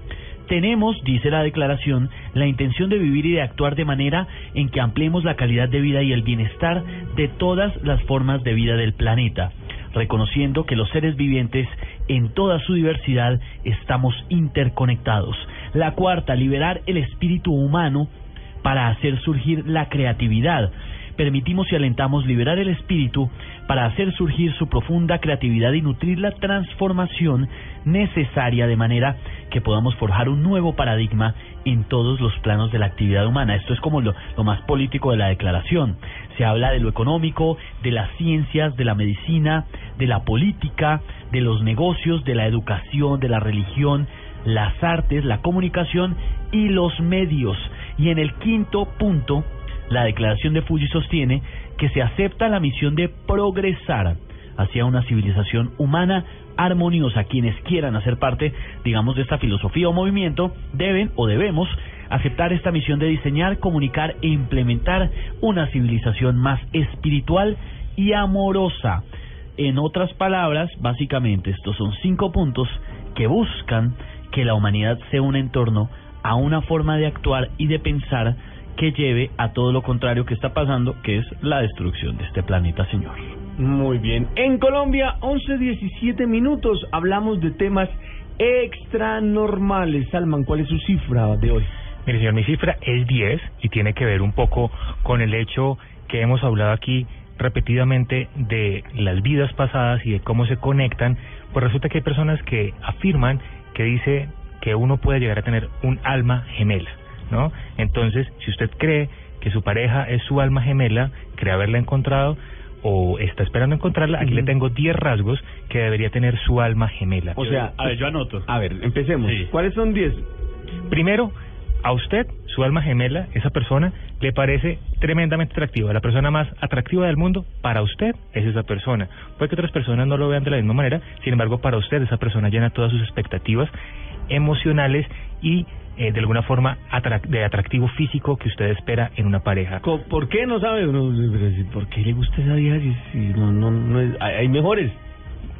Tenemos, dice la declaración, la intención de vivir y de actuar de manera en que ampliemos la calidad de vida y el bienestar de todas las formas de vida del planeta, reconociendo que los seres vivientes en toda su diversidad estamos interconectados. La cuarta, liberar el espíritu humano para hacer surgir la creatividad. Permitimos y alentamos liberar el espíritu para hacer surgir su profunda creatividad y nutrir la transformación necesaria de manera que podamos forjar un nuevo paradigma en todos los planos de la actividad humana. Esto es como lo, lo más político de la declaración. Se habla de lo económico, de las ciencias, de la medicina, de la política, de los negocios, de la educación, de la religión, las artes, la comunicación y los medios. Y en el quinto punto, la declaración de Fuji sostiene que se acepta la misión de progresar hacia una civilización humana armoniosa. Quienes quieran hacer parte, digamos, de esta filosofía o movimiento, deben o debemos aceptar esta misión de diseñar, comunicar e implementar una civilización más espiritual y amorosa. En otras palabras, básicamente estos son cinco puntos que buscan que la humanidad sea un entorno a una forma de actuar y de pensar que lleve a todo lo contrario que está pasando, que es la destrucción de este planeta, señor. Muy bien. En Colombia, 11.17 minutos, hablamos de temas extranormales. Salman, ¿cuál es su cifra de hoy? Mire, señor, mi cifra es 10 y tiene que ver un poco con el hecho que hemos hablado aquí repetidamente de las vidas pasadas y de cómo se conectan. Pues resulta que hay personas que afirman que dice que uno puede llegar a tener un alma gemela, ¿no? Entonces, si usted cree que su pareja es su alma gemela, cree haberla encontrado o está esperando encontrarla, aquí le tengo 10 rasgos que debería tener su alma gemela. O sea, A ver, yo anoto. a ver, empecemos. ¿Cuáles son 10? Primero, a usted, su alma gemela, esa persona, le parece tremendamente atractiva. La persona más atractiva del mundo, para usted, es esa persona. Puede que otras personas no lo vean de la misma manera, sin embargo, para usted, esa persona llena todas sus expectativas emocionales y eh, de alguna forma atrac- de atractivo físico que usted espera en una pareja. ¿Por qué no sabe uno? ¿Por qué le gusta esa vieja si, si no, no, no es- hay, hay mejores?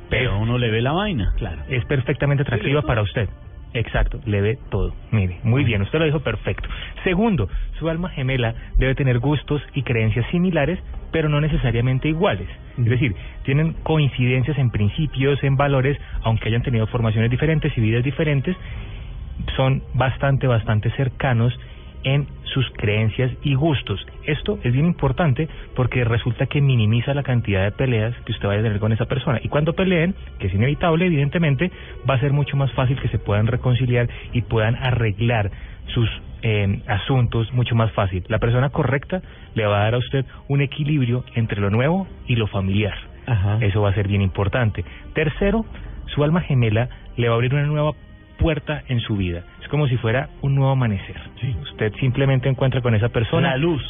Pero uno le ve la vaina. Claro. Es perfectamente atractiva para usted. Exacto, le ve todo. Mire, muy bien, usted lo dijo perfecto. Segundo, su alma gemela debe tener gustos y creencias similares, pero no necesariamente iguales. Es decir, tienen coincidencias en principios, en valores, aunque hayan tenido formaciones diferentes y vidas diferentes, son bastante, bastante cercanos en sus creencias y gustos. Esto es bien importante porque resulta que minimiza la cantidad de peleas que usted vaya a tener con esa persona. Y cuando peleen, que es inevitable, evidentemente, va a ser mucho más fácil que se puedan reconciliar y puedan arreglar sus eh, asuntos mucho más fácil. La persona correcta le va a dar a usted un equilibrio entre lo nuevo y lo familiar. Eso va a ser bien importante. Tercero, su alma gemela le va a abrir una nueva puerta en su vida. Es como si fuera un nuevo amanecer. Usted simplemente encuentra con esa persona La luz.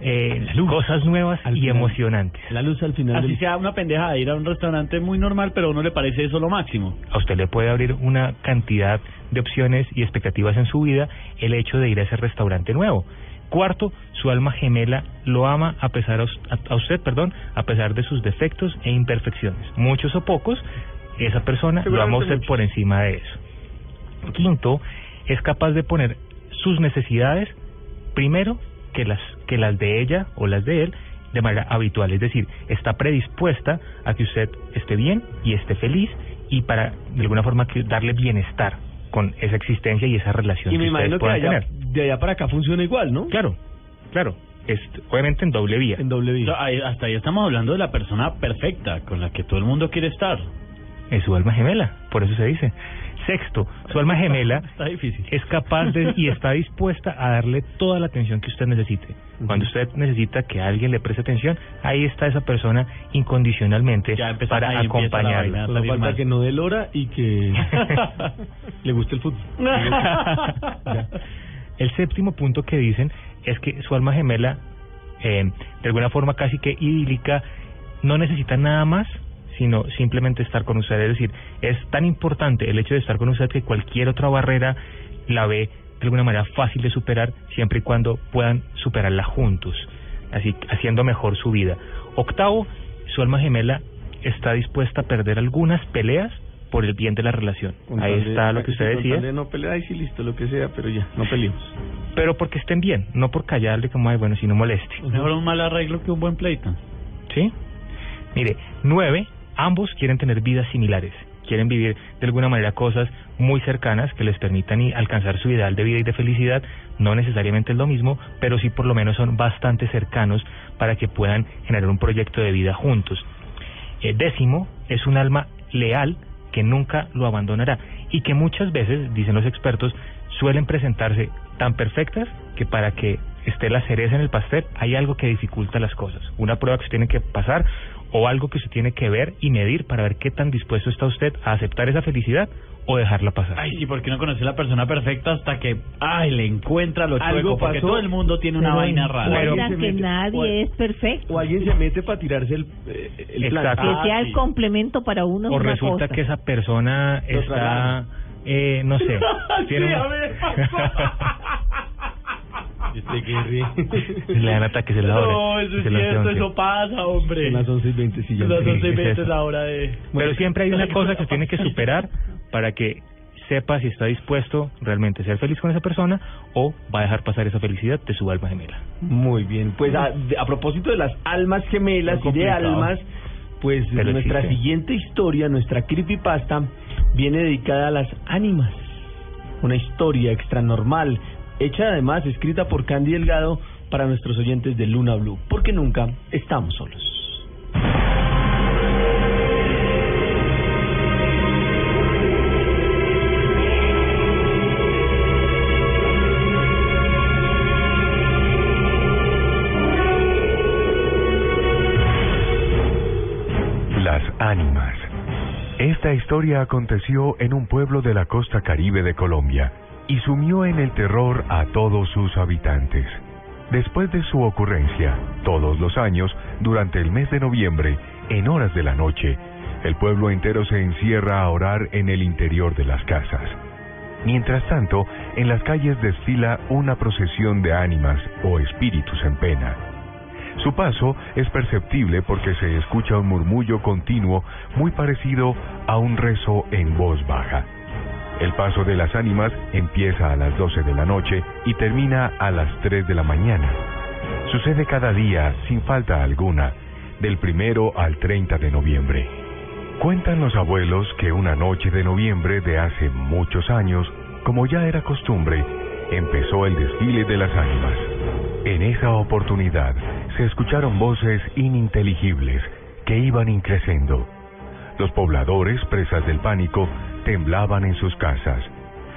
eh, cosas nuevas y emocionantes. La luz al final. Así del- sea una pendeja de ir a un restaurante muy normal, pero a uno le parece eso lo máximo. A usted le puede abrir una cantidad de opciones y expectativas en su vida el hecho de ir a ese restaurante nuevo. Cuarto, su alma gemela lo ama a pesar a- a usted, perdón, a pesar de sus defectos e imperfecciones. Muchos o pocos, esa persona lo ama a usted por encima de eso. Quinto, es capaz de poner sus necesidades primero que las que las de ella o las de él de manera habitual, es decir, está predispuesta a que usted esté bien y esté feliz y para de alguna forma que darle bienestar con esa existencia y esa relación Y me que imagino que allá, tener. de allá para acá funciona igual, ¿no? Claro, claro, es obviamente en doble vía. En doble vía. O sea, ahí- hasta ahí estamos hablando de la persona perfecta, con la que todo el mundo quiere estar. Es su alma gemela, por eso se dice. Sexto, su alma gemela Está difícil. es capaz de y está dispuesta a darle toda la atención que usted necesite. Cuando usted necesita que alguien le preste atención, ahí está esa persona incondicionalmente Ya empezó- para ahí empieza la acompañarlo. vaina. Solo salir falta que no dé hora y que le guste el fútbol. Ya. El séptimo punto que dicen es que su alma gemela, eh, de alguna forma casi que idílica, no necesita nada más, sino simplemente estar con usted. Es decir, es tan importante el hecho de estar con usted que cualquier otra barrera la ve de alguna manera fácil de superar siempre y cuando puedan superarla juntos, así haciendo mejor su vida. Octavo, su alma gemela está dispuesta a perder algunas peleas por el bien de la relación. Con Ahí de- está lo que usted decía. de no pelear, ahí sí listo, lo que sea, pero ya, no peleemos. pero porque estén bien, no por callarle como, ay, bueno, si no moleste. Mejor un mal arreglo que un buen pleito. ¿Sí? Mire, nueve, ambos quieren tener vidas similares. quieren vivir de alguna manera cosas muy cercanas que les permitan alcanzar su ideal de vida y de felicidad, no necesariamente es lo mismo, pero sí por lo menos son bastante cercanos para que puedan generar un proyecto de vida juntos. Eh, décimo es un alma leal que nunca lo abandonará y que muchas veces, dicen los expertos, suelen presentarse tan perfectas que para que esté la cereza en el pastel hay algo que dificulta las cosas, una prueba que se tiene que pasar o algo que se tiene que ver y medir para ver qué tan dispuesto está usted a aceptar esa felicidad o dejarla pasar. Ay, sí, porque no conoce la persona perfecta hasta que, ay, le encuentra lo Algo chueco, porque pasó, todo el mundo tiene una pero vaina rara. se que mete- nadie es perfecto. O alguien se mete para tirarse el, eh, el plan. Exacto. Que sea el complemento para uno es o una resulta cosa. que esa persona Lo está, eh, no sé, tiene Sí, le dan ataques en la hora. No, eso es cierto, eso pasa, hombre. Son las 11 y 20, sí, ya Son las sé. 11 y es 20 eso. es la hora de... Pero siempre hay una cosa que tiene que superar para que sepa si está dispuesto realmente a ser feliz con esa persona o va a dejar pasar esa felicidad de su alma gemela. Muy bien, pues a, a propósito de las almas gemelas y de almas, pues Pero nuestra existe. siguiente historia, nuestra creepypasta, viene dedicada a las ánimas. Una historia extranormal, hecha además, escrita por Candy Delgado para nuestros oyentes de Luna Blue, porque nunca estamos solos. Las ánimas. Esta historia aconteció en un pueblo de la costa caribe de Colombia y sumió en el terror a todos sus habitantes. Después de su ocurrencia, todos los años, durante el mes de noviembre, en horas de la noche, el pueblo entero se encierra a orar en el interior de las casas. Mientras tanto, en las calles desfila una procesión de ánimas o espíritus en pena. Su paso es perceptible porque se escucha un murmullo continuo muy parecido a un rezo en voz baja. El paso de las ánimas empieza a las 12 de la noche y termina a las 3 de la mañana. Sucede cada día, sin falta alguna, del primero al 30 de noviembre. Cuentan los abuelos que una noche de noviembre de hace muchos años, como ya era costumbre, empezó el desfile de las ánimas. En esa oportunidad se escucharon voces ininteligibles que iban increciendo. Los pobladores, presas del pánico, temblaban en sus casas.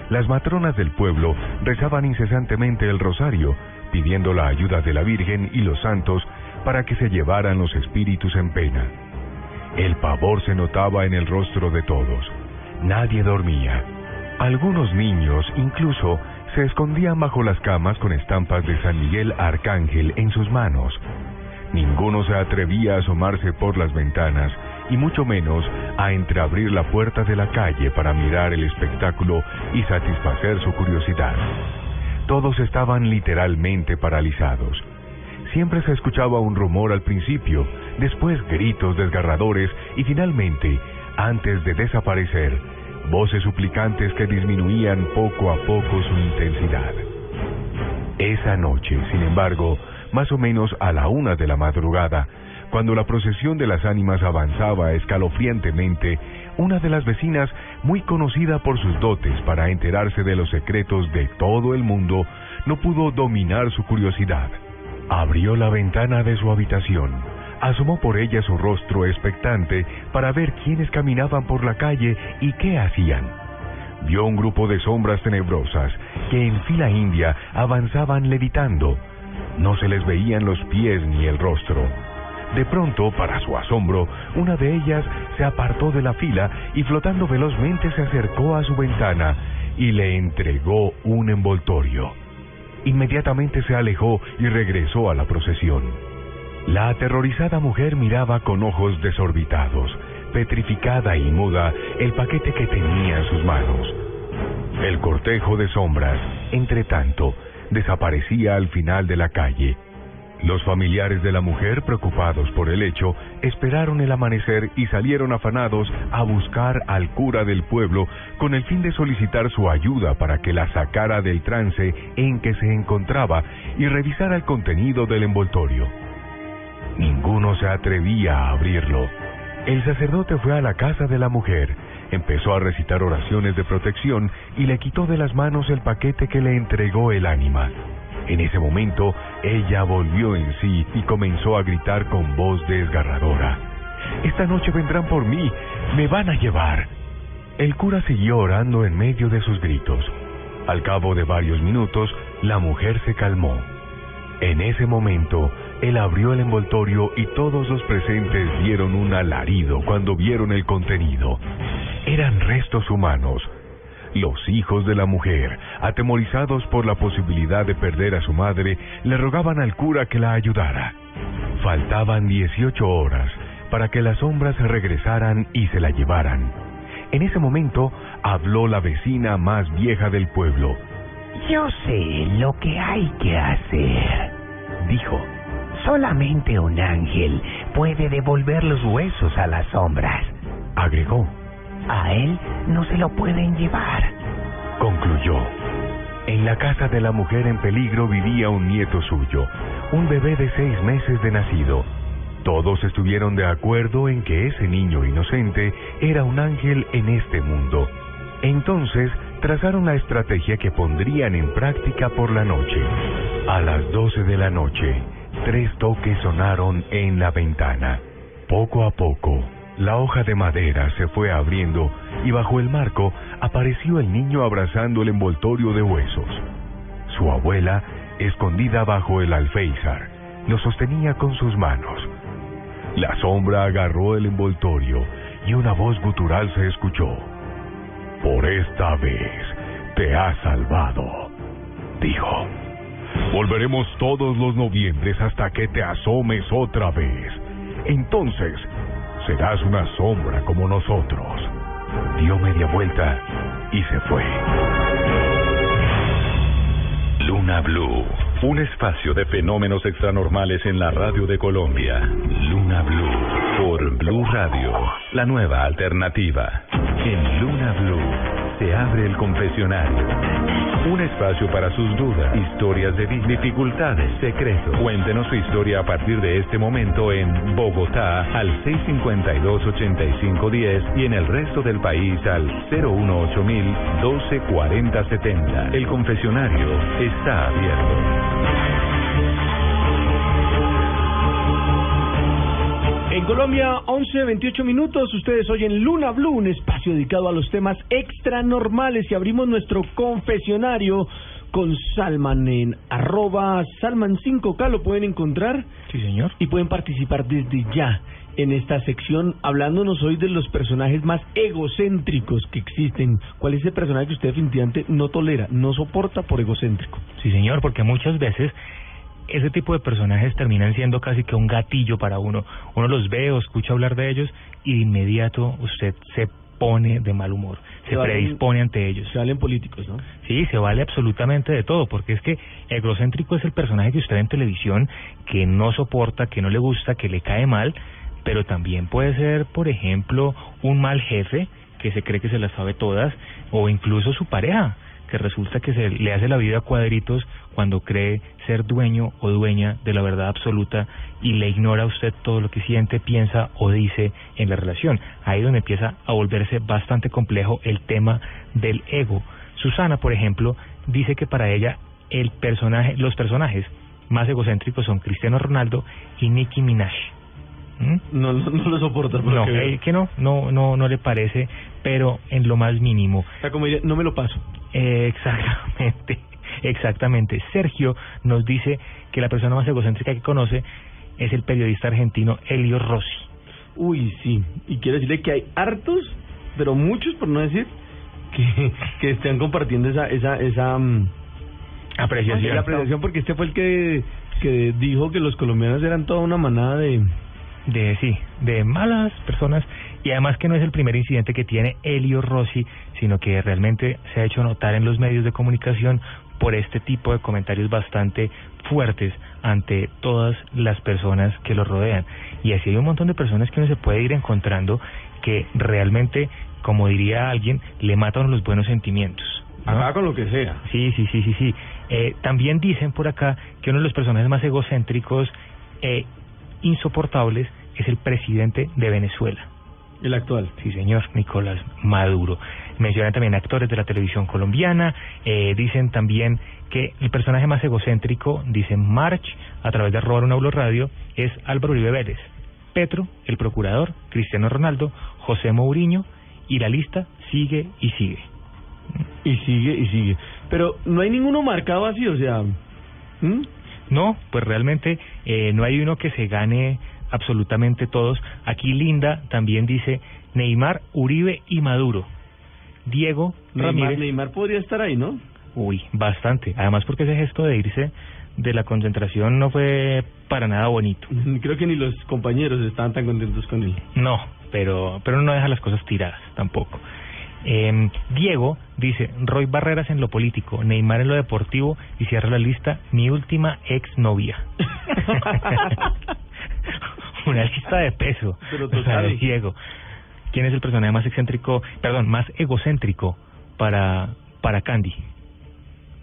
Las matronas del pueblo rezaban incesantemente el rosario, pidiendo la ayuda de la Virgen y los santos para que se llevaran los espíritus en pena. El pavor se notaba en el rostro de todos. Nadie dormía. Algunos niños incluso se escondían bajo las camas con estampas de San Miguel Arcángel en sus manos. Ninguno se atrevía a asomarse por las ventanas y mucho menos a entreabrir la puerta de la calle para mirar el espectáculo y satisfacer su curiosidad. Todos estaban literalmente paralizados. Siempre se escuchaba un rumor al principio, después gritos desgarradores y finalmente, antes de desaparecer, voces suplicantes que disminuían poco a poco su intensidad. Esa noche, sin embargo, más o menos a la una de la madrugada, cuando la procesión de las ánimas avanzaba escalofriantemente, una de las vecinas, muy conocida por sus dotes para enterarse de los secretos de todo el mundo, no pudo dominar su curiosidad. Abrió la ventana de su habitación, asomó por ella su rostro expectante para ver quiénes caminaban por la calle y qué hacían. Vio un grupo de sombras tenebrosas que en fila india avanzaban levitando. No se les veían los pies ni el rostro. De pronto, para su asombro, una de ellas se apartó de la fila y flotando velozmente se acercó a su ventana y le entregó un envoltorio. Inmediatamente se alejó y regresó a la procesión. La aterrorizada mujer miraba con ojos desorbitados, petrificada y muda, el paquete que tenía en sus manos. El cortejo de sombras, entre tanto, desaparecía al final de la calle. Los familiares de la mujer, preocupados por el hecho, esperaron el amanecer y salieron afanados a buscar al cura del pueblo con el fin de solicitar su ayuda para que la sacara del trance en que se encontraba y revisara el contenido del envoltorio. Ninguno se atrevía a abrirlo. El sacerdote fue a la casa de la mujer, Empezó a recitar oraciones de protección y le quitó de las manos el paquete que le entregó el ánima. En ese momento, ella volvió en sí y comenzó a gritar con voz desgarradora. Esta noche vendrán por mí, me van a llevar. El cura siguió orando en medio de sus gritos. Al cabo de varios minutos, la mujer se calmó. En ese momento, él abrió el envoltorio y todos los presentes dieron un alarido cuando vieron el contenido. Eran restos humanos. Los hijos de la mujer, atemorizados por la posibilidad de perder a su madre, le rogaban al cura que la ayudara. Faltaban 18 horas para que las sombras regresaran y se la llevaran. En ese momento habló la vecina más vieja del pueblo. Yo sé lo que hay que hacer, dijo. Solamente un ángel puede devolver los huesos a las sombras. Agregó. A él no se lo pueden llevar. Concluyó. En la casa de la mujer en peligro vivía un nieto suyo, un bebé de seis meses de nacido. Todos estuvieron de acuerdo en que ese niño inocente era un ángel en este mundo. Entonces trazaron la estrategia que pondrían en práctica por la noche. A las doce de la noche, tres toques sonaron en la ventana. Poco a poco, la hoja de madera se fue abriendo y bajo el marco apareció el niño abrazando el envoltorio de huesos. Su abuela, escondida bajo el alféizar, lo sostenía con sus manos. La sombra agarró el envoltorio y una voz gutural se escuchó. Por esta vez te has salvado, dijo. Volveremos todos los noviembres hasta que te asomes otra vez. Entonces, serás una sombra como nosotros. Dio media vuelta y se fue. Luna Blue, un espacio de fenómenos extranormales en la radio de Colombia. Luna Blue, por Blue Radio, la nueva alternativa. En Luna Blue se abre el confesionario. Un espacio para sus dudas, historias de dificultades, secretos. Cuéntenos su historia a partir de este momento en Bogotá al 652-8510 y en el resto del país al 018000 124070. El confesionario está abierto. En Colombia, 11, 28 minutos, ustedes oyen Luna Blue, un espacio dedicado a los temas extranormales y abrimos nuestro confesionario con Salman en arroba Salman5K, lo pueden encontrar. Sí, señor. Y pueden participar desde ya en esta sección, hablándonos hoy de los personajes más egocéntricos que existen. ¿Cuál es ese personaje que usted definitivamente no tolera, no soporta por egocéntrico? Sí, señor, porque muchas veces ese tipo de personajes terminan siendo casi que un gatillo para uno. Uno los ve o escucha hablar de ellos y de inmediato usted se pone de mal humor, se Se valen- predispone ante ellos. Se valen políticos, ¿no? Sí, se vale absolutamente de todo, porque es que egocéntrico es el personaje que usted ve en televisión que no soporta, que no le gusta, que le cae mal, pero también puede ser, por ejemplo, un mal jefe que se cree que se las sabe todas, o incluso su pareja, que resulta que se le hace la vida a cuadritos cuando cree ser dueño o dueña de la verdad absoluta y le ignora a usted todo lo que siente, piensa o dice en la relación. Ahí donde empieza a volverse bastante complejo el tema del ego. Susana, por ejemplo, dice que para ella el personaje, los personajes más egocéntricos son Cristiano Ronaldo y Nicki Minaj. ¿Mm? No, no, no lo soporta. No, que no, no, no, no le parece, pero en lo más mínimo. O sea, como diría, no me lo paso. Eh, exactamente, exactamente. Sergio nos dice que la persona más egocéntrica que conoce es el periodista argentino Elio Rossi. Uy, sí. Y quiero decirle que hay hartos, pero muchos, por no decir, que, que están compartiendo esa esa esa mm, Apreciación. esa apreciación porque este fue el que que dijo que los colombianos eran toda una manada de de sí, de malas personas y además que no es el primer incidente que tiene Elio Rossi, sino que realmente se ha hecho notar en los medios de comunicación por este tipo de comentarios bastante fuertes ante todas las personas que lo rodean. Y así hay un montón de personas que uno se puede ir encontrando que realmente, como diría alguien, le matan los buenos sentimientos. ¿no? Con lo que sea. Sí, sí, sí, sí, sí. Eh, también dicen por acá que uno de los personajes más egocéntricos e insoportables es el presidente de Venezuela. El actual. Sí, señor, Nicolás Maduro. Mencionan también actores de la televisión colombiana, eh, dicen también que el personaje más egocéntrico, dicen March, a través de Robar una Radio, es Álvaro Uribe Vélez, Petro, el procurador, Cristiano Ronaldo, José Mourinho, y la lista sigue y sigue. Y sigue y sigue. Pero no hay ninguno marcado así, o sea... ¿hmm? No, pues realmente eh, no hay uno que se gane absolutamente todos. Aquí Linda también dice Neymar, Uribe y Maduro. Diego Neymar, Ramírez. Neymar podría estar ahí, ¿no? Uy, bastante. Además porque ese gesto de irse de la concentración no fue para nada bonito. Creo que ni los compañeros estaban tan contentos con él. No, pero pero no deja las cosas tiradas tampoco. Eh, Diego dice Roy Barreras en lo político, Neymar en lo deportivo y cierra la lista mi última ex novia. Una lista de peso. Pero O sea, Diego. ¿Quién es el personaje más excéntrico, perdón, más egocéntrico para para Candy?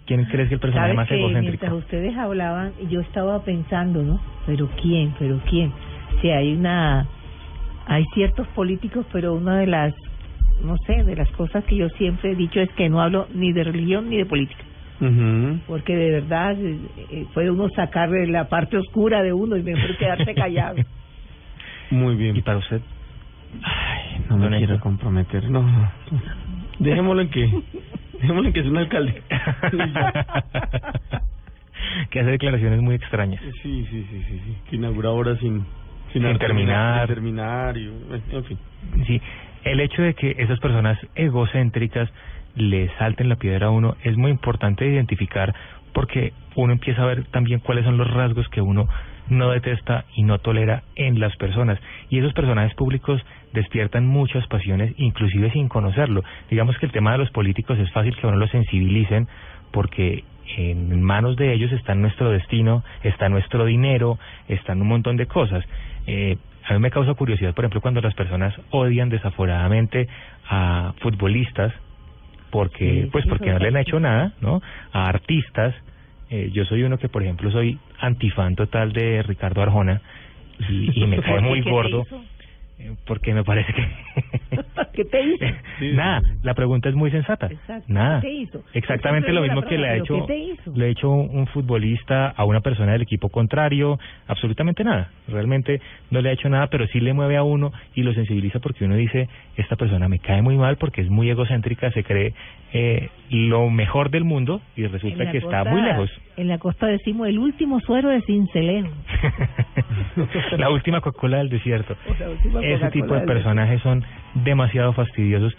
¿Quién crees que es el personaje ¿Sabe más que egocéntrico? mientras ustedes hablaban, yo estaba pensando, ¿no? Pero quién, pero quién. Si hay una, hay ciertos políticos, pero una de las, no sé, de las cosas que yo siempre he dicho es que no hablo ni de religión ni de política, porque de verdad eh, eh, puede uno sacar de la parte oscura de uno y mejor quedarse callado. Muy bien. ¿Y para usted? No me quiero comprometer, no. no. Dejémoslo en que... Dejémoslo en que es un alcalde. que hace declaraciones muy extrañas. Sí, sí, sí, sí, sí. Que inaugura ahora sin... Sin haber terminar. Sin terminar, y, en fin. Sí, el hecho de que esas personas egocéntricas le salten la piedra a uno es muy importante identificar porque uno empieza a ver también cuáles son los rasgos que uno no detesta y no tolera en las personas. Y esos personajes públicos despiertan muchas pasiones, inclusive sin conocerlo. Digamos que el tema de los políticos es fácil que uno lo sensibilicen porque en manos de ellos está nuestro destino, está nuestro dinero, están un montón de cosas. Eh, a mí me causa curiosidad, por ejemplo, cuando las personas odian desaforadamente a futbolistas porque Sí, pues sí, porque no le han hecho nada, ¿no? A artistas, eh, yo soy uno que por ejemplo soy antifan total de Ricardo Arjona y, y me cae muy ¿Qué te gordo porque me parece que ¿Qué te hizo? nada, la pregunta es muy sensata. Exacto. Nada. ¿Qué te hizo? Exactamente lo mismo que le ha hecho le ha hecho un, futbolista a una persona del equipo contrario, absolutamente nada. Realmente no le ha hecho nada, pero sí le mueve a uno y lo sensibiliza porque uno dice, esta persona me cae muy mal porque es muy egocéntrica, se cree eh, lo mejor del mundo y resulta que está muy lejos. En la costa decimos el último suero de cincelejo. la última Coca-Cola del desierto. la última Ese tipo de personajes son demasiado fastidiosos.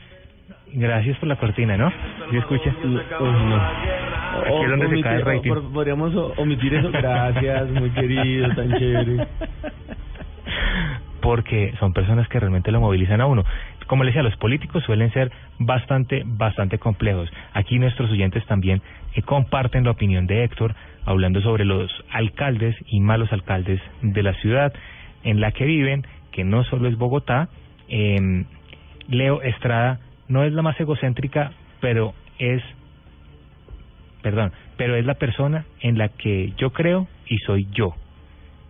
Gracias por la cortina, ¿no? ¿Sí escucha? Aquí es donde se cae el rating. Podríamos omitir eso. Gracias, muy querido, tan chévere. porque son personas que realmente lo movilizan a uno. Como les decía, los políticos suelen ser bastante, bastante complejos. Aquí nuestros oyentes también eh, comparten la opinión de Héctor, hablando sobre los alcaldes y malos alcaldes de la ciudad en la que viven, que no solo es Bogotá. Eh, Leo Estrada no es la más egocéntrica, pero es, perdón, pero es la persona en la que yo creo y soy yo.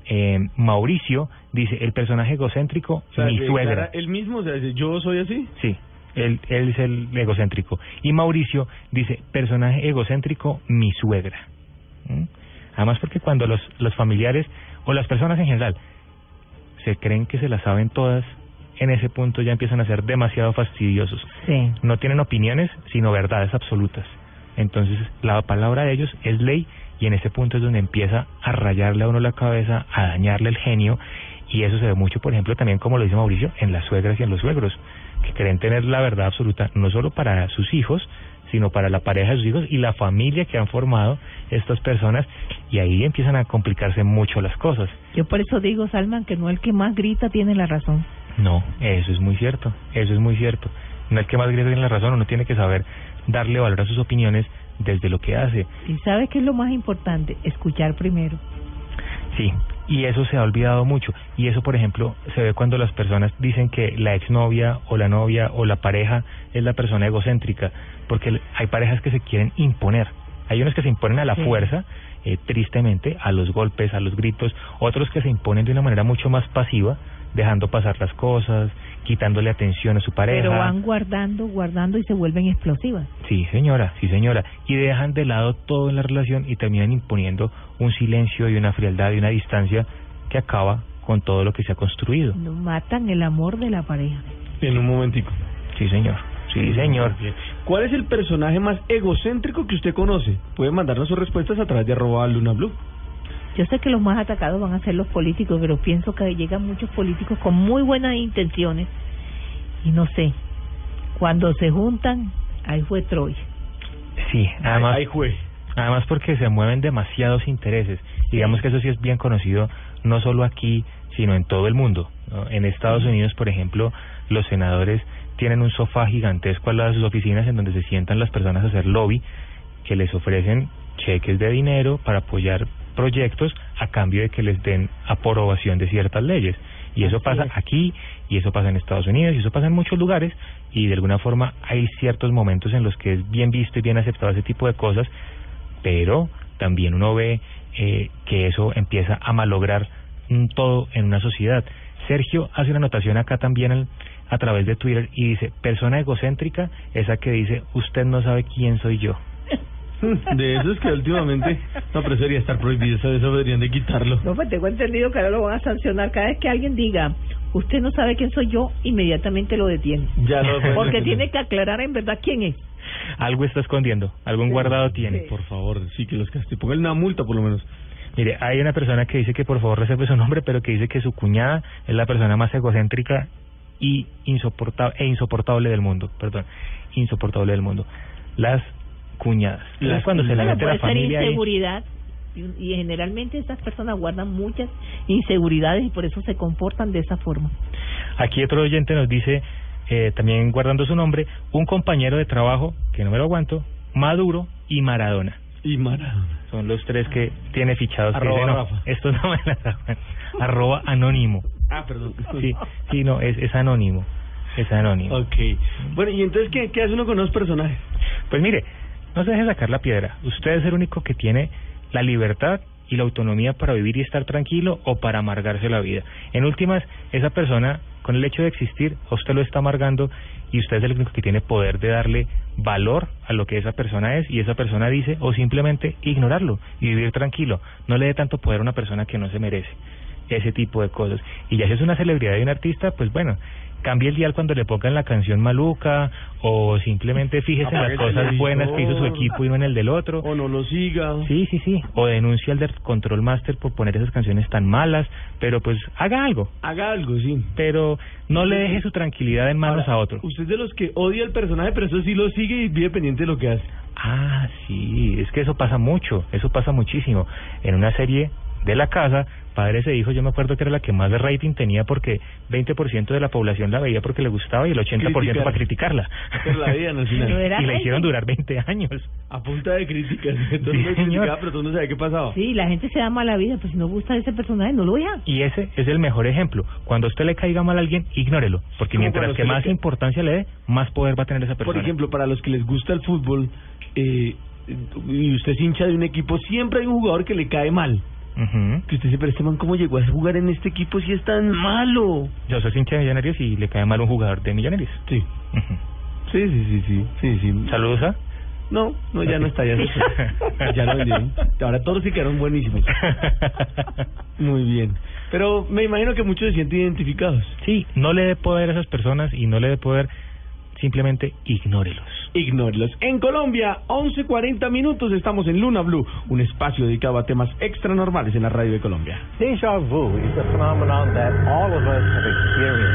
Eh, Mauricio dice, el personaje egocéntrico, O sea, mi suegra. Él mismo, o sea, yo soy así. Sí, él, él es el egocéntrico. Y Mauricio dice, personaje egocéntrico, mi suegra. ¿Mm? Además porque cuando los, los familiares o las personas en general se creen que se las saben todas, en ese punto ya empiezan a ser demasiado fastidiosos. Sí. No tienen opiniones, sino verdades absolutas. Entonces, la palabra de ellos es ley y en ese punto es donde empieza a rayarle a uno la cabeza, a dañarle el genio y eso se ve mucho, por ejemplo, también como lo dice Mauricio, en las suegras y en los suegros, que creen tener la verdad absoluta no solo para sus hijos, sino para la pareja de sus hijos y la familia que han formado estas personas y ahí empiezan a complicarse mucho las cosas. Yo por eso digo, Salman, que no el que más grita tiene la razón. No, eso es muy cierto, eso es muy cierto. No es que más grite tiene la razón, uno tiene que saber darle valor a sus opiniones desde lo que hace. ¿Y sabes qué es lo más importante? Escuchar primero. Sí, y eso se ha olvidado mucho. Y eso, por ejemplo, se ve cuando las personas dicen que la exnovia o la novia o la pareja es la persona egocéntrica, porque hay parejas que se quieren imponer. Hay unos que se imponen a la Sí. fuerza, eh, tristemente, a los golpes, a los gritos, otros que se imponen de una manera mucho más pasiva, dejando pasar las cosas, quitándole atención a su pareja. Pero van guardando, guardando y se vuelven explosivas. Sí, señora, sí, señora. Y dejan de lado todo en la relación y terminan imponiendo un silencio y una frialdad y una distancia que acaba con todo lo que se ha construido. No matan el amor de la pareja. En un momentico. Sí, señor. Sí, señor. ¿Cuál es el personaje más egocéntrico que usted conoce? Puede mandarnos sus respuestas a través de arroba Luna Blue. Yo sé que los más atacados van a ser los políticos, pero pienso que llegan muchos políticos con muy buenas intenciones y no sé, cuando se juntan, ahí fue Troya. Sí, además, Ahí fue. además porque se mueven demasiados intereses. Digamos que eso sí es bien conocido, no solo aquí, sino en todo el mundo. ¿no? En Estados Unidos, por ejemplo, los senadores tienen un sofá gigantesco al lado de sus oficinas en donde se sientan las personas a hacer lobby, que les ofrecen cheques de dinero para apoyar proyectos a cambio de que les den aprobación de ciertas leyes. Y eso Así pasa es. aquí, y eso pasa en Estados Unidos, y eso pasa en muchos lugares, y de alguna forma hay ciertos momentos en los que es bien visto y bien aceptado ese tipo de cosas, pero también uno ve eh, que eso empieza a malograr mm, todo en una sociedad. Sergio hace una anotación acá también al- a través de Twitter y dice, persona egocéntrica, esa que dice, usted no sabe quién soy yo. De esos que últimamente... No, pero eso debería estar prohibido, eso, eso deberían de quitarlo. No, pues tengo entendido que ahora lo van a sancionar. Cada vez que alguien diga, usted no sabe quién soy yo, inmediatamente lo detiene. Ya lo Porque tiene que aclarar en verdad quién es. Algo está escondiendo, algún guardado tiene. Por favor, sí, que los castiguen. Póngale una multa por lo menos. Mire, hay una persona que dice que por favor reserve su nombre, pero que dice que su cuñada es la persona más egocéntrica y insoportable e insoportable del mundo, perdón, insoportable del mundo. Las cuñadas. Las cuando se le mete la familia inseguridad. Y, y generalmente estas personas guardan muchas inseguridades y por eso se comportan de esa forma. Aquí otro oyente nos dice, eh, también guardando su nombre, un compañero de trabajo, que no me lo aguanto, Maduro y Maradona. Y Maradona. Son los tres que tiene fichados. Arroba dice, no. Esto no me la. Arroba anónimo. Ah, perdón. Sí, sí, no, es, es anónimo. Es anónimo. Ok. Bueno, ¿y entonces qué, qué hace uno con los personajes? Pues mire, no se deje sacar la piedra. Usted es el único que tiene la libertad y la autonomía para vivir y estar tranquilo o para amargarse la vida. En últimas, esa persona, con el hecho de existir, usted lo está amargando y usted es el único que tiene poder de darle valor a lo que esa persona es y esa persona dice o simplemente ignorarlo y vivir tranquilo. No le dé tanto poder a una persona que no se merece ese tipo de cosas. Y ya si es una celebridad y un artista, pues bueno, cambie el dial cuando le pongan la canción maluca o simplemente fíjese en las el cosas buenas que hizo su equipo y no en el del otro. O no lo siga. Sí, sí, sí. O denuncia al del Control Master por poner esas canciones tan malas, pero pues haga algo. Haga algo, sí. Pero no le deje su tranquilidad en manos a otro. Usted es de los que odia al personaje, pero eso sí lo sigue y vive pendiente de lo que hace. Ah, sí, es que eso pasa mucho, eso pasa muchísimo. En una serie de la casa, Padres e Hijos, yo me acuerdo que era la que más de rating tenía porque 20% de la población la veía porque le gustaba y el 80% Criticar. para criticarla. Pero la veían al final. Y la hicieron durar 20 años. A punta de críticas. Todo Sí, pero tú no sabes qué pasaba. Sí, la gente se da mala vida, pues si no gusta ese personaje, no lo vea. Y ese es el mejor ejemplo. Cuando a usted le caiga mal a alguien, ignórelo. Porque mientras que le más ca- importancia le dé, más poder va a tener esa persona. Por ejemplo, para los que les gusta el fútbol eh, y usted es hincha de un equipo, siempre hay un jugador que le cae mal. Que usted dice, pero este man, ¿cómo llegó a jugar en este equipo si es tan malo? Yo soy hincha de Millonarios y le cae mal un jugador de Millonarios. Sí. Sí, sí, sí, sí. sí, sí. ¿Saludos a? No, no, ya no está, ya se fue. Ya lo vendieron. Ahora todos se quedaron buenísimos. Muy bien. Pero me imagino que muchos se sienten identificados. Sí, no le dé poder a esas personas y no le dé poder, simplemente ignórelos. Ignórelos. En Colombia, 11.40 minutos, estamos en Luna Blue, un espacio dedicado a temas extra normales en la radio de Colombia. Deja vu is a phenomenon that all of us have experienced.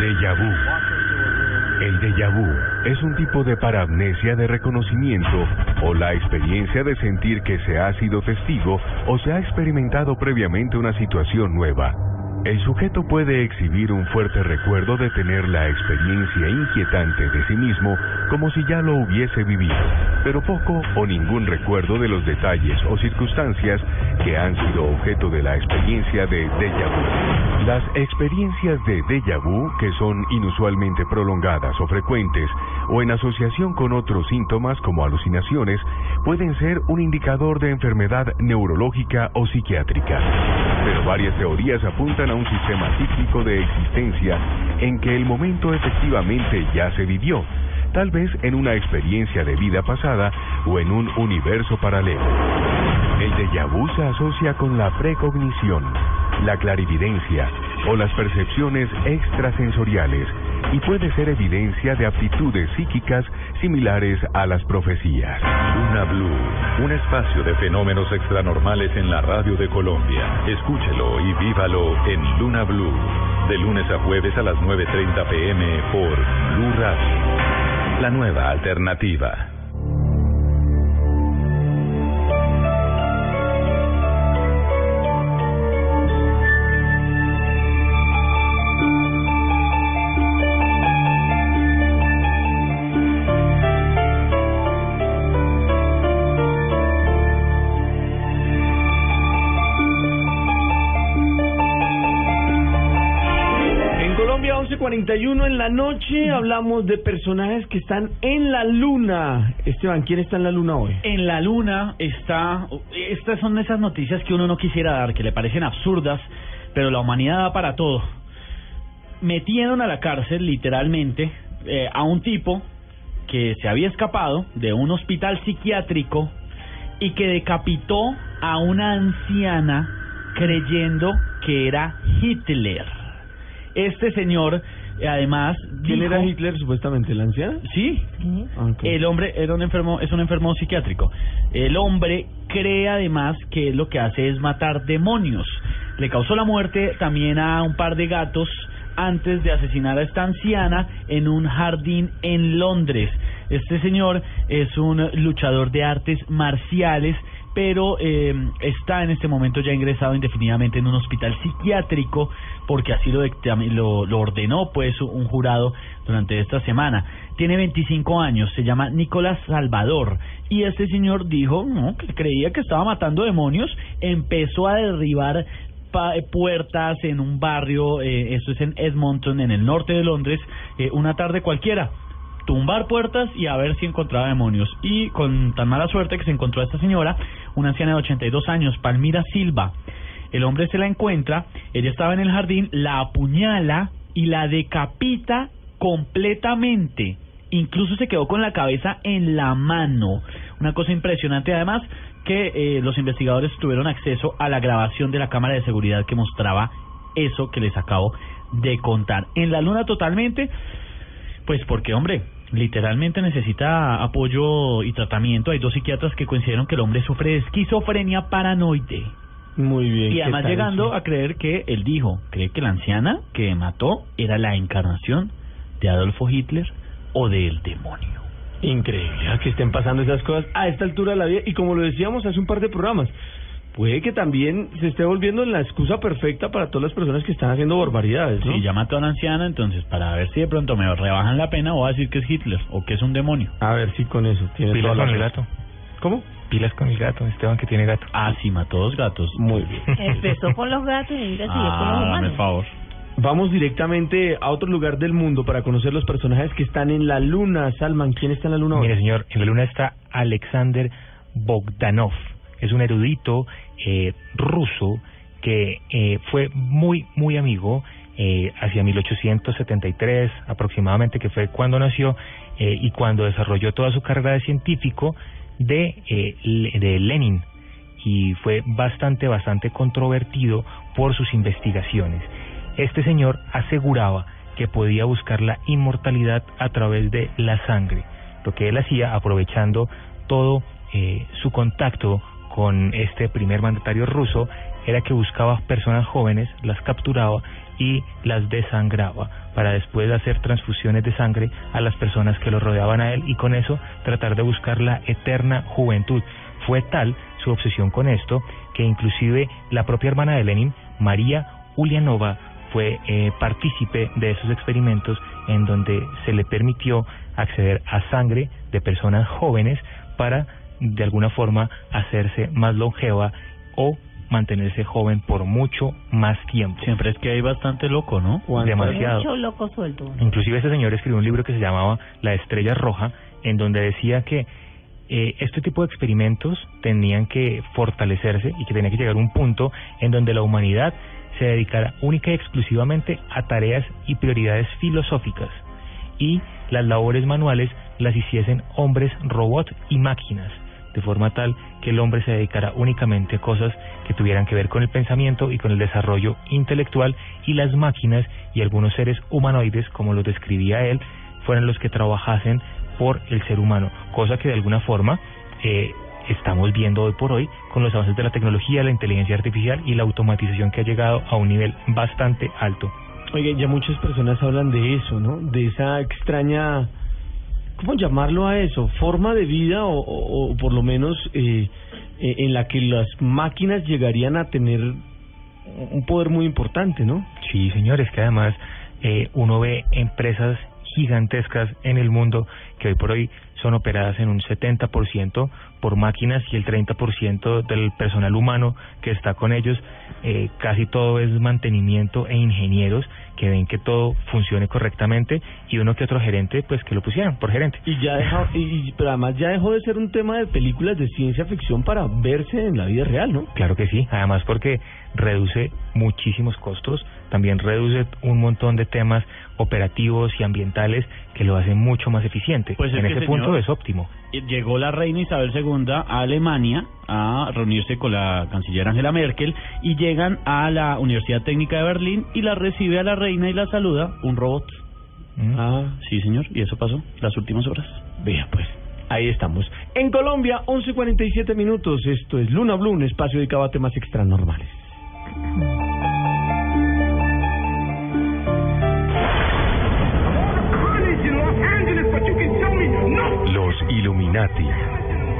Déjà vu. El déjà vu es un tipo de paramnesia de reconocimiento o la experiencia de sentir que se ha sido testigo o se ha experimentado previamente una situación nueva. El sujeto puede exhibir un fuerte recuerdo de tener la experiencia inquietante de sí mismo como si ya lo hubiese vivido, pero poco o ningún recuerdo de los detalles o circunstancias que han sido objeto de la experiencia de déjà vu. Las experiencias de déjà vu, que son inusualmente prolongadas o frecuentes, o en asociación con otros síntomas como alucinaciones pueden ser un indicador de enfermedad neurológica o psiquiátrica. Pero varias teorías apuntan a un sistema cíclico de existencia en que el momento efectivamente ya se vivió, tal vez en una experiencia de vida pasada o en un universo paralelo. El déjà vu se asocia con la precognición, la clarividencia o las percepciones extrasensoriales y puede ser evidencia de aptitudes psíquicas similares a las profecías. Luna Blue, un espacio de fenómenos extranormales en la radio de Colombia. Escúchelo y vívalo en Luna Blue, de lunes a jueves a las 9.30 pm por Blue Radio, la nueva alternativa. 31 en la noche hablamos de personajes que están en la luna. Esteban, ¿quién está en la luna hoy? En la luna está... Estas son esas noticias que uno no quisiera dar, que le parecen absurdas, pero la humanidad da para todo. Metieron a la cárcel, literalmente, eh, a un tipo que se había escapado de un hospital psiquiátrico y que decapitó a una anciana creyendo que era Hitler. Este señor además, ¿Quién dijo- era Hitler supuestamente? ¿La anciana? Sí. El hombre era un enfermo, es un enfermo psiquiátrico. El hombre cree además que lo que hace es matar demonios. Le causó la muerte también a un par de gatos antes de asesinar a esta anciana en un jardín en Londres. Este señor es un luchador de artes marciales, pero eh, está en este momento ya ingresado indefinidamente en un hospital psiquiátrico porque así lo, lo, lo ordenó pues un jurado durante esta semana. Tiene 25 años, se llama Nicolás Salvador y este señor dijo que creía que estaba matando demonios, empezó a derribar pa- puertas en un barrio, eh, esto es en Edmonton, en el norte de Londres, eh, una tarde cualquiera tumbar puertas y a ver si encontraba demonios. Y con tan mala suerte que se encontró a esta señora, una anciana de 82 años, Palmira Silva. El hombre se la encuentra, ella estaba en el jardín, la apuñala y la decapita completamente. Incluso se quedó con la cabeza en la mano. Una cosa impresionante además que eh, los investigadores tuvieron acceso a la grabación de la cámara de seguridad que mostraba eso que les acabo de contar. En la luna totalmente, pues porque, hombre, literalmente necesita apoyo y tratamiento. Hay dos psiquiatras que coincidieron que el hombre sufre de esquizofrenia paranoide. Muy bien. Y ¿qué además llegando a creer que él dijo, cree que la anciana que mató era la encarnación de Adolfo Hitler o del demonio. Increíble ¿a que estén pasando esas cosas a esta altura de la vida. Y como lo decíamos hace un par de programas, puede que también se esté volviendo la excusa perfecta para todas las personas que están haciendo barbaridades, ¿no? Si ya mató a una anciana, entonces para ver si de pronto me rebajan la pena, voy a decir que es Hitler o que es un demonio. A ver si con eso tiene Pilas con el gato. ¿Cómo? Pilas con el gato, Esteban que tiene gato. Ah, sí, mató dos gatos. Muy bien. Empezó con los gatos y mira, siguió con los Ah, dame favor. Vamos directamente a otro lugar del mundo para conocer los personajes que están en la luna. Salman, ¿quién está en la luna hoy? Mire, señor, en la luna está Alexander Bogdanov. Es un erudito eh, ruso que eh, fue muy, muy amigo eh, hacia 1873 aproximadamente, que fue cuando nació eh, y cuando desarrolló toda su carrera de científico de, eh, de Lenin. Y fue bastante, bastante controvertido por sus investigaciones. Este señor aseguraba que podía buscar la inmortalidad a través de la sangre. Lo que él hacía, aprovechando todo eh, su contacto con este primer mandatario ruso, era que buscaba personas jóvenes, las capturaba y las desangraba para después hacer transfusiones de sangre a las personas que lo rodeaban a él y con eso tratar de buscar la eterna juventud. Fue tal su obsesión con esto que inclusive la propia hermana de Lenin, María Ulianova, fue eh, partícipe de esos experimentos en donde se le permitió acceder a sangre de personas jóvenes para de alguna forma hacerse más longeva o mantenerse joven por mucho más tiempo. Siempre es que hay bastante loco, ¿no? Demasiado. Mucho loco suelto. Inclusive este señor escribió un libro que se llamaba La Estrella Roja, en donde decía que eh, este tipo de experimentos tenían que fortalecerse y que tenía que llegar a un punto en donde la humanidad se dedicara única y exclusivamente a tareas y prioridades filosóficas y las labores manuales las hiciesen hombres, robots y máquinas, de forma tal que el hombre se dedicara únicamente a cosas que tuvieran que ver con el pensamiento y con el desarrollo intelectual y las máquinas y algunos seres humanoides, como lo describía él, fueran los que trabajasen por el ser humano, cosa que de alguna forma eh, estamos viendo hoy por hoy con los avances de la tecnología, la inteligencia artificial y la automatización que ha llegado a un nivel bastante alto. Oye, ya muchas personas hablan de eso, ¿no? De esa extraña, ¿cómo llamarlo a eso? Forma de vida o, o- por lo menos eh, eh, en la que las máquinas llegarían a tener un poder muy importante, ¿no? Sí, señores, que además eh, uno ve empresas gigantescas en el mundo que hoy por hoy son operadas en un 70% por máquinas y el 30% del personal humano que está con ellos, eh, casi todo es mantenimiento e ingenieros que ven que todo funcione correctamente y uno que otro gerente pues que lo pusieran por gerente. Y ya deja, y, pero además ya dejó de ser un tema de películas de ciencia ficción para verse en la vida real, ¿no? Claro que sí, además porque reduce muchísimos costos, también reduce un montón de temas operativos y ambientales que lo hacen mucho más eficiente. Pues es en ese señor, punto es óptimo. Llegó la reina Isabel II a Alemania a reunirse con la canciller Angela Merkel y llegan a la Universidad Técnica de Berlín y la recibe a la reina y la saluda un robot. Ah, sí, señor, y eso pasó las últimas horas. Vea, pues, ahí estamos. En Colombia, 11.47 minutos. Esto es Luna Blue, un espacio dedicado a temas extranormales.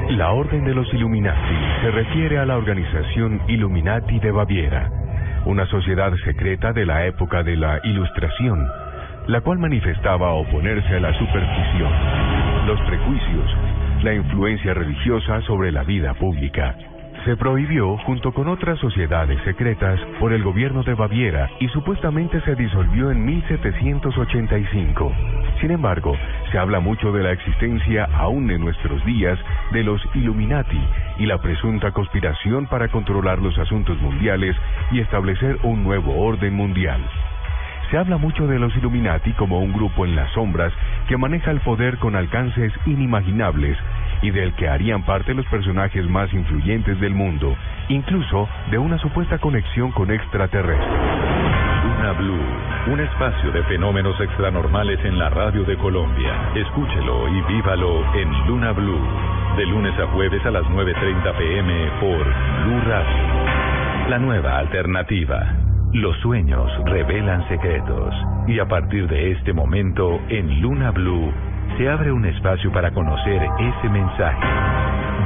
La Orden de los Illuminati se refiere a la organización Illuminati de Baviera, una sociedad secreta de la época de la Ilustración, la cual manifestaba oponerse a la superstición, los prejuicios, la influencia religiosa sobre la vida pública. Se prohibió junto con otras sociedades secretas por el gobierno de Baviera y supuestamente se disolvió en 1785. Sin embargo, se habla mucho de la existencia aún en nuestros días de los Illuminati y la presunta conspiración para controlar los asuntos mundiales y establecer un nuevo orden mundial. Se habla mucho de los Illuminati como un grupo en las sombras que maneja el poder con alcances inimaginables y del que harían parte los personajes más influyentes del mundo, incluso de una supuesta conexión con extraterrestres. Luna Blue, un espacio de fenómenos extranormales en la radio de Colombia. Escúchelo y vívalo en Luna Blue, de lunes a jueves a las 9.30 pm por Blue Radio. La nueva alternativa. Los sueños revelan secretos y a partir de este momento en Luna Blue se abre un espacio para conocer ese mensaje.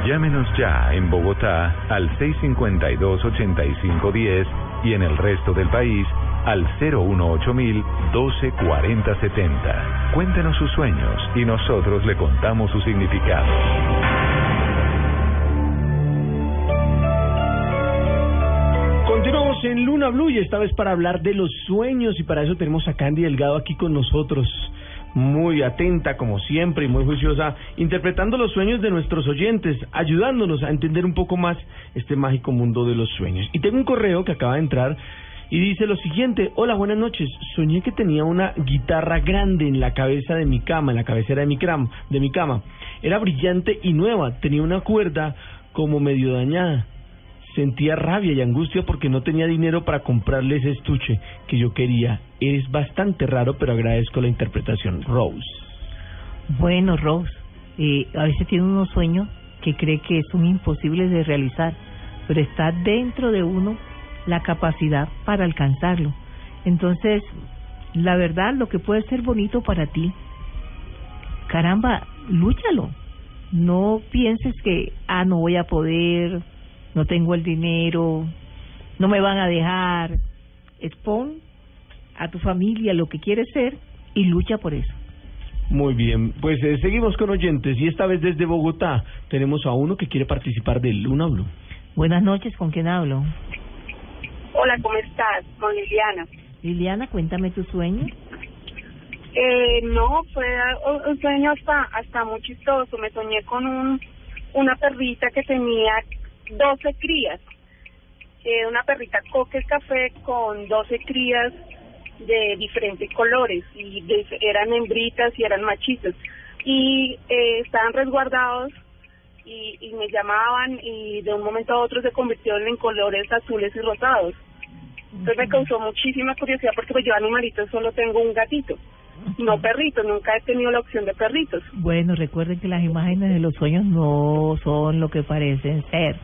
Llámenos ya en Bogotá al 652-8510 y en el resto del país al 018000 124070. Cuéntenos sus sueños y nosotros le contamos su significado. Continuamos en Luna Blue y esta vez para hablar de los sueños y para eso tenemos a Candy Delgado aquí con nosotros. Muy atenta como siempre y muy juiciosa, interpretando los sueños de nuestros oyentes, ayudándonos a entender un poco más este mágico mundo de los sueños. Y tengo un correo que acaba de entrar y dice lo siguiente, hola, buenas noches, soñé que tenía una guitarra grande en la cabeza de mi cama, en la cabecera de mi, cram, de mi cama. Era brillante y nueva, tenía una cuerda como medio dañada. Sentía rabia y angustia porque no tenía dinero para comprarle ese estuche que yo quería. Eres bastante raro, pero agradezco la interpretación. Rose. Bueno, Rose, eh, a veces tiene unos sueños que cree que son imposibles de realizar, pero está dentro de uno la capacidad para alcanzarlo. Entonces, la verdad, lo que puede ser bonito para ti, caramba, lúchalo. No pienses que, ah, no voy a poder, no tengo el dinero, no me van a dejar. Expon a tu familia lo que quieres ser y lucha por eso. Muy bien, pues eh, seguimos con oyentes y esta vez desde Bogotá tenemos a uno que quiere participar de Luna Blue. Buenas noches, ¿con quién hablo? Hola, ¿cómo estás? Con Liliana. Liliana, cuéntame tu sueño. Eh, no, fue un- un sueño hasta hasta muy chistoso. Me soñé con un una perrita que tenía 12 crías. Eh, una perrita coque café con 12 crías de diferentes colores y de- eran hembritas y eran machitos. Y eh, estaban resguardados y, y me llamaban y de un momento a otro se convirtieron en colores azules y rosados. Entonces me causó muchísima curiosidad porque pues yo animalitos solo tengo un gatito, no perritos, nunca he tenido la opción de perritos. Bueno, recuerden que las imágenes de los sueños no son lo que parecen ser.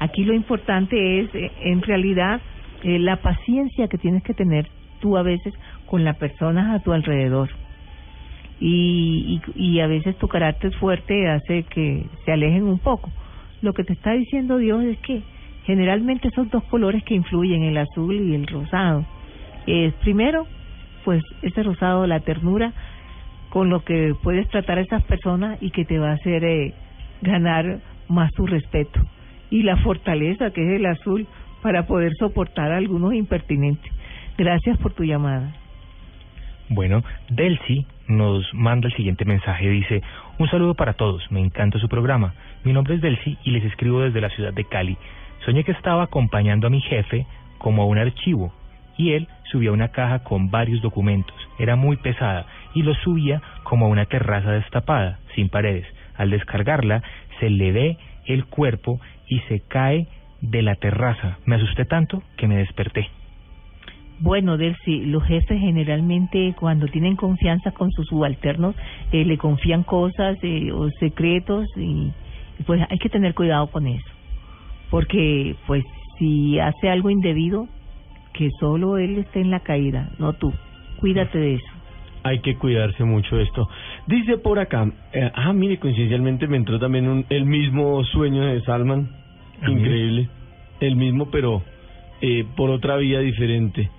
Aquí lo importante es, eh, en realidad, eh, la paciencia que tienes que tener tú a veces con las personas a tu alrededor. Y, y, y a veces tu carácter fuerte hace que se alejen un poco. Lo que te está diciendo Dios es que generalmente esos dos colores que influyen, el azul y el rosado, es primero, pues ese rosado, la ternura, con lo que puedes tratar a esas personas y que te va a hacer eh, ganar más su respeto. Y la fortaleza, que es el azul, para poder soportar a algunos impertinentes. Gracias por tu llamada. Bueno, Delcy nos manda el siguiente mensaje. Dice, un saludo para todos, me encanta su programa. Mi nombre es Delcy y les escribo desde la ciudad de Cali. Soñé que estaba acompañando a mi jefe como a un archivo y él subía una caja con varios documentos. Era muy pesada y lo subía como a una terraza destapada, sin paredes. Al descargarla, se le ve el cuerpo y se cae de la terraza. Me asusté tanto que me desperté. Bueno, Delcy, los jefes generalmente cuando tienen confianza con sus subalternos eh, le confían cosas eh, o secretos y, y pues hay que tener cuidado con eso. Porque pues si hace algo indebido, que solo él esté en la caída, no tú. Cuídate de eso. Hay que cuidarse mucho de esto. Dice por acá, eh, ah, mire, coincidencialmente me entró también un, el mismo sueño de Salman. Increíble. El mismo, pero eh, por otra vía diferente.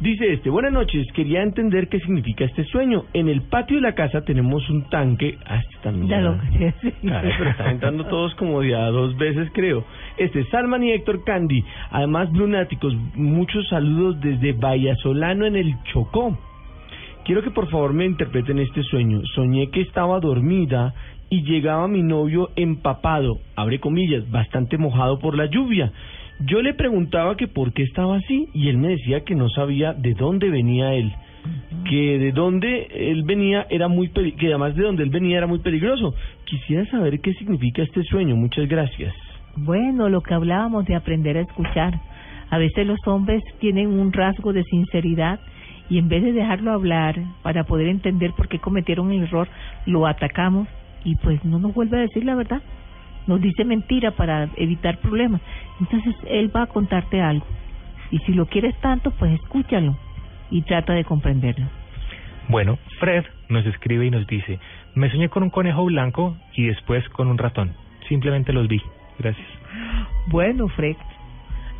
Dice este, buenas noches, quería entender qué significa este sueño. En el patio de la casa tenemos un tanque. Ah, también. Ya lo Caray, pero están entrando todos como de a dos veces, creo. Este, Salman y Héctor Candy. Además, Lunáticos, muchos saludos desde Vallasolano en el Chocó. Quiero que por favor me interpreten este sueño. Soñé que estaba dormida y llegaba mi novio empapado, abre comillas, bastante mojado por la lluvia. Yo le preguntaba que por qué estaba así y él me decía que no sabía de dónde venía él, que de dónde él venía era muy que además de dónde él venía era muy peligroso. Quisiera saber qué significa este sueño. Muchas gracias. Bueno, lo que hablábamos de aprender a escuchar. A veces los hombres tienen un rasgo de sinceridad y en vez de dejarlo hablar para poder entender por qué cometieron el error, lo atacamos y pues no nos vuelve a decir la verdad. Nos dice mentira para evitar problemas. Entonces él va a contarte algo. Y si lo quieres tanto, pues escúchalo y trata de comprenderlo. Bueno, Fred nos escribe y nos dice, me soñé con un conejo blanco y después con un ratón. Simplemente los vi. Gracias. Bueno, Fred,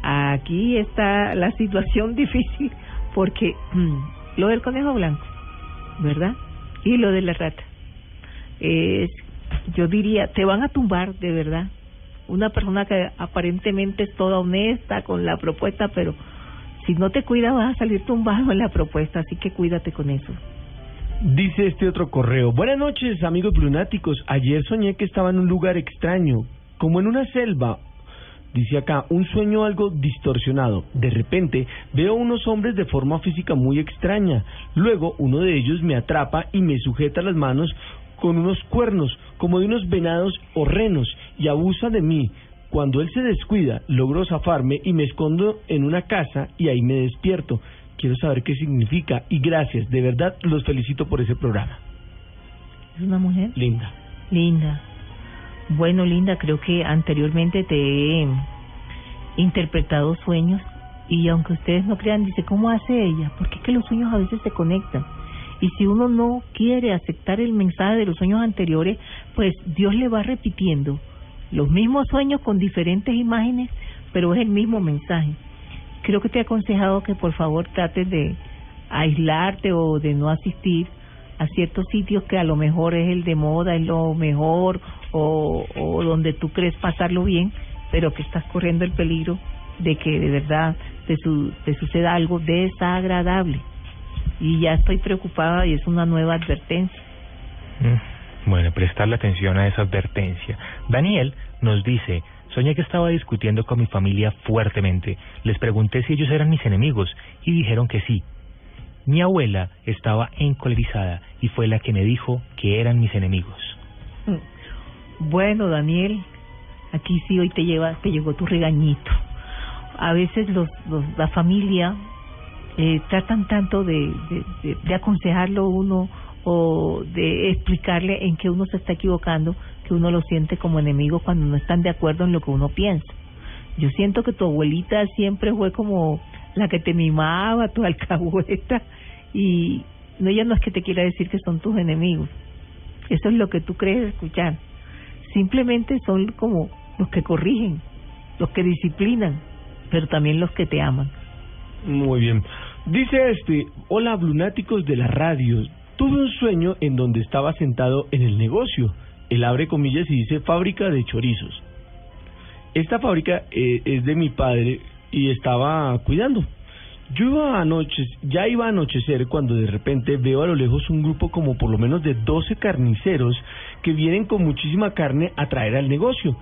aquí está la situación difícil porque mm, lo del conejo blanco, ¿verdad? Y lo de la rata. Es, yo diría, te van a tumbar de verdad. Una persona que aparentemente es toda honesta con la propuesta, pero si no te cuidas vas a salir tumbado en la propuesta, así que cuídate con eso. Dice este otro correo. Buenas noches, amigos lunáticos. Ayer soñé que estaba en un lugar extraño, como en una selva. Dice acá, un sueño algo distorsionado. De repente veo unos hombres de forma física muy extraña. Luego uno de ellos me atrapa y me sujeta las manos con unos cuernos, como de unos venados o renos, y abusa de mí. Cuando él se descuida, logro zafarme y me escondo en una casa y ahí me despierto. Quiero saber qué significa y gracias, de verdad los felicito por ese programa. ¿Es una mujer? Linda. Linda. Bueno, Linda, creo que anteriormente te he interpretado sueños y aunque ustedes no crean, dice, ¿cómo hace ella? Porque es que los sueños a veces se conectan. Y si uno no quiere aceptar el mensaje de los sueños anteriores, pues Dios le va repitiendo los mismos sueños con diferentes imágenes, pero es el mismo mensaje. Creo que te he aconsejado que por favor trates de aislarte o de no asistir a ciertos sitios que a lo mejor es el de moda, es lo mejor, o, donde tú crees pasarlo bien, pero que estás corriendo el peligro de que de verdad te, su, te suceda algo desagradable. Y ya estoy preocupada y es una nueva advertencia. Mm, Bueno, prestarle atención a esa advertencia. Daniel nos dice, soñé que estaba discutiendo con mi familia fuertemente. Les pregunté si ellos eran mis enemigos y dijeron que sí. Mi abuela estaba encolerizada y fue la que me dijo que eran mis enemigos. Bueno, Daniel, aquí sí hoy te lleva, te llegó tu regañito. A veces los, los la familia eh, tratan tanto de, de, aconsejarlo uno o de explicarle en que uno se está equivocando que uno lo siente como enemigo cuando no están de acuerdo en lo que uno piensa. Yo siento que tu abuelita siempre fue como la que te mimaba, tu alcahueta, y no, ella no es que te quiera decir que son tus enemigos. Eso es lo que tú crees escuchar. Simplemente son como los que corrigen, los que disciplinan, pero también los que te aman. Muy bien. Dice este, hola blunáticos de la radio. Tuve un sueño en donde estaba sentado en el negocio. Él abre comillas y dice fábrica de chorizos. Esta fábrica eh, es de mi padre y estaba cuidando. Yo iba anoche, ya iba a anochecer cuando de repente veo a lo lejos un grupo como por lo menos de 12 carniceros que vienen con muchísima carne a traer al negocio.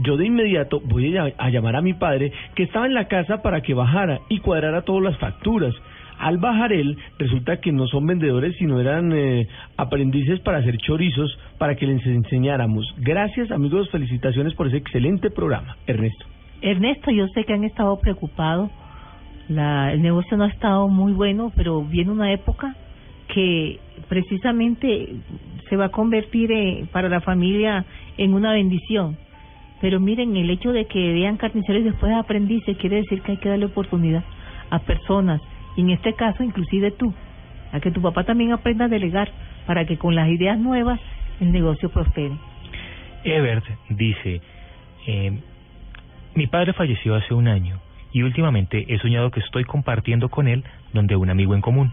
Yo de inmediato voy a, llamar a mi padre que estaba en la casa para que bajara y cuadrara todas las facturas. Al bajar él, resulta que no son vendedores, sino eran eh, aprendices para hacer chorizos para que les enseñáramos. Gracias amigos, felicitaciones por ese excelente programa. Ernesto. Ernesto, yo sé que han estado preocupados. La, el negocio no ha estado muy bueno, pero viene una época que precisamente se va a convertir eh, para la familia en una bendición. Pero miren, el hecho de que vean carniceros y después aprendices quiere decir que hay que darle oportunidad a personas, y en este caso inclusive tú, a que tu papá también aprenda a delegar para que con las ideas nuevas el negocio prospere. Ebert dice, eh, mi padre falleció hace un año y últimamente he soñado que estoy compartiendo con él donde un amigo en común.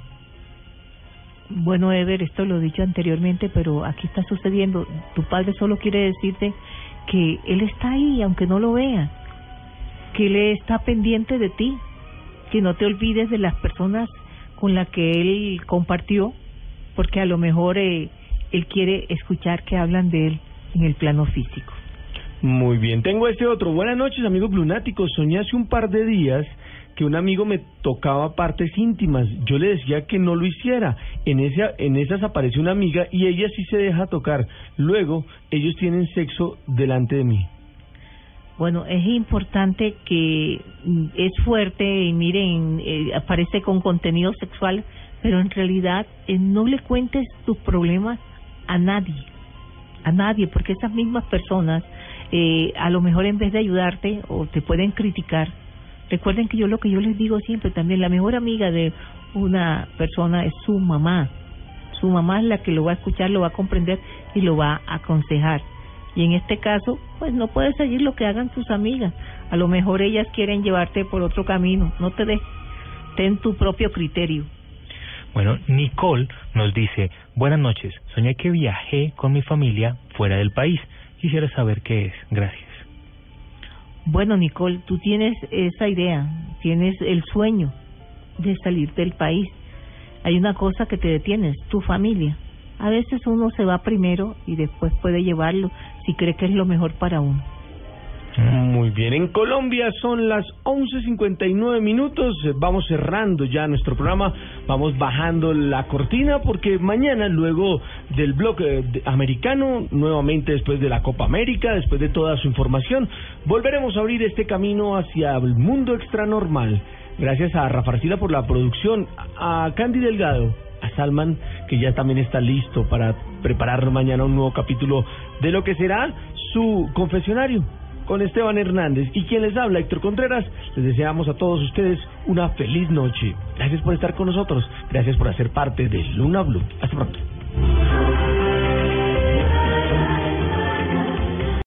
Bueno, Ever, esto lo he dicho anteriormente, pero aquí está sucediendo. Tu padre solo quiere decirte que él está ahí, aunque no lo vea, que él está pendiente de ti, que no te olvides de las personas con las que él compartió, porque a lo mejor eh, él quiere escuchar que hablan de él en el plano físico. Muy bien, tengo este otro. Buenas noches, amigos lunáticos. Soñé hace un par de días que un amigo me tocaba partes íntimas. Yo le decía que no lo hiciera. En, ese, en esas aparece una amiga y ella sí se deja tocar. Luego, ellos tienen sexo delante de mí. Bueno, es importante que mm, es fuerte y miren, eh, aparece con contenido sexual, pero en realidad eh, no le cuentes tus problemas a nadie, a nadie, porque esas mismas personas eh, a lo mejor en vez de ayudarte o te pueden criticar. Recuerden que yo lo que yo les digo siempre también, la mejor amiga de una persona es su mamá. Su mamá es la que lo va a escuchar, lo va a comprender y lo va a aconsejar. Y en este caso, pues no puedes seguir lo que hagan tus amigas. A lo mejor ellas quieren llevarte por otro camino. No te des. Ten tu propio criterio. Bueno, Nicole nos dice, buenas noches, soñé que viajé con mi familia fuera del país. Quisiera saber qué es. Gracias. Bueno, Nicole, tú tienes esa idea, tienes el sueño de salir del país. Hay una cosa que te detiene, tu familia. A veces uno se va primero y después puede llevarlo si cree que es lo mejor para uno. Muy bien, en Colombia son las 11.59 minutos, Eh, vamos cerrando ya nuestro programa, vamos bajando la cortina porque mañana luego del bloque de- americano, nuevamente después de la Copa América, después de toda su información, volveremos a abrir este camino hacia el mundo extranormal. Gracias a Rafa Arcila por la producción, a Candy Delgado, a Salman, que ya también está listo para preparar mañana un nuevo capítulo de lo que será su confesionario con Esteban Hernández y quien les habla, Héctor Contreras. Les deseamos a todos ustedes una feliz noche. Gracias por estar con nosotros. Gracias por hacer parte de Luna Blue. Hasta pronto.